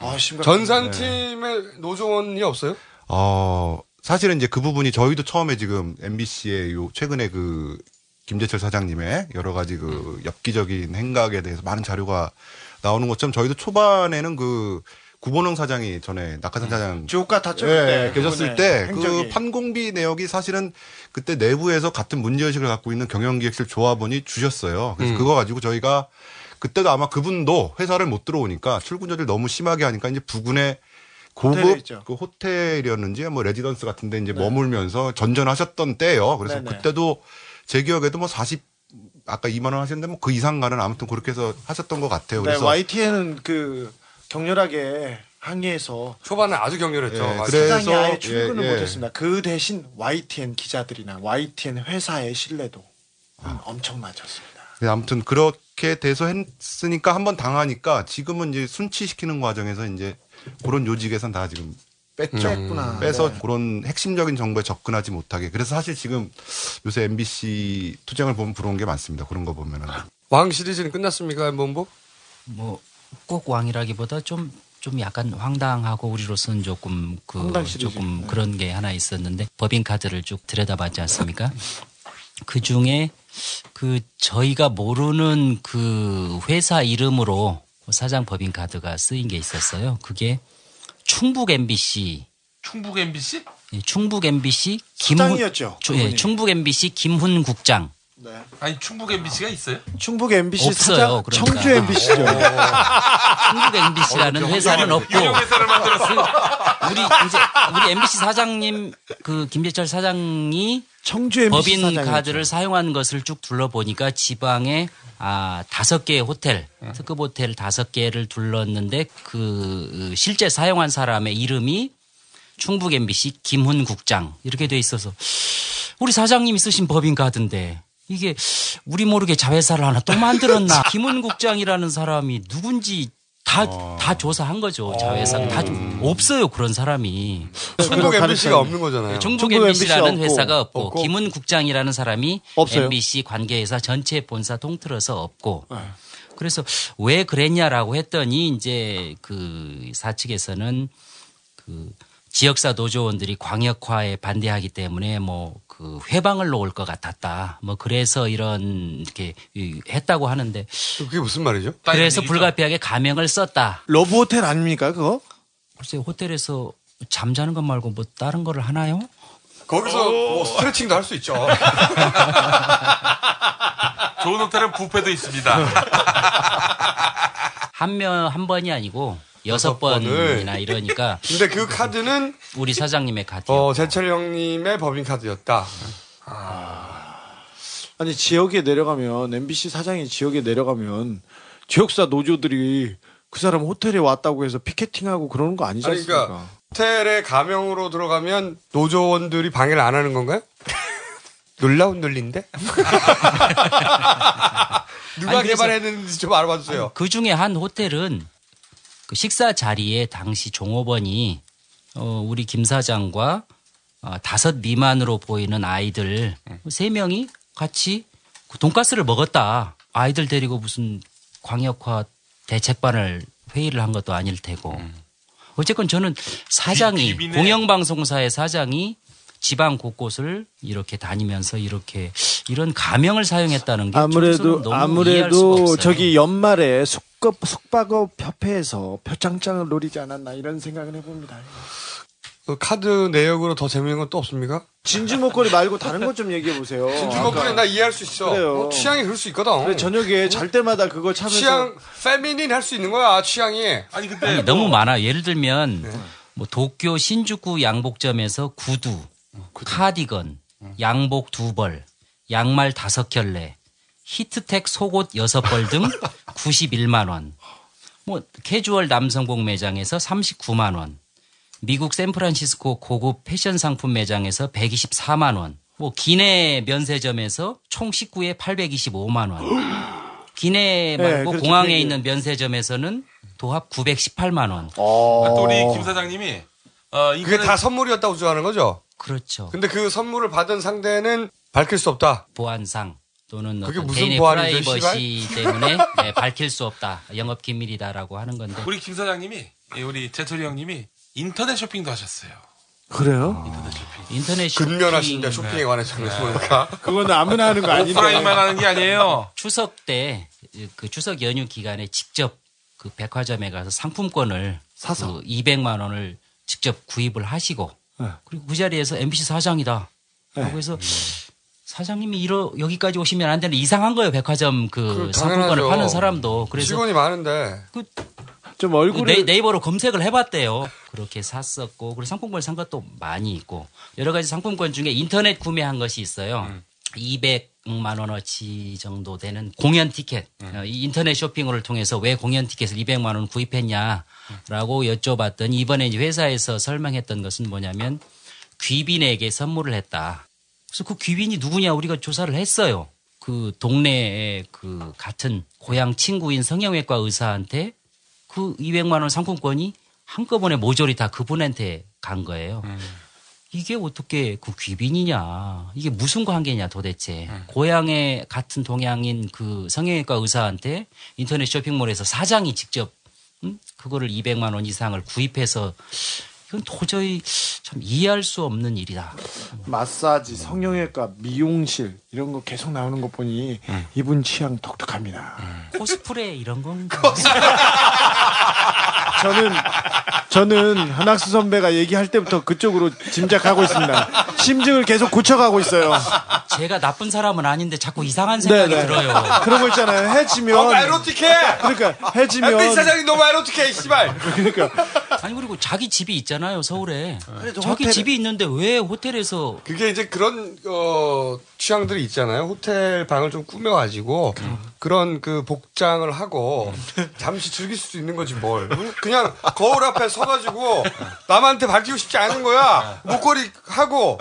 전산팀에 노조원이 없어요? 어 사실은 이제 그 부분이 저희도 처음에 지금 MBC의 요 최근에 그 김재철 사장님의 여러 가지 그 엽기적인 행각에 대해서 많은 자료가 나오는 것처럼 저희도 초반에는 그 구본영 사장이 전에 낙하산 사장 주옥 같았죠. 예, 그때. 계셨을 때 그. 판공비 내역이 사실은 그때 내부에서 같은 문제 의식을 갖고 있는 경영기획실 조합원이 주셨어요. 그래서 음. 그거 가지고 저희가 그때도 아마 그분도 회사를 못 들어오니까 출근 저지를 너무 심하게 하니까 이제 부근에 고급. 그 호텔이었는지 뭐 레지던스 같은 데 이제 머물면서 전전하셨던 때예요. 그래서 네네. 그때도 제 기억에도 뭐 40 아까 2만 원 하셨는데 뭐 그 이상 가는 아무튼 그렇게 해서 하셨던 것 같아요. 네, 그래서 YTN은 그 격렬하게 항의해서 초반에 아주 격렬했죠. 예. 그래서 아예 출근을 예, 예. 못했습니다. 그 대신 YTN 기자들이나 YTN 회사의 신뢰도 아. 엄청 낮췄습니다. 네, 아무튼 그렇게 돼서 했으니까 한번 당하니까 지금은 이제 순치시키는 과정에서 이제 그런 요직에선 다 지금 뺐죠. 뺐구나. 빼서 네. 그런 핵심적인 정보에 접근하지 못하게. 그래서 사실 지금 요새 MBC 투쟁을 보면 부러운 게 많습니다. 그런 거 보면은. 왕 시리즈는 끝났습니까, 엠본부? 뭐 꼭 왕이라기보다 좀 좀 약간 황당하고 우리로서는 조금 그. 조금 그런 게 하나 있었는데 법인 카드를 쭉 들여다봤지 않습니까? 그 중에 그 저희가 모르는 그 회사 이름으로 사장 법인 카드가 쓰인 게 있었어요. 그게 충북 MBC 충북 MBC? 예, 충북 MBC 김훈 사장이었죠, 주- 예. 충북 MBC 김훈 국장. 네. 아니 충북 MBC가 있어요? 충북 MBC 없어요, 사장 그러니까. 청주 MBC죠. 충북 MBC라는 회사는 없고 유령 회사를 만들었어요. 우리 이제 우리 MBC 사장님 그 김재철 사장이 청주 MBC 법인 사장이었죠. 카드를 사용한 것을 쭉 둘러보니까 지방에 아 다섯 개의 호텔 특급 호텔 다섯 개를 둘렀는데 그 실제 사용한 사람의 이름이 충북 MBC 김훈 국장 이렇게 돼 있어서 우리 사장님이 쓰신 법인 카드인데 이게 우리 모르게 자회사를 하나 또 만들었나? 김훈 국장이라는 사람이 누군지 다다 조사한 거죠. 자회사가. 다 좀- 없어요 그런 사람이. 충북 MBC가 없는 거잖아요. 중국 중국 MBC라는 MBC 없고, 회사가 없고, 없고. 김은 국장이라는 사람이 없어요. MBC 관계회사 전체 본사 통틀어서 없고. 네. 그래서 왜 그랬냐라고 했더니 이제 그 사측에서는 그 지역사 노조원들이 광역화에 반대하기 때문에 뭐 그 회방을 놓을 것 같았다. 뭐 그래서 이런 이렇게 이- 했다고 하는데 그게 무슨 말이죠? 그래서 불가피하게 가명을 썼다. 러브 호텔 아닙니까 그거? 글쎄 호텔에서 잠자는 것 말고 뭐 다른 거를 하나요? 거기서 뭐 스트레칭도 할 수 있죠. 좋은 호텔은 부페도 있습니다. 한 명 한 번이 아니고 여섯. 번이나 이러니까 근데 그 카드는 우리 사장님의 카드. 어, 재철 형님의 법인 카드였다. 아니 지역에 내려가면 MBC 사장이 지역에 내려가면 지역사 노조들이 그 사람 호텔에 왔다고 해서 피켓팅하고 그러는 거 아니지 아니, 않습니까? 그러니까 호텔에 가명으로 들어가면 노조원들이 방해를 안 하는 건가요? 놀라운 논리인데? 누가 아니, 개발했는지 좀 알아봐 주세요. 그 중에 한 호텔은 그 식사 자리에 당시 종업원이 어, 우리 김 사장과 어, 다섯 미만으로 보이는 아이들 세 명이 같이 그 돈가스를 먹었다. 아이들 데리고 무슨 광역화 대책반을 회의를 한 것도 아닐 테고. 어쨌건 저는 사장이 비비네. 공영방송사의 사장이 지방 곳곳을 이렇게 다니면서 이렇게 이런 가명을 사용했다는 게 아무래도 저로서는 너무 이해할 수가 아무래도 없어요. 저기 연말에 숙 업 숙박업 협회에서 표창장을 노리지 않았나 이런 생각을 해봅니다. 그 카드 내역으로 더 재밌는 건 또 없습니까? 진주 목걸이 말고 다른 것 좀 얘기해 보세요. 진주 목걸이 나 이해할 수 있어. 그래요. 어, 취향이 그럴 수 있거든. 그래, 저녁에 잘 때마다 그걸 차면서 취향 페미닌 할 수 있는 거야 취향이. 아니 근데 아니, 너무 많아. 예를 들면 뭐 도쿄 신주쿠 양복점에서 구두, 카디건, 양복 두 벌, 양말 다섯 켤레, 히트텍 속옷 여섯 벌등 91만 원. 뭐 캐주얼 남성복 매장에서 39만 원. 미국 샌프란시스코 고급 패션 상품 매장에서 124만 원. 뭐 기내 면세점에서 총 19회에 825만 원. 기내 네, 말고 그렇죠. 공항에 되게- 있는 면세점에서는 도합 918만 원. 아, 또 우리 김 사장님이 어, 그게 다 선물이었다고 주장하는 거죠? 그렇죠. 근데 그 선물을 받은 상대는 밝힐 수 없다. 보안상 또는 그게 무슨 개인의 프라이버시 때문에 네, 밝힐 수 없다. 영업 기밀이다라고 하는 건데. 우리 김 사장님이 예, 우리 재철이 형님이 인터넷 쇼핑도 하셨어요. 그래요? 인터넷 쇼핑 근면하신데 쇼핑에 관해서는 보니까. 그건 아무나 하는 거 아닌데. 오프라인만 하는 게 아니에요. 추석 때 그 추석 연휴 기간에 직접 그 백화점에 가서 상품권을 사서. 그 200만 원을 직접 구입을 하시고 네. 그리고 그 자리에서 MBC 사장이다. 네. 라고 해서 사장님이 이러 여기까지 오시면 안 되는 이상한 거예요. 백화점 그 그 상품권을. 파는 사람도 그래서 직원이 많은데. 좀그 얼굴을 네, 네이버로 검색을 해봤대요. 그렇게 샀었고 그리고 상품권 산 것도 많이 있고 여러 가지 상품권 중에 인터넷 구매한 것이 있어요. 200만 원어치 정도 되는 공연 티켓. 어, 이 인터넷 쇼핑을 통해서 왜 공연 티켓을 200만 원 구입했냐라고 여쭤봤더니 이번에 이제 회사에서 설명했던 것은 뭐냐면 귀빈에게 선물을 했다. 그래서 그 귀빈이 누구냐 우리가 조사를 했어요. 그 동네에 그 같은 고향 친구인 성형외과 의사한테 그 200만 원 상품권이 한꺼번에 모조리 다 그분한테 간 거예요. 이게 어떻게 그 귀빈이냐? 이게 무슨 관계냐 도대체? 고향의 같은 동양인 그 성형외과 의사한테 인터넷 쇼핑몰에서 사장이 직접 음? 그거를 200만 원 이상을 구입해서 이건 도저히 참 이해할 수 없는 일이다. 마사지, 성형외과, 미용실 이런 거 계속 나오는 거 보니 이분 취향 독특합니다. 코스프레 이런 건가? 저는 저는 한학수 선배가 얘기할 때부터 그쪽으로 짐작하고 있습니다. 심증을 계속 고쳐가고 있어요. 제가 나쁜 사람은 아닌데 자꾸 이상한 생각이 들어요. 그런 거 있잖아요. 해지면 너무 에로틱해! 그러니까 해지면 MBC 사장이 너무 에로틱해, 씨발! 그러니까 아니 그리고 자기 집이 있잖아요 서울에. 그래도 자기 호텔에- 집이 있는데 왜 호텔에서 그게 이제 그런 어 취향들이 있잖아요. 호텔 방을 좀 꾸며가지고 그런 그 복장을 하고 잠시 즐길 수도 있는 거지 뭘. 응? 그냥 거울 앞에 서가지고 남한테 밝히고 싶지 않은 거야. 목걸이 하고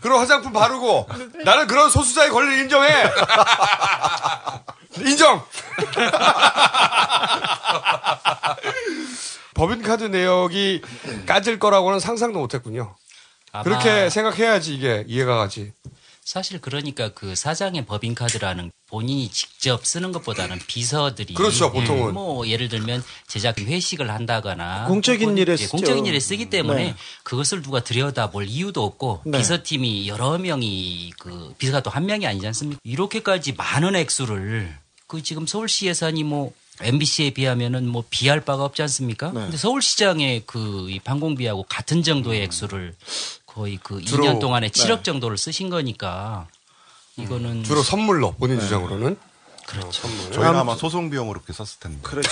그런 화장품 바르고 나는 그런 소수자의 권리를 인정해. 인정. 법인카드 내역이 까질 거라고는 상상도 못했군요. 그렇게 생각해야지 이게 이해가 가지. 사실 그러니까 그 사장의 법인카드라는 본인이 직접 쓰는 것보다는 비서들이 그렇죠, 보통은. 뭐 예를 들면 제작 회식을 한다거나 공적인 일에 예, 쓰죠. 공적인 일에 쓰기 때문에 네. 그것을 누가 들여다볼 이유도 없고 네. 비서팀이 여러 명이 그 비서가 또 한 명이 아니지 않습니까? 이렇게까지 많은 액수를 그 지금 서울시 예산이 뭐 MBC에 비하면은 뭐 비할 바가 없지 않습니까? 네. 근데 서울시장의 그이 방공비하고 같은 정도의 액수를 거의 그 주로, 2년 동안에 네. 7억 정도를 쓰신 거니까 이거는 주로 선물로 본인 주장으로는. 그렇죠. 선물. 저희는 아마 소송 비용으로 그렇게 썼을 텐데. 그렇죠.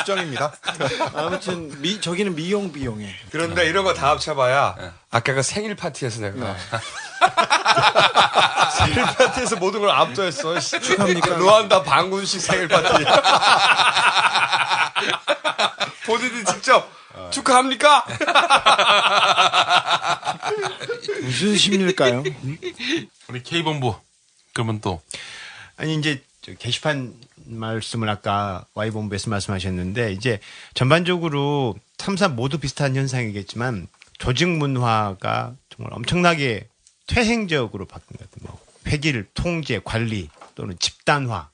추정입니다. 아무튼 미 저기는 미용 비용에. 그런데 이런 거 다 합쳐봐야 아까 그 생일 파티에서 내가 생일 파티에서 모든 걸 압도했어. 씨. 축하합니까? 루안다 방군식 생일 파티. 본인이 직접 축하합니까? 무슨 심리일까요? 우리 K본부. 그러면 또 아니 이제 저 게시판 말씀을 아까 Y본부에서 말씀하셨는데 이제 전반적으로 3사 모두 비슷한 현상이겠지만 조직 문화가 정말 엄청나게 퇴행적으로 바뀐 것 같아요. 뭐 회계 통제, 관리 또는 집단화.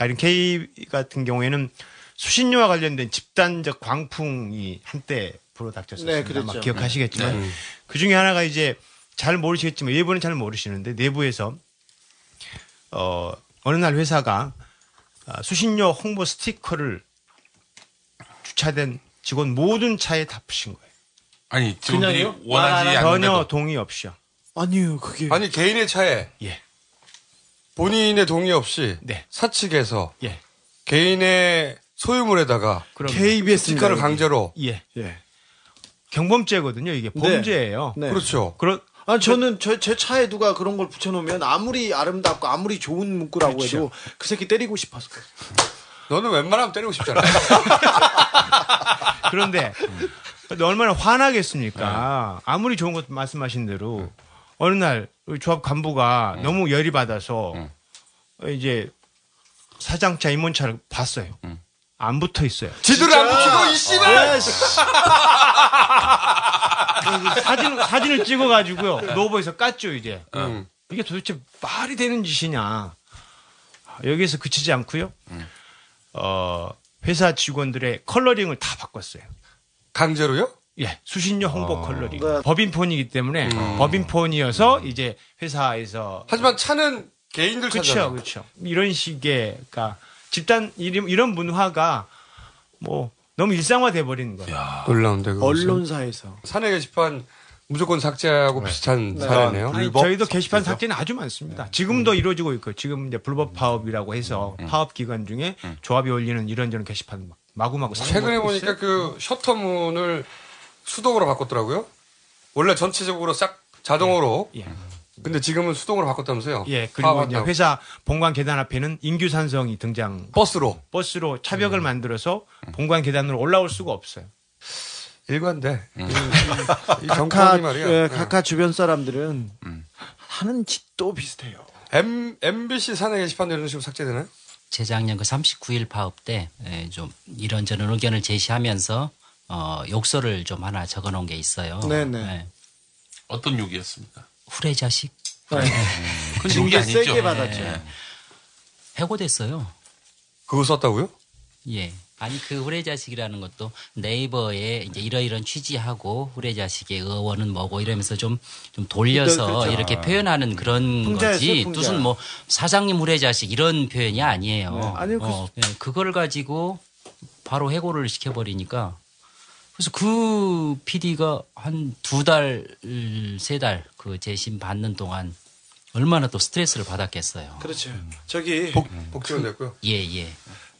이런 K 같은 경우에는 수신료와 관련된 집단적 광풍이 한때 불어닥쳤었습니다. 네. 아마 기억하시겠지만 네. 그 중에 하나가 이제 잘 모르시겠지만 일부는 잘 모르시는데 내부에서 어 어느 날 회사가 아, 수신료 홍보 스티커를 주차된 직원 모든 차에 다 붙인 거예요. 아니 직원들이 그냥요? 원하지 전혀 않는데도 동의 없이요. 아니요, 그게 아니 개인의 차에 예. 본인의 동의 없이 네. 사측에서 예. 개인의 소유물에다가 KBS 스티커를 강제로 예. 예. 경범죄거든요. 이게 범죄예요. 네. 그렇죠. 그런 아 저는 제, 제 차에 누가 그런 걸 붙여놓으면 아무리 아름답고 아무리 좋은 문구라고 그렇죠. 해도 그 새끼 때리고 싶었을 거예요. 너는 웬만하면 때리고 싶잖아. 그런데 얼마나 화나겠습니까? 아무리 좋은 것 말씀하신 대로 어느 날 조합 간부가 너무 열이 받아서 이제 사장차 임원차를 봤어요. 안 붙어 있어요. 지들 안 붙이고 이 씨발. 그 사진 사진을 찍어가지고요 노브에서 깠죠 이제. 음. 이게 도대체 말이 되는 짓이냐? 여기서 그치지 않고요. 어 회사 직원들의 컬러링을 다 바꿨어요. 강제로요? 예, 수신료 홍보 아. 컬러링. 네. 법인폰이기 때문에 음. 법인폰이어서 이제 회사에서 하지만 차는 개인들 차잖아. 그렇죠, 그렇죠. 이런 식의 그러니까 집단 이런 이런 문화가 뭐 너무 일상화돼 버리는 거예요. 놀라운데 그거. 언론사에서 사내 게시판 무조건 삭제하고 비슷한 네. 사례네요. 아니, 저희도 게시판 삭제는 아주 많습니다. 지금도 이루어지고 있고 지금 이제 불법 파업이라고 해서 파업 기간 중에 조합이 올리는 이런저런 게시판 막 마구마구 최근에 보니까 있어요. 그 셔터문을 수동으로 바꿨더라고요. 원래 전체적으로 싹 자동으로. 근데 지금은 수동으로 바꿨다면서요? 예, 그리고 이제. 회사 본관 계단 앞에는 인규 산성이 등장. 버스로. 버스로 차벽을 만들어서 본관 계단으로 올라올 수가 없어요. 일관돼. 이 각하 말이야. 예, 각하 주변 사람들은 하는 짓도 비슷해요. M, MBC 사내 게시판도 이런 식으로 삭제되나요? 재작년 그 39일 파업 때 좀 이런저런 의견을 제시하면서 어, 욕설을 좀 하나 적어 놓은 게 있어요. 네네. 어떤 욕이었습니까? 후레 자식. 네. 그 욕이 아니죠. 세게 받았죠. 예. 해고됐어요. 그거 썼다고요? 예. 아니 그 후레자식이라는 것도 네이버에 이제 이러이런 취지하고 후레자식의 의원은 뭐고 이러면서 좀 좀 돌려서 그렇죠. 이렇게 표현하는 그런 풍자였어요, 거지 풍자. 뜻은 뭐 사장님 후레자식 이런 표현이 아니에요. 네. 아니요, 그- 어, 예, 그걸 가지고 바로 해고를 시켜버리니까 그래서 그 PD가 한 두 달, 세 달 그 재심 받는 동안 얼마나 또 스트레스를 받았겠어요. 그렇죠. 저기 복, 복지원 됐고요. 예, 예.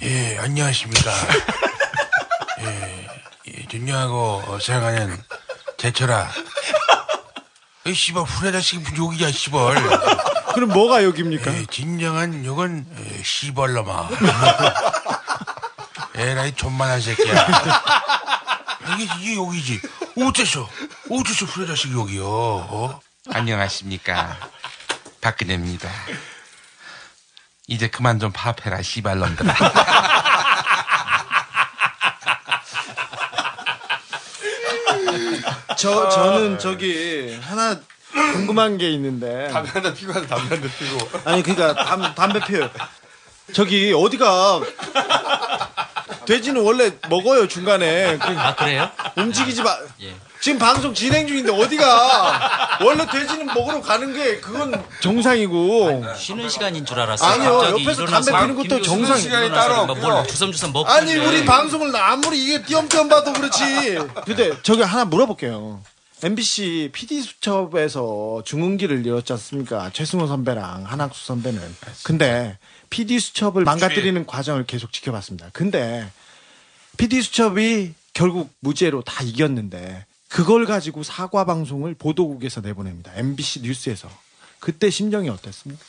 예, 안녕하십니까. 예, 예, 존경하고 생각하는 제철아. 이 씨발 후레자식 욕이야 씨발. 그럼 뭐가 욕입니까? 예, 진정한 욕은 예, 씨발놈아. 에라이 존만한 새끼야. 이게 이게 욕이지. 어째서 어째서 후레자식 욕이요? 어? 안녕하십니까. 박근혜입니다. 이제 그만 좀 파업해라, 씨발놈들아. 저 저는 저기 하나 궁금한 게 있는데 담배 한 대 피고 하자, 담배 한 대 피고. 아니 그러니까 담, 담배 피워요. 저기 어디가 돼지는 원래 먹어요 중간에. 아 그래요? 움직이지 마. 예. 지금 방송 진행 중인데 어디가 원래 돼지는 먹으러 가는 게 그건 정상이고. 쉬는 시간인 줄 알았어요. 아니요, 갑자기 옆에서 일어나서 담배 피는 것도 정상. 시간이 따로 뭘 주섬주섬 먹고 아니. 우리 방송을 아무리 이게 띄엄띄엄 봐도 그렇지. 근데 저기 하나 물어볼게요. MBC PD 수첩에서 중흥기를 이뤘지 않습니까? 최승호 선배랑 한학수 선배는. 근데 PD 수첩을 망가뜨리는 과정을 계속 지켜봤습니다. 근데 PD 수첩이 결국 무죄로 다 이겼는데 그걸 가지고 사과 방송을 보도국에서 내보냅니다. MBC 뉴스에서. 그때 심정이 어땠습니까?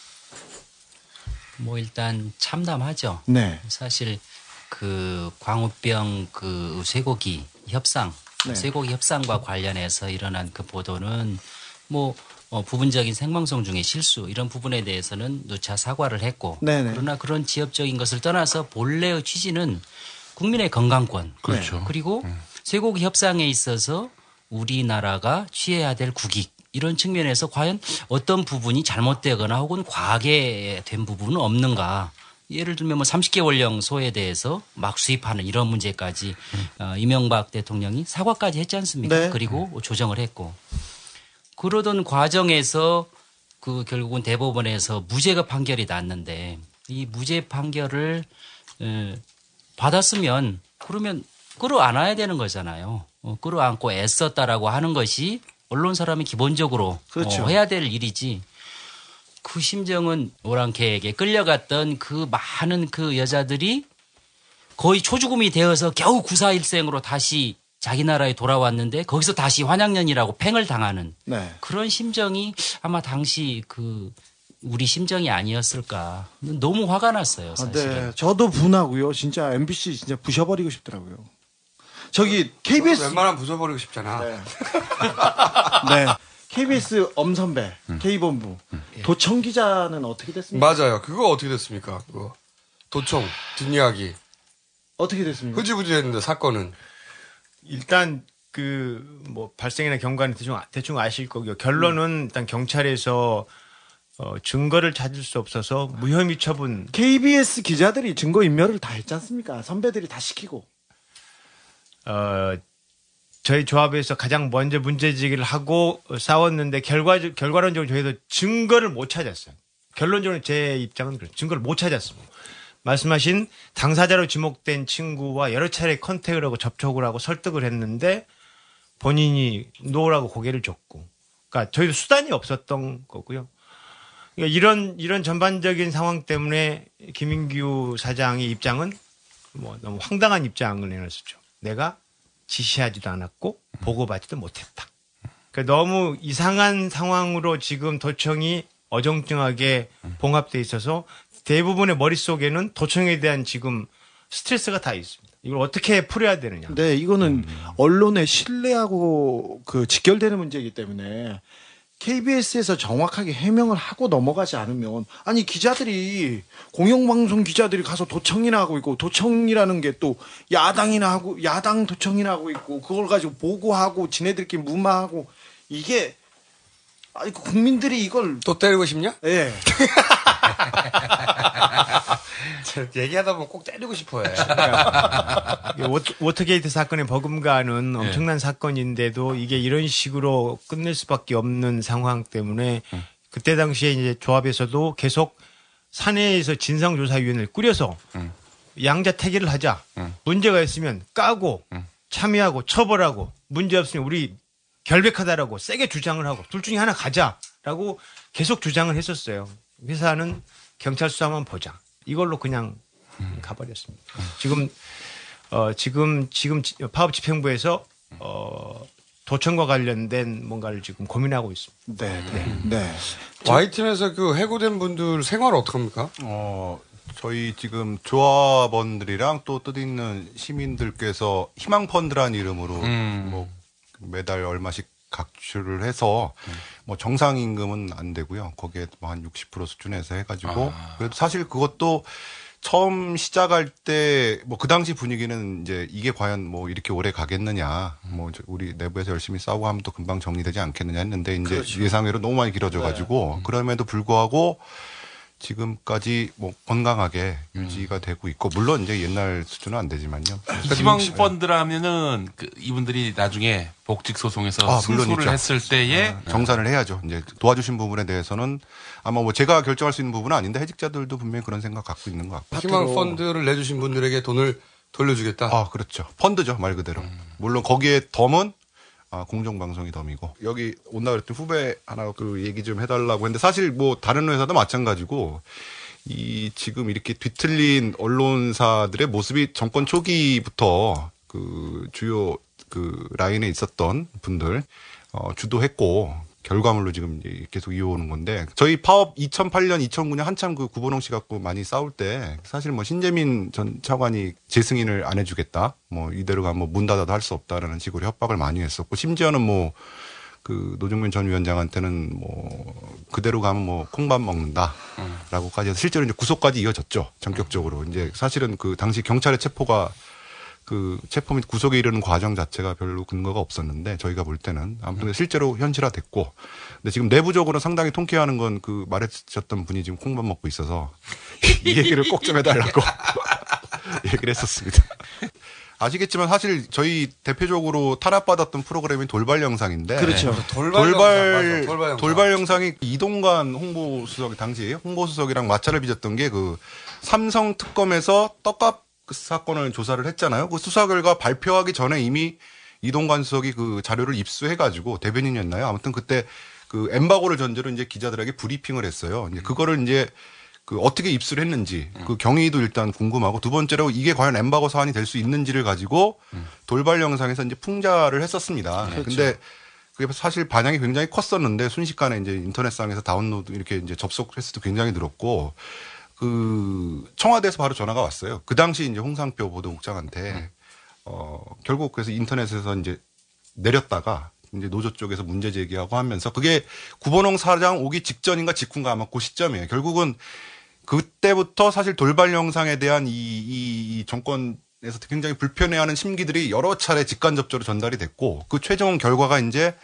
뭐 일단 참담하죠. 네. 사실 그 광우병 그 쇠고기 협상, 네. 쇠고기 협상과 관련해서 일어난 그 보도는 뭐 어, 부분적인 생방송 중에 실수 이런 부분에 대해서는 누차 사과를 했고 네네. 그러나 그런 지엽적인 것을 떠나서 본래의 취지는 국민의 건강권 그렇죠. 그리고 쇠고기 협상에 있어서 우리나라가 취해야 될 국익 이런 측면에서 과연 어떤 부분이 잘못되거나 혹은 과하게 된 부분은 없는가. 예를 들면 뭐 30개월령 소에 대해서 막 수입하는 이런 문제까지 어, 이명박 대통령이 사과까지 했지 않습니까? 네. 그리고 조정을 했고 그러던 과정에서 그 결국은 대법원에서 무죄가 판결이 났는데 이 무죄 판결을 에, 받았으면 그러면 끌어안아야 되는 거잖아요. 어, 끌어안고 애썼다라고 하는 것이 언론 사람이 기본적으로 그렇죠. 어, 해야 될 일이지. 그 심정은 오랑캐에게 끌려갔던 그 많은 그 여자들이 거의 초죽음이 되어서 겨우 구사일생으로 다시 자기 나라에 돌아왔는데 거기서 다시 환양년이라고 팽을 당하는 네. 그런 심정이 아마 당시 그 우리 심정이 아니었을까. 너무 화가 났어요, 아, 사실은. 네, 저도 분하고요. 진짜 MBC 진짜 부셔버리고 싶더라고요. 저기 KBS 웬만하면 부숴버리고 싶잖아. 네. KBS 엄선배 K본부 도청 기자는 어떻게 됐습니까? 맞아요. 그거 어떻게 됐습니까? 그거 도청 뒷이야기 어떻게 됐습니까? 흐지부지했는데 사건은 일단 그 뭐 발생이나 경과는 대충 대충 아실 거고요. 결론은 일단 경찰에서 어, 증거를 찾을 수 없어서 무혐의 처분. KBS 기자들이 증거 인멸을 다 했지 않습니까? 선배들이 다 시키고. 어, 저희 조합에서 가장 먼저 문제 제기를 하고 싸웠는데 결과 결과론적으로 저희도 증거를 못 찾았어요. 결론적으로 제 입장은 그래요. 증거를 못 찾았습니다. 말씀하신 당사자로 지목된 친구와 여러 차례 컨택을 하고 접촉을 하고 설득을 했는데 본인이 놓으라고 고개를 줬고, 그러니까 저희도 수단이 없었던 거고요. 그러니까 이런 이런 전반적인 상황 때문에 김인규 사장의 입장은 뭐 너무 황당한 입장을 내놨었죠. 내가 지시하지도 않았고 보고받지도 못했다. 그러니까 너무 이상한 상황으로 지금 도청이 어정쩡하게 봉합돼 있어서 대부분의 머릿속에는 도청에 대한 지금 스트레스가 다 있습니다. 이걸 어떻게 풀어야 되느냐. 네, 이거는 언론의 신뢰하고 그 직결되는 문제이기 때문에 KBS에서 정확하게 해명을 하고 넘어가지 않으면 아니 기자들이 공영방송 기자들이 가서 도청이나 하고 있고 도청이라는 게 또 야당이나 하고 야당 도청이나 하고 있고 그걸 가지고 보고하고 지네들끼리 무마하고 이게 아니 그 국민들이 이걸 또 때리고 싶냐? 예. 얘기하다 보면 꼭 때리고 워터- 워터게이트 사건의 버금가는 엄청난 사건인데도 이게 이런 식으로 끝낼 수밖에 없는 상황 때문에 그때 당시에 이제 조합에서도 계속 사내에서 진상조사위원회를 꾸려서 양자 태기를 하자. 문제가 있으면 까고 참여하고 처벌하고 문제 없으면 우리 결백하다라고 세게 주장을 하고 둘 중에 하나 가자라고 계속 주장을 했었어요. 회사는 경찰 수사만 보자. 이걸로 그냥 가버렸습니다. 지금 어 지금 지금 지- 파업 집행부에서 어 도청과 관련된 뭔가를 지금 고민하고 있습니다. 네, 네, 네. Y팀에서 그 해고된 분들 생활 어떡합니까? 어, 저희 지금 조합원들이랑 또 뜻있는 시민들께서 희망펀드라는 이름으로 음. 뭐 매달 얼마씩 각출을 해서 뭐 정상 임금은 안 되고요. 거기에 뭐 한 60% 수준에서 해가지고 그래도 사실 그것도 처음 시작할 때 뭐 그 당시 분위기는 이제 이게 과연 뭐 이렇게 오래 가겠느냐 뭐 우리 내부에서 열심히 싸우고 하면 또 금방 정리되지 않겠느냐 했는데 이제 그렇죠. 예상외로 너무 많이 길어져 가지고 그럼에도 불구하고 지금까지 뭐 건강하게 유지가 되고 있고 물론 이제 옛날 수준은 안 되지만요. 희망 펀드라면은 그 이분들이 나중에 복직 소송에서 아, 승소를. 했을 때에 아, 정산을 해야죠. 이제 도와주신 부분에 대해서는 아마 뭐 제가 결정할 수 있는 부분은 아닌데 해직자들도 분명히 그런 생각 갖고 있는 것 같고. 희망 펀드를 내주신 분들에게 돈을 돌려주겠다. 아, 그렇죠. 펀드죠, 말 그대로. 물론 거기에 덤은 아, 공정방송이 덤이고. 여기 온다 그랬더니 후배 하나 그 얘기 좀 해달라고 했는데 사실 뭐 다른 회사도 마찬가지고 이 지금 이렇게 뒤틀린 언론사들의 모습이 정권 초기부터 그 주요 그 라인에 있었던 분들 어, 주도했고 결과물로 지금 계속 이어오는 건데 저희 파업 2008년 2009년 한참 그 구본홍 씨 갖고 많이 싸울 때 사실 뭐 신재민 전 차관이 재승인을 안 해주겠다 뭐 이대로 가면 뭐문 닫아도 할 수 없다라는 식으로 협박을 많이 했었고 심지어는 뭐 그 노정민 전 위원장한테는 뭐 그대로 가면 뭐 콩밥 먹는다라고까지 해서 실제로 이제 구속까지 이어졌죠 전격적으로. 이제 사실은 그 당시 경찰의 체포가 그 체포 및 구속에 이르는 과정 자체가 별로 근거가 없었는데 저희가 볼 때는 아무튼 실제로 현실화됐고 근데 지금 내부적으로 상당히 통쾌하는 건 그 말해주셨던 분이 지금 콩밥 먹고 있어서 이 얘기를 꼭 좀 해달라고 얘기를 했었습니다. 아시겠지만 사실 저희 대표적으로 탄압받았던 프로그램이 돌발 영상인데 그렇죠. 돌발 돌발 영상, 맞아, 돌발 영상. 돌발 영상 이 이동관 홍보수석 당시 홍보수석이랑 마찰을 빚었던 게 그 삼성 특검에서 떡값 그 사건을 조사를 했잖아요. 그 수사 결과 발표하기 전에 이미 이동관 수석이 그 자료를 입수해가지고 대변인이었나요? 아무튼 그때 그 엠바고를 전제로 이제 기자들에게 브리핑을 했어요. 이제 그거를 이제 그 어떻게 입수를 했는지 그 경위도 일단 궁금하고 두 번째로 이게 과연 엠바고 사안이 될 수 있는지를 가지고 돌발 영상에서 이제 풍자를 했었습니다. 그렇죠. 근데 그게 사실 반향이 굉장히 컸었는데 순식간에 이제 인터넷상에서 다운로드 이렇게 이제 접속 횟수도 굉장히 늘었고 그 청와대에서 바로 전화가 왔어요. 그 당시 이제 홍상표 보도국장한테 어 결국 그래서 인터넷에서 이제 내렸다가 이제 노조 쪽에서 문제 제기하고 하면서 그게 구본홍 사장 오기 직전인가 직후인가 아마 그 시점이에요. 결국은 그때부터 사실 돌발 영상에 대한 이, 이, 이 정권에서 굉장히 불편해하는 심기들이 여러 차례 직간접적으로 전달이 됐고 그 최종 결과가 이제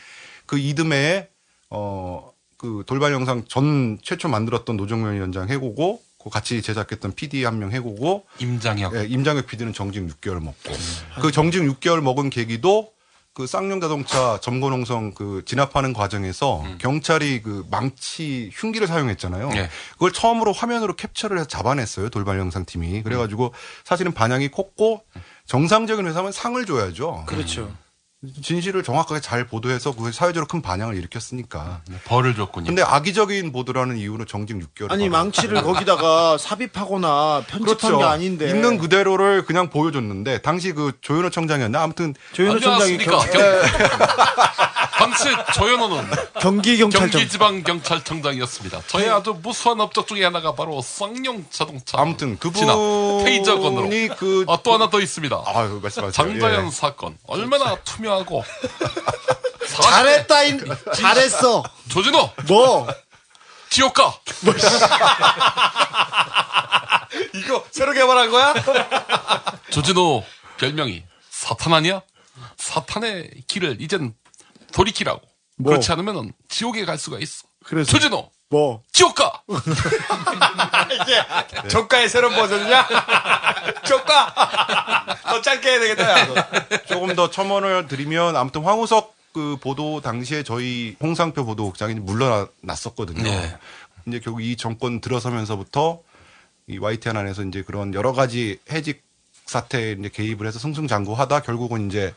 그 이듬해에 어 그 돌발 영상 전 최초 만들었던 노정면 위원장 해고고 그 같이 제작했던 PD 한 명 해고고 임장혁 예, 임장혁 PD는 정직 6개월 먹고 그 정직 6개월 먹은 계기도 그 쌍용 자동차 점거농성 그 진압하는 과정에서 경찰이 그 망치 흉기를 사용했잖아요. 네. 그걸 처음으로 화면으로 캡처를 해서 잡아냈어요. 돌발 영상 팀이. 그래가지고 사실은 반향이 컸고 정상적인 회사면 상을 줘야죠. 그렇죠. 진실을 정확하게 잘 보도해서 그 사회적으로 큰 반향을 일으켰으니까. 벌을 줬군요. 근데 악의적인 보도라는 이유로 정직 6개월. 아니 망치를 거기다가 삽입하거나 편집한 게 아닌데 그렇죠. 있는 그대로를 그냥 보여줬는데 당시 그 조현호 청장이었나 아무튼 조현호 청장이 안녕하십니까. 당시 조현호는 경기경찰청 경기지방경찰청장이었습니다. 저희 아주 무수한 업적 중에 하나가 바로 쌍용 자동차. 아무튼 그분이 테이저 건으로. 그 아, 또 하나 더 있습니다. 아유 말씀하세요. 장자연 예. 사건 얼마나 투명하고 잘했다 인 잘했어 조진호 뭐 지옥가 이거 새로 개발한 거야? 조진호 별명이 사탄 아니야? 사탄의 길을 이젠 돌이키라고. 뭐? 그렇지 않으면 지옥에 갈 수가 있어. 그래서 조진호 뭐 지옥가. 이게 조가의 새로운 버전이냐? 조가. 더 짧게 해야 되겠다. 야. 조금 더 첨언을 드리면 아무튼 황우석 그 보도 당시에 저희 홍상표 보도국장이 물러났었거든요. 네. 이제 결국 이 정권 들어서면서부터 이 YTN 안에서 이제 그런 여러 가지 해직 사태에 이제 개입을 해서 승승장구하다 결국은 이제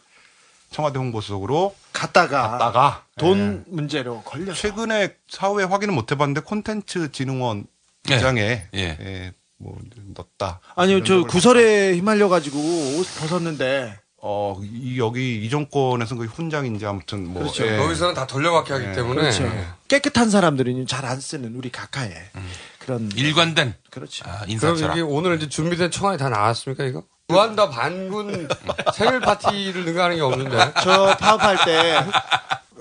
청와대 홍보수석으로 갔다가 갔다가 돈 문제로 걸려 최근에 사후에 확인은 못 해봤는데 콘텐츠 진흥원 예. 부장에 예. 예, 뭐 넣었다. 아니요 저 구설에 휘말려 가지고 옷 벗었는데 어, 이, 여기 이 정권에서 그 훈장인지 아무튼 뭐. 그렇죠. 예. 여기서는 다 돌려받기 하기 예. 때문에. 그렇죠. 깨끗한 사람들은 잘 안 쓰는 우리 각하에 그런 일관된 그렇죠. 아, 그럼 인사처럼. 이게 오늘 이제 준비된 청안이 다 나왔습니까, 이거? 무한다 반군 생일 파티를 능가하는 게 없는데. 저 파업할 때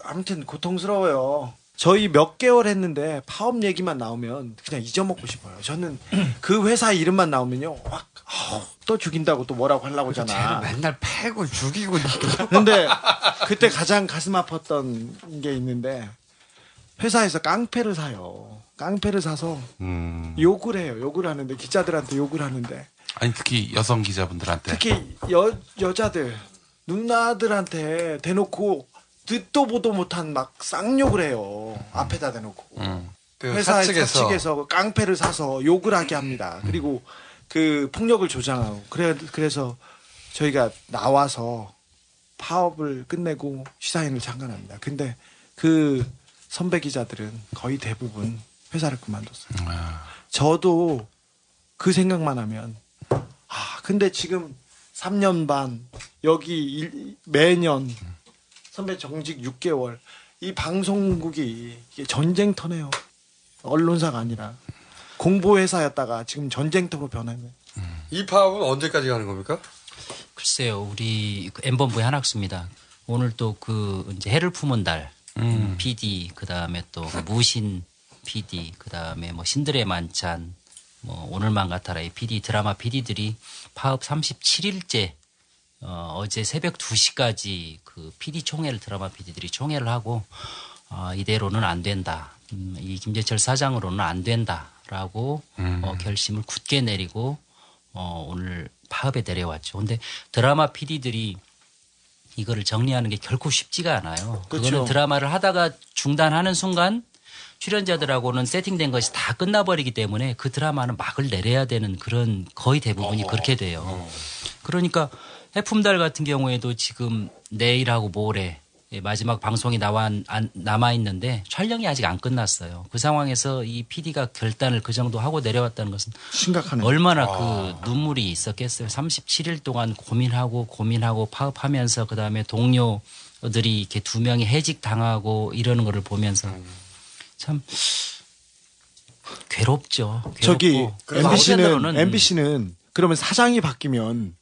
아무튼 고통스러워요. 저희 몇 개월 했는데 파업 얘기만 나오면 그냥 잊어먹고 싶어요. 저는 그 회사 이름만 나오면요. 확, 아우, 또 죽인다고 또 뭐라고 하려고 하잖아. 맨날 패고 죽이고. 근데 그때 가장 가슴 아팠던 게 있는데 회사에서 깡패를 사요. 깡패를 사서 음. 욕을 해요. 욕을 하는데 기자들한테 욕을 하는데 아니 특히 여성 기자분들한테 특히 여 여자들 누나들한테 대놓고 듣도 보도 못한 막 쌍욕을 해요. 앞에다 대놓고 음. 그 회사의 사측에서. 사측에서 깡패를 사서 욕을 하게 합니다. 그리고 그 폭력을 조장하고 그래 그래서 저희가 나와서 파업을 끝내고 시사인을 창간합니다. 근데 그 선배 기자들은 거의 대부분 회사를 그만뒀어요. 저도 그 생각만 하면 아 근데 지금 3년 반 여기 일- 매년 선배 정직 6개월 이 방송국이 이게 전쟁터네요. 언론사가 아니라 공보 회사였다가 지금 전쟁터로 변했네. 이 파업은 언제까지 가는 겁니까? 글쎄요, 우리 그 M본부의 한학수입니다. 오늘 또 그 이제 해를 품은 달 음. PD 그 다음에 또그 무신 PD 그 다음에 뭐 신들의 만찬 뭐 오늘만 같아라의 PD 드라마 PD들이 파업 37일째 어, 어제 새벽 2시까지 그 PD 총회를 드라마 PD들이 총회를 하고 어, 이대로는 안 된다. 음, 이 김재철 사장으로는 안 된다라고 음. 어, 결심을 굳게 내리고 어, 오늘 파업에 내려왔죠. 근데 드라마 PD들이 이거를 정리하는 게 결코 쉽지가 않아요. 그렇죠. 그거는 드라마를 하다가 중단하는 순간 출연자들하고는 세팅된 것이 다 끝나버리기 때문에 그 드라마는 막을 내려야 되는 그런 거의 대부분이 그렇게 돼요. 그러니까 해품달 같은 경우에도 지금 내일하고 모레 예, 마지막 방송이 나와 남아 있는데 촬영이 아직 안 끝났어요. 그 상황에서 이 PD가 결단을 그 정도 하고 내려왔다는 것은 심각하네요. 얼마나 아. 그 눈물이 있었겠어요. 37일 동안 고민하고 고민하고 파업하면서 그 다음에 동료들이 이렇게 두 명이 해직 당하고 이러는 거를 보면서 참 괴롭죠. 저기 괴롭고. MBC는 한편으로는 MBC는 그러면 사장이 바뀌면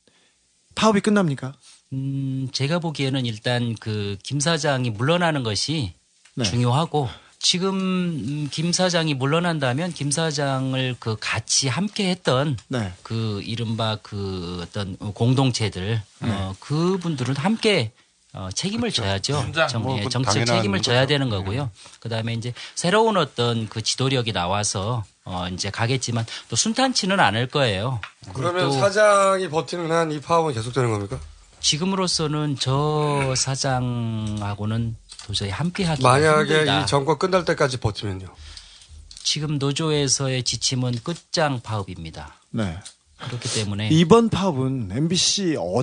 파업이 끝납니까? 음, 제가 보기에는 일단 그 김 사장이 물러나는 것이 네. 중요하고 지금 음, 김 사장이 물러난다면 김 사장을 그 같이 함께 했던 네. 그 이른바 그 어떤 공동체들 어, 그분들은 함께 어, 책임을 져야죠. 현장, 정, 뭐 예, 그건 정책 책임을 져야. 되는 거고요. 그다음에 이제 새로운 어떤 그 지도력이 나와서 어, 이제 가겠지만 또 순탄치는 않을 거예요. 그러면 또 사장이 버티는 한 이 파업은 계속되는 겁니까? 지금으로서는 저 사장하고는 도저히 함께하기 만약에 힘들다. 이 정권 끝날 때까지 버티면요. 지금 노조에서의 지침은 끝장 파업입니다. 네. 그렇기 때문에 이번 파업은 MBC 어,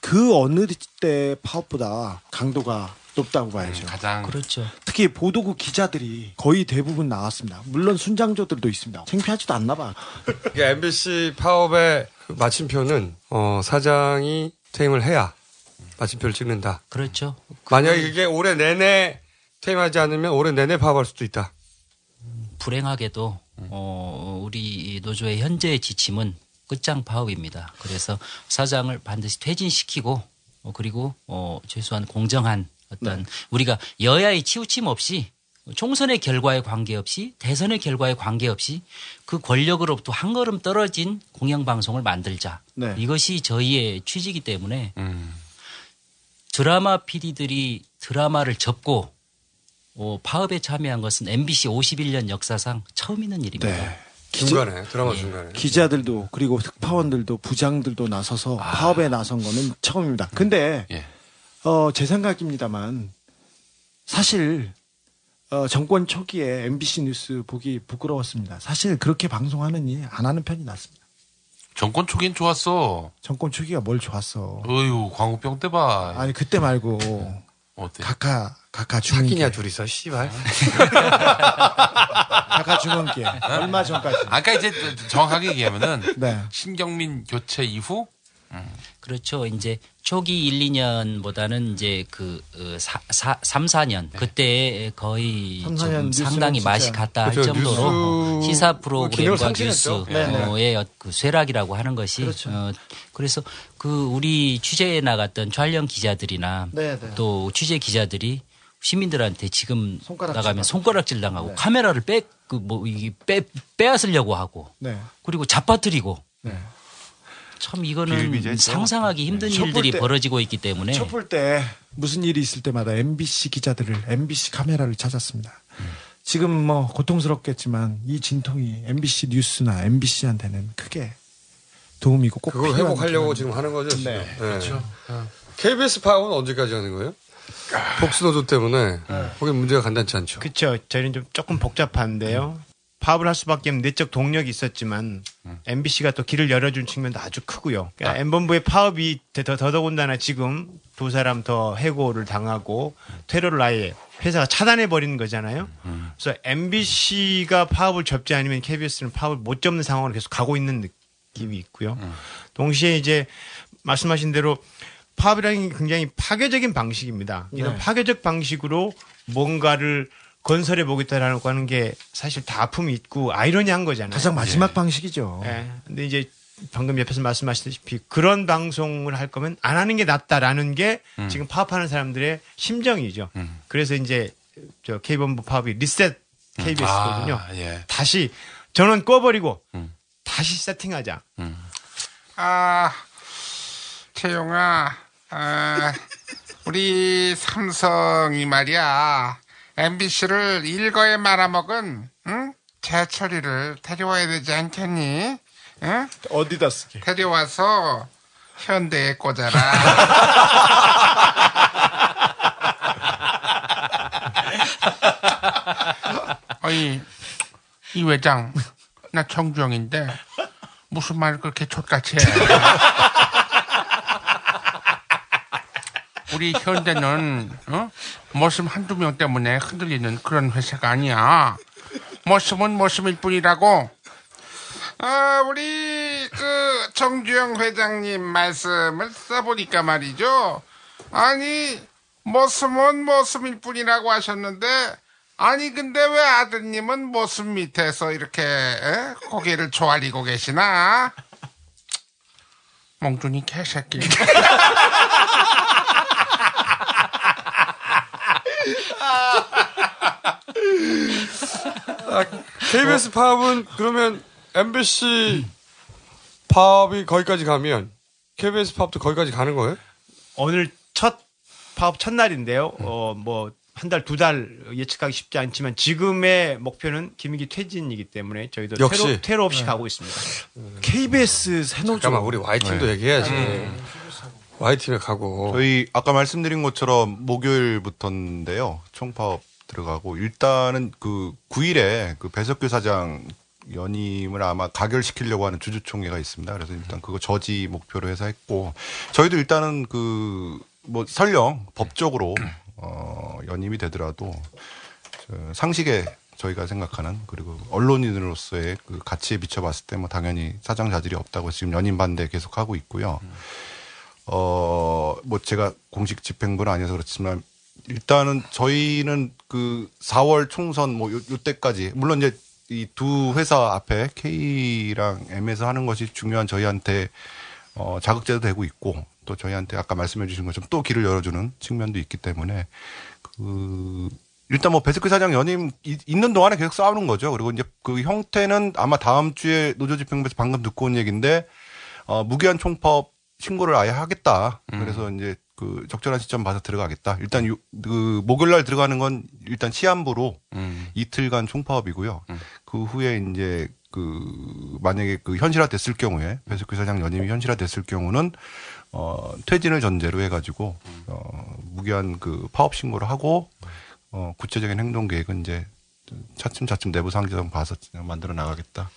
그 어느 때 파업보다 강도가 높다고 봐야죠. 가장 그렇죠. 특히 보도국 기자들이 거의 대부분 나왔습니다. 물론 순장조들도 있습니다. 창피하지도 않나 봐. 그러니까 MBC 파업의 그 마침표는 어, 사장이 퇴임을 해야 마침표를 찍는다. 그렇죠. 만약에 이게 올해 내내 퇴임하지 않으면 올해 내내 파업할 수도 있다. 불행하게도 어, 우리 이 노조의 현재의 지침은 끝장 파업입니다. 그래서 사장을 반드시 퇴진시키고 어, 그리고 어, 최소한 공정한 어떤 우리가 여야의 치우침 없이 총선의 결과에 관계없이 대선의 결과에 관계없이 그 권력으로부터 한 걸음 떨어진 공영방송을 만들자. 네. 이것이 저희의 취지이기 때문에 드라마 PD들이 드라마를 접고 어, 파업에 참여한 것은 MBC 51년 역사상 처음 있는 일입니다. 네. 중간에 드라마 중간에. 기자들도 그리고 특파원들도 부장들도 나서서 파업에 나선 거는 처음입니다. 근데 예. 어, 제 생각입니다만 사실 어, 정권 초기에 MBC 뉴스 보기 부끄러웠습니다. 사실 그렇게 방송하느니 안 하는 편이 낫습니다. 정권 초기엔 좋았어. 정권 초기가 뭘 좋았어. 어휴 광우병 때 봐. 아니 그때 말고 어때? 각하 각하 중흥기 사귀냐 둘이서 씨발. 각하 중흥기 얼마 전까지. 아까 이제 정확하게 얘기하면은 네. 신경민 교체 이후 그렇죠. 이제 초기 1, 2년보다는 이제 그 어, 사, 사, 3, 4년 그때 거의 삼, 사년 좀 뉴스는 상당히 진짜. 맛이 갔다 할 그렇죠. 정도로 시사 프로그램과. 뉴스의 그 쇠락이라고 하는 것이 그렇죠. 어, 그래서 그 우리 취재에 나갔던 촬영 기자들이나 네, 네. 또 취재 기자들이 시민들한테 지금 손가락질 나가면. 손가락질 당하고 네. 카메라를 빼 그 뭐 이게 빼 빼앗으려고 하고 네. 그리고 잡아뜨리고 네. 참 이거는. 상상하기 힘든 촛불 일들이 때- 벌어지고 있기 때문에 촛불 때 무슨 일이 있을 때마다 MBC 기자들을 MBC 카메라를 찾았습니다. 지금 뭐 고통스럽겠지만 이 진통이 MBC 뉴스나 MBC한테는 크게 도움이고 꼭 그걸 회복하려고 지금 하는 거죠. 지금. 네. 그렇죠. KBS 파업은 언제까지 하는 거예요? 복수노조 때문에 거기 문제가 간단치 않죠. 그렇죠. 저희는 좀 조금 복잡한데요. 파업을 할 수밖에 없는 내적 동력이 있었지만 MBC가 또 길을 열어준 측면도 아주 크고요. 그러니까 M본부의 파업이 더, 더더군다나 지금 두 사람 더 해고를 당하고 퇴로를 아예 회사가 차단해 버리는 거잖아요. 그래서 MBC가 파업을 접지 않으면 KBS는 파업을 못 접는 상황으로 계속 가고 있는 느낌이 있고요. 동시에 이제 말씀하신 대로 파업이라는 게 굉장히 파괴적인 방식입니다. 이런 네. 파괴적 방식으로 뭔가를 건설해 보겠다라고 하는 게 사실 다 아픔이 있고 아이러니한 거잖아요. 가장 마지막 방식이죠. 예. 근데 이제 방금 옆에서 말씀하셨다시피 그런 방송을 할 거면 안 하는 게 낫다라는 게 음. 지금 파업하는 사람들의 심정이죠. 그래서 이제 저 K본부 파업이 리셋 KBS거든요. 아, 예. 다시 전원 꺼버리고 음. 다시 세팅하자. 아, 태용아, 아, 우리 삼성이 말이야. MBC를 일거에 말아먹은, 응? 재철이를 데려와야 되지 않겠니? 응? 어디다 쓰게? 데려와서 현대에 꽂아라. 어이, 이 회장, 나 정주영인데, 무슨 말을 그렇게 족같이 해. 우리 현대는, 어? 머슴 한두 명 때문에 흔들리는 그런 회사가 아니야. 머슴은 머슴일 뿐이라고. 아, 우리, 그, 정주영 회장님 말씀을 써보니까 말이죠. 아니, 머슴은 머슴일 뿐이라고 하셨는데, 아니, 근데 왜 아드님은 머슴 밑에서 이렇게, 에? 고개를 조아리고 계시나? 몽준이 개새끼. 아, KBS 파업은 그러면 MBC 파업이 거기까지 가면 KBS 파업도 거기까지 가는 거예요? 오늘 첫 파업 첫날인데요. 어, 뭐, 한 달, 두 달 예측하기 쉽지 않지만 지금의 목표는 김익기 퇴진이기 때문에 저희도 역시. 퇴로, 퇴로 없이 네. 가고 있습니다. KBS 새노조. 잠깐만, 우리 Y팀도 네. 얘기해야지. 음. Y팀에 가고. 저희 아까 말씀드린 것처럼 목요일부터인데요. 총파업 들어가고 일단은 그 9일에 그 배석규 사장 연임을 아마 가결시키려고 하는 주주총회가 있습니다. 그래서 일단 그거 저지 목표로 해서 했고 저희도 일단은 그 뭐 설령 법적으로 어 연임이 되더라도 저 상식에 저희가 생각하는 그리고 언론인으로서의 그 가치에 비춰봤을 때 뭐 당연히 사장 자질이 없다고 지금 연임 반대 계속 하고 있고요. 어, 뭐 제가 공식 집행부는 아니어서 그렇지만 일단은 저희는 그 4월 총선 뭐 요, 요 때까지 물론 이제 이 두 회사 앞에 K랑 M에서 하는 것이 중요한 저희한테 어, 자극제도 되고 있고 또 저희한테 아까 말씀해 주신 것처럼 또 길을 열어주는 측면도 있기 때문에 그 일단 뭐 베스크 사장 연임 이- 있는 동안에 계속 싸우는 거죠. 그리고 이제 그 형태는 아마 다음 주에 노조 집행부에서 방금 듣고 온 얘기인데 어, 무기한 총파업 신고를 아예 하겠다. 그래서 이제 그 적절한 시점 봐서 들어가겠다. 일단 요, 그 목요일 날 들어가는 건 일단 시한부로 이틀간 총파업이고요. 그 후에 이제 그 만약에 그 현실화 됐을 경우에 배석규 사장 연임이 현실화 됐을 경우는 어 퇴진을 전제로 해 가지고 어 무기한 그 파업 신고를 하고 어 구체적인 행동 계획은 이제 차츰차츰 내부 상정 봐서 만들어 나가겠다.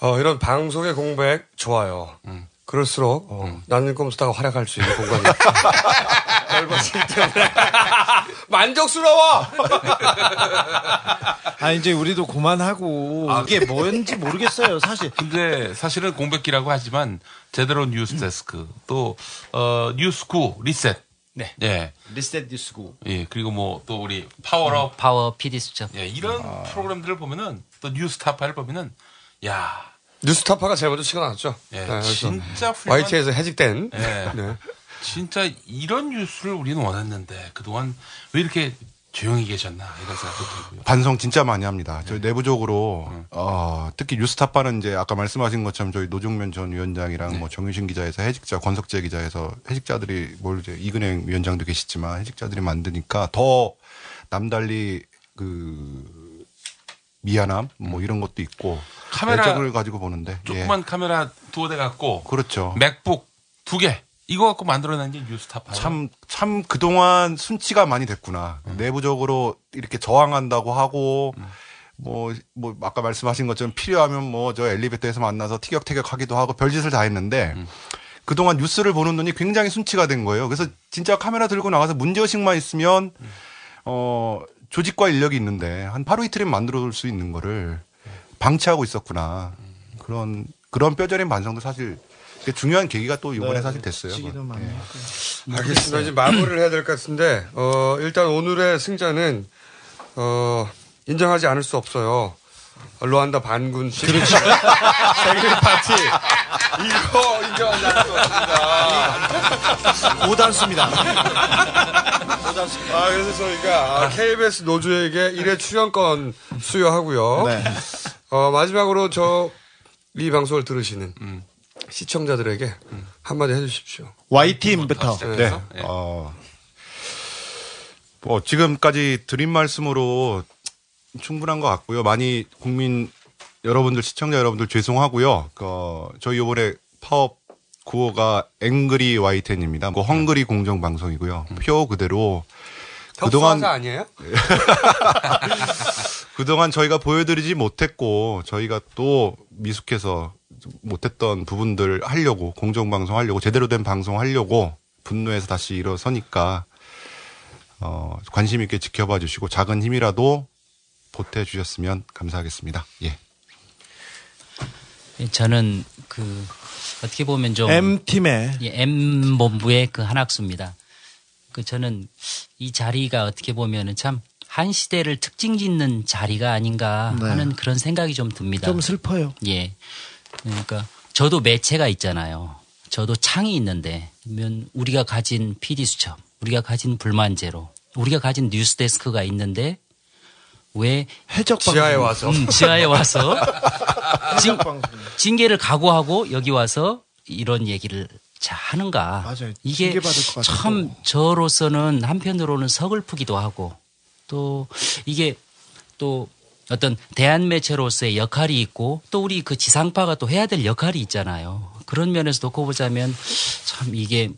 어, 이런 방송의 공백 좋아요. 그럴수록 어, 나는 꼼수다가 활약할 수 있는 공간이 넓어지기 때문에 만족스러워. 아 이제 우리도 그만하고 이게 뭔지 모르겠어요 사실. 근데 사실은 공백기라고 하지만 제대로 뉴스 데스크 또 어, 뉴스구 리셋. 네. 예. 리셋 뉴스구. 예. 그리고 뭐 또 우리 파워업 파워 PD 수첩. 예, 이런 프로그램들을 보면은 또 뉴스타파를 보면은 야 뉴스타파가 제일 먼저 나왔죠. 예, 네, 그래서 진짜 훌륭한 YTN에서 해직된. 예. 네. 진짜 이런 뉴스를 우리는 원했는데 그동안 왜 이렇게 조용히 계셨나 이런 생각도 들고요. 반성 진짜 많이 합니다. 저희 내부적으로 어, 특히 뉴스타파는 이제 아까 말씀하신 것처럼 저희 노종면 전 위원장이랑 뭐 정유신 기자에서 해직자, 권석재 기자에서 해직자들이 뭘 이제 이근행 위원장도 계시지만 해직자들이 만드니까 더 남달리 그 미안함 뭐 이런 것도 있고 카메라 애정을 가지고 보는데 예. 조그만 카메라 두어 대 갖고 그렇죠. 맥북 두 개 이거 갖고 만들어낸 게 뉴스타파예요. 참, 참 그동안 순치가 많이 됐구나. 내부적으로 이렇게 저항한다고 하고, 뭐, 뭐, 아까 말씀하신 것처럼 필요하면 뭐, 저 엘리베이터에서 만나서 티격태격 하기도 하고 별짓을 다 했는데, 그동안 뉴스를 보는 눈이 굉장히 순치가 된 거예요. 그래서 진짜 카메라 들고 나가서 문제의식만 있으면, 어, 조직과 인력이 있는데, 한 하루 이틀이면 만들어 올수 있는 거를 방치하고 있었구나. 그런, 그런 뼈저린 반성도 사실, 중요한 계기가 또 이번에 네, 사실 됐어요. 예. 알겠습니다. 이제 마무리를 해야 될 것 같은데, 어, 일단 오늘의 승자는, 어, 인정하지 않을 수 없어요. 루안다 반군 씨. 그렇죠. 생일 파티. 이거 인정하지 않을 수 없습니다. 오단수입니다. 아, 그래서 저희가 아, KBS 노조에게 1회 출연권 수여하고요. 네. 어, 마지막으로 저, 이 방송을 들으시는, 시청자들에게 한마디 해주십시오. Y팀부터. 네. 어, 뭐 지금까지 드린 말씀으로 충분한 것 같고요. 많이 국민 여러분들 시청자 여러분들 죄송하고요. 어, 저희 이번에 파업 구호가 앵그리 와이텐입니다. 그 헝그리 공정 방송이고요. 표 그대로 그동안 아니에요? 그동안 저희가 보여드리지 못했고 저희가 또 미숙해서 못했던 부분들 하려고 공정 방송 하려고 제대로 된 방송 하려고 분노해서 다시 일어서니까 어, 관심 있게 지켜봐 주시고 작은 힘이라도 보태 주셨으면 감사하겠습니다. 예. 저는 그 어떻게 보면 좀 M팀의 예, M 본부의 그 한 학수입니다. 그 저는 이 자리가 어떻게 보면은 참 한 시대를 특징 짓는 자리가 아닌가 네. 하는 그런 생각이 좀 듭니다. 좀 슬퍼요. 예. 그러니까 저도 매체가 있잖아요. 저도 창이 있는데 그러면 우리가 가진 PD 수첩, 우리가 가진 불만 제로, 우리가 가진 뉴스 데스크가 있는데 왜 해적 지하에 와서. 음, 지하에 와서 징, 징계를 각오하고 여기 와서 이런 얘기를 자 하는가? 맞아요. 이게. 참 저로서는 한편으로는 서글프기도 하고 또 이게 또 어떤 대한 매체로서의 역할이 있고 또 우리 그 지상파가 또 해야 될 역할이 있잖아요. 그런 면에서 놓고 보자면 참 이게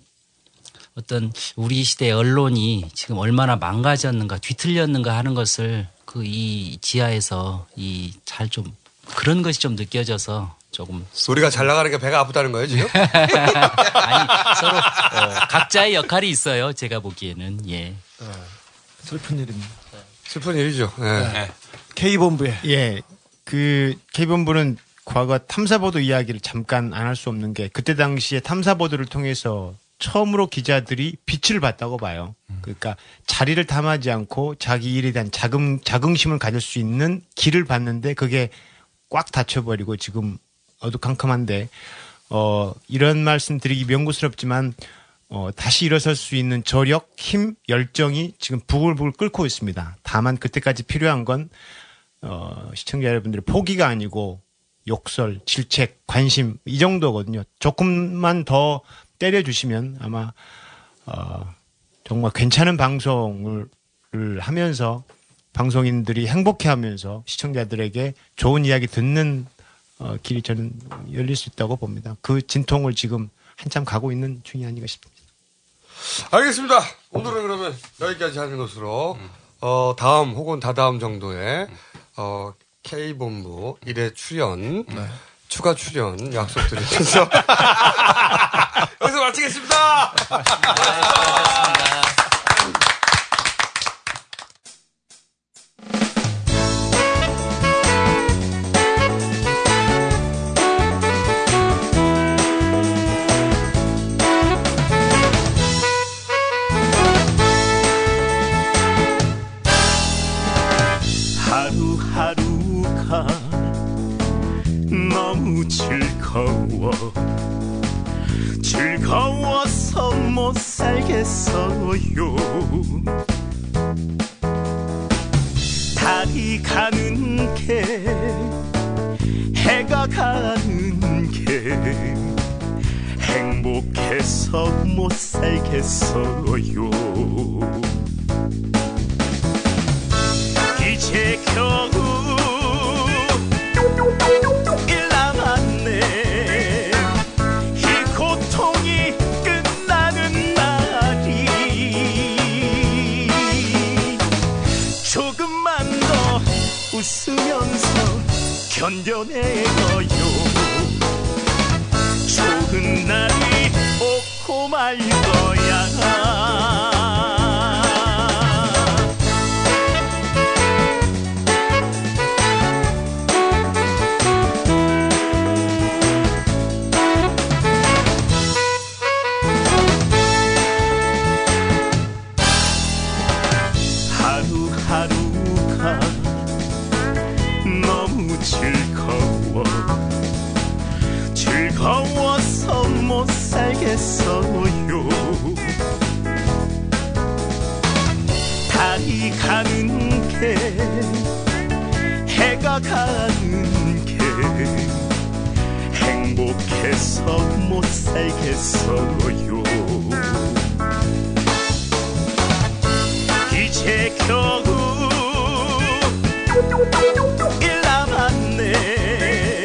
어떤 우리 시대 언론이 지금 얼마나 망가졌는가 뒤틀렸는가 하는 것을 그 이 지하에서 이 잘 좀 그런 것이 좀 느껴져서 조금 우리가 잘 나가는 게 배가 아프다는 거예요 지금? 아니 서로 어, 각자의 역할이 있어요. 제가 보기에는 예. 슬픈 일입니다. 슬픈 일이죠. 예. K본부에. 예. 그 K본부는 과거 탐사보도 이야기를 잠깐 안 할 수 없는 게 그때 당시에 탐사보도를 통해서 처음으로 기자들이 빛을 봤다고 봐요. 그러니까 자리를 탐하지 않고 자기 일에 대한 자긍, 자긍심을 가질 수 있는 길을 봤는데 그게 꽉 닫혀버리고 지금 어두컴컴한데 어, 이런 말씀 드리기 명구스럽지만 어, 다시 일어설 수 있는 저력, 힘, 열정이 지금 부글부글 끓고 있습니다. 다만 그때까지 필요한 건 어, 시청자 여러분들의 포기가 아니고 욕설, 질책, 관심 이 정도거든요. 조금만 더 때려주시면 아마 어, 정말 괜찮은 방송을 을 하면서 방송인들이 행복해하면서 시청자들에게 좋은 이야기 듣는 어, 길이 저는 열릴 수 있다고 봅니다. 그 진통을 지금 한참 가고 있는 중이 아닌가 싶습니다. 알겠습니다. 오늘은 그러면 여기까지 하는 것으로 어, 다음 혹은 다다음 정도에 어, K본부 1회 출연 추가 출연 약속드리면서 여기서 마치겠습니다. 하루하루가 즐거워 즐거워서 못 살겠어요. 달이 가는 게 해가 가는 게 행복해서 못 살겠어요. 이제 겨우 견뎌내어요. 좋은 날이 오고 말 거야 해가 가는 게 행복해 못해서 못 살겠어요. 이제 겨우 일 남았네.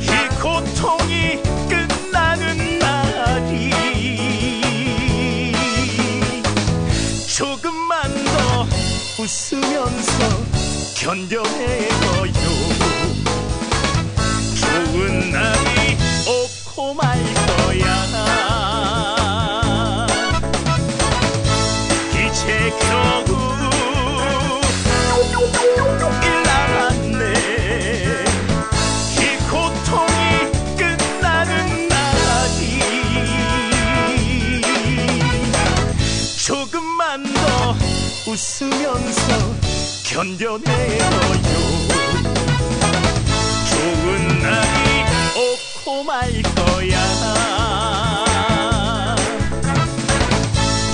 이 고통이 끝나는 날이 조금만 더 웃으면서 견뎌내 견뎌내어요 좋은 날이 오고 말 거야.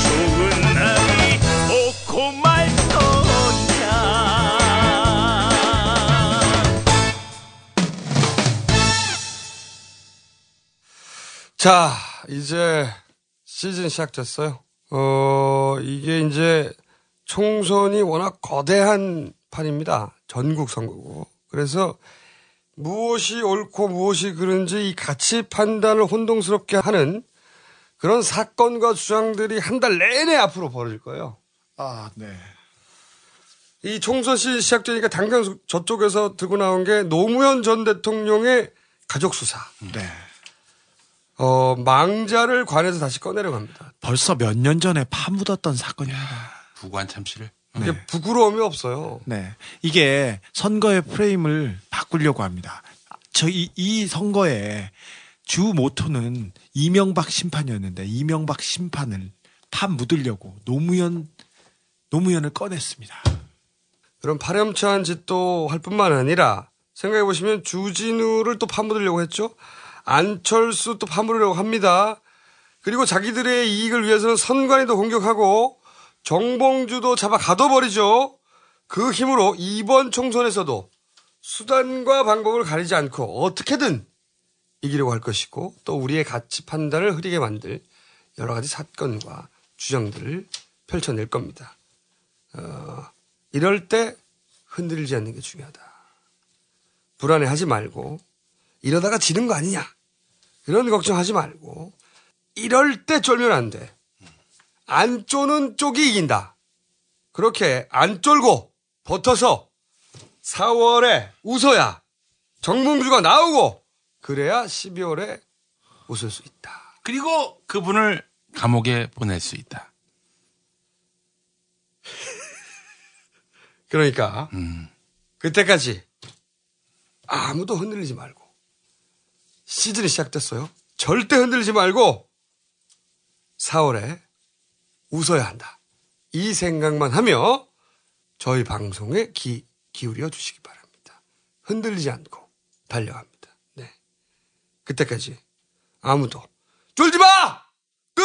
좋은 날이 오고 말 거야. 자, 이제 시즌 시작됐어요. 어, 이게 이제 총선이 워낙 거대한 판입니다. 전국 선거고. 그래서 무엇이 옳고 무엇이 그른지 이 가치 판단을 혼동스럽게 하는 그런 사건과 주장들이 한 달 내내 앞으로 벌어질 거예요. 아, 네. 이 총선 시 시작되니까 당장 저쪽에서 들고 나온 게 노무현 전 대통령의 가족 수사. 네. 어, 망자를 관에서 다시 꺼내려고 합니다. 벌써 몇 년 전에 파묻었던 사건입니다. 부관 참씨를. 이게 부끄러움이 없어요. 네. 이게 선거의 프레임을 바꾸려고 합니다. 저이 이 선거의 주 모토는 이명박 심판이었는데 이명박 심판을 파 묻으려고 노무현 노무현을 꺼냈습니다. 그런 파렴치한 짓도 할 뿐만 아니라 생각해 보시면 주진우를 또 파묻으려고 했죠. 안철수 또 파묻으려고 합니다. 그리고 자기들의 이익을 위해서는 선관위도 공격하고 정봉주도 잡아 가둬버리죠. 그 힘으로 이번 총선에서도 수단과 방법을 가리지 않고 어떻게든 이기려고 할 것이고 또 우리의 가치 판단을 흐리게 만들 여러 가지 사건과 주장들을 펼쳐낼 겁니다. 어, 이럴 때 흔들리지 않는 게 중요하다. 불안해하지 말고 이러다가 지는 거 아니냐 이런 걱정하지 말고 이럴 때 쫄면 안 돼. 안 쪼는 쪽이 이긴다. 그렇게 안 쫄고 버텨서 4월에 웃어야 정봉주가 나오고 그래야 12월에 웃을 수 있다. 그리고 그분을 감옥에 보낼 수 있다. 그러니까 그때까지 아무도 흔들리지 말고 시즌이 시작됐어요. 절대 흔들리지 말고 4월에 웃어야 한다. 이 생각만 하며 저희 방송에 기, 기울여 주시기 바랍니다. 흔들리지 않고 달려갑니다. 네. 그때까지 아무도 쫄지 마! 끝!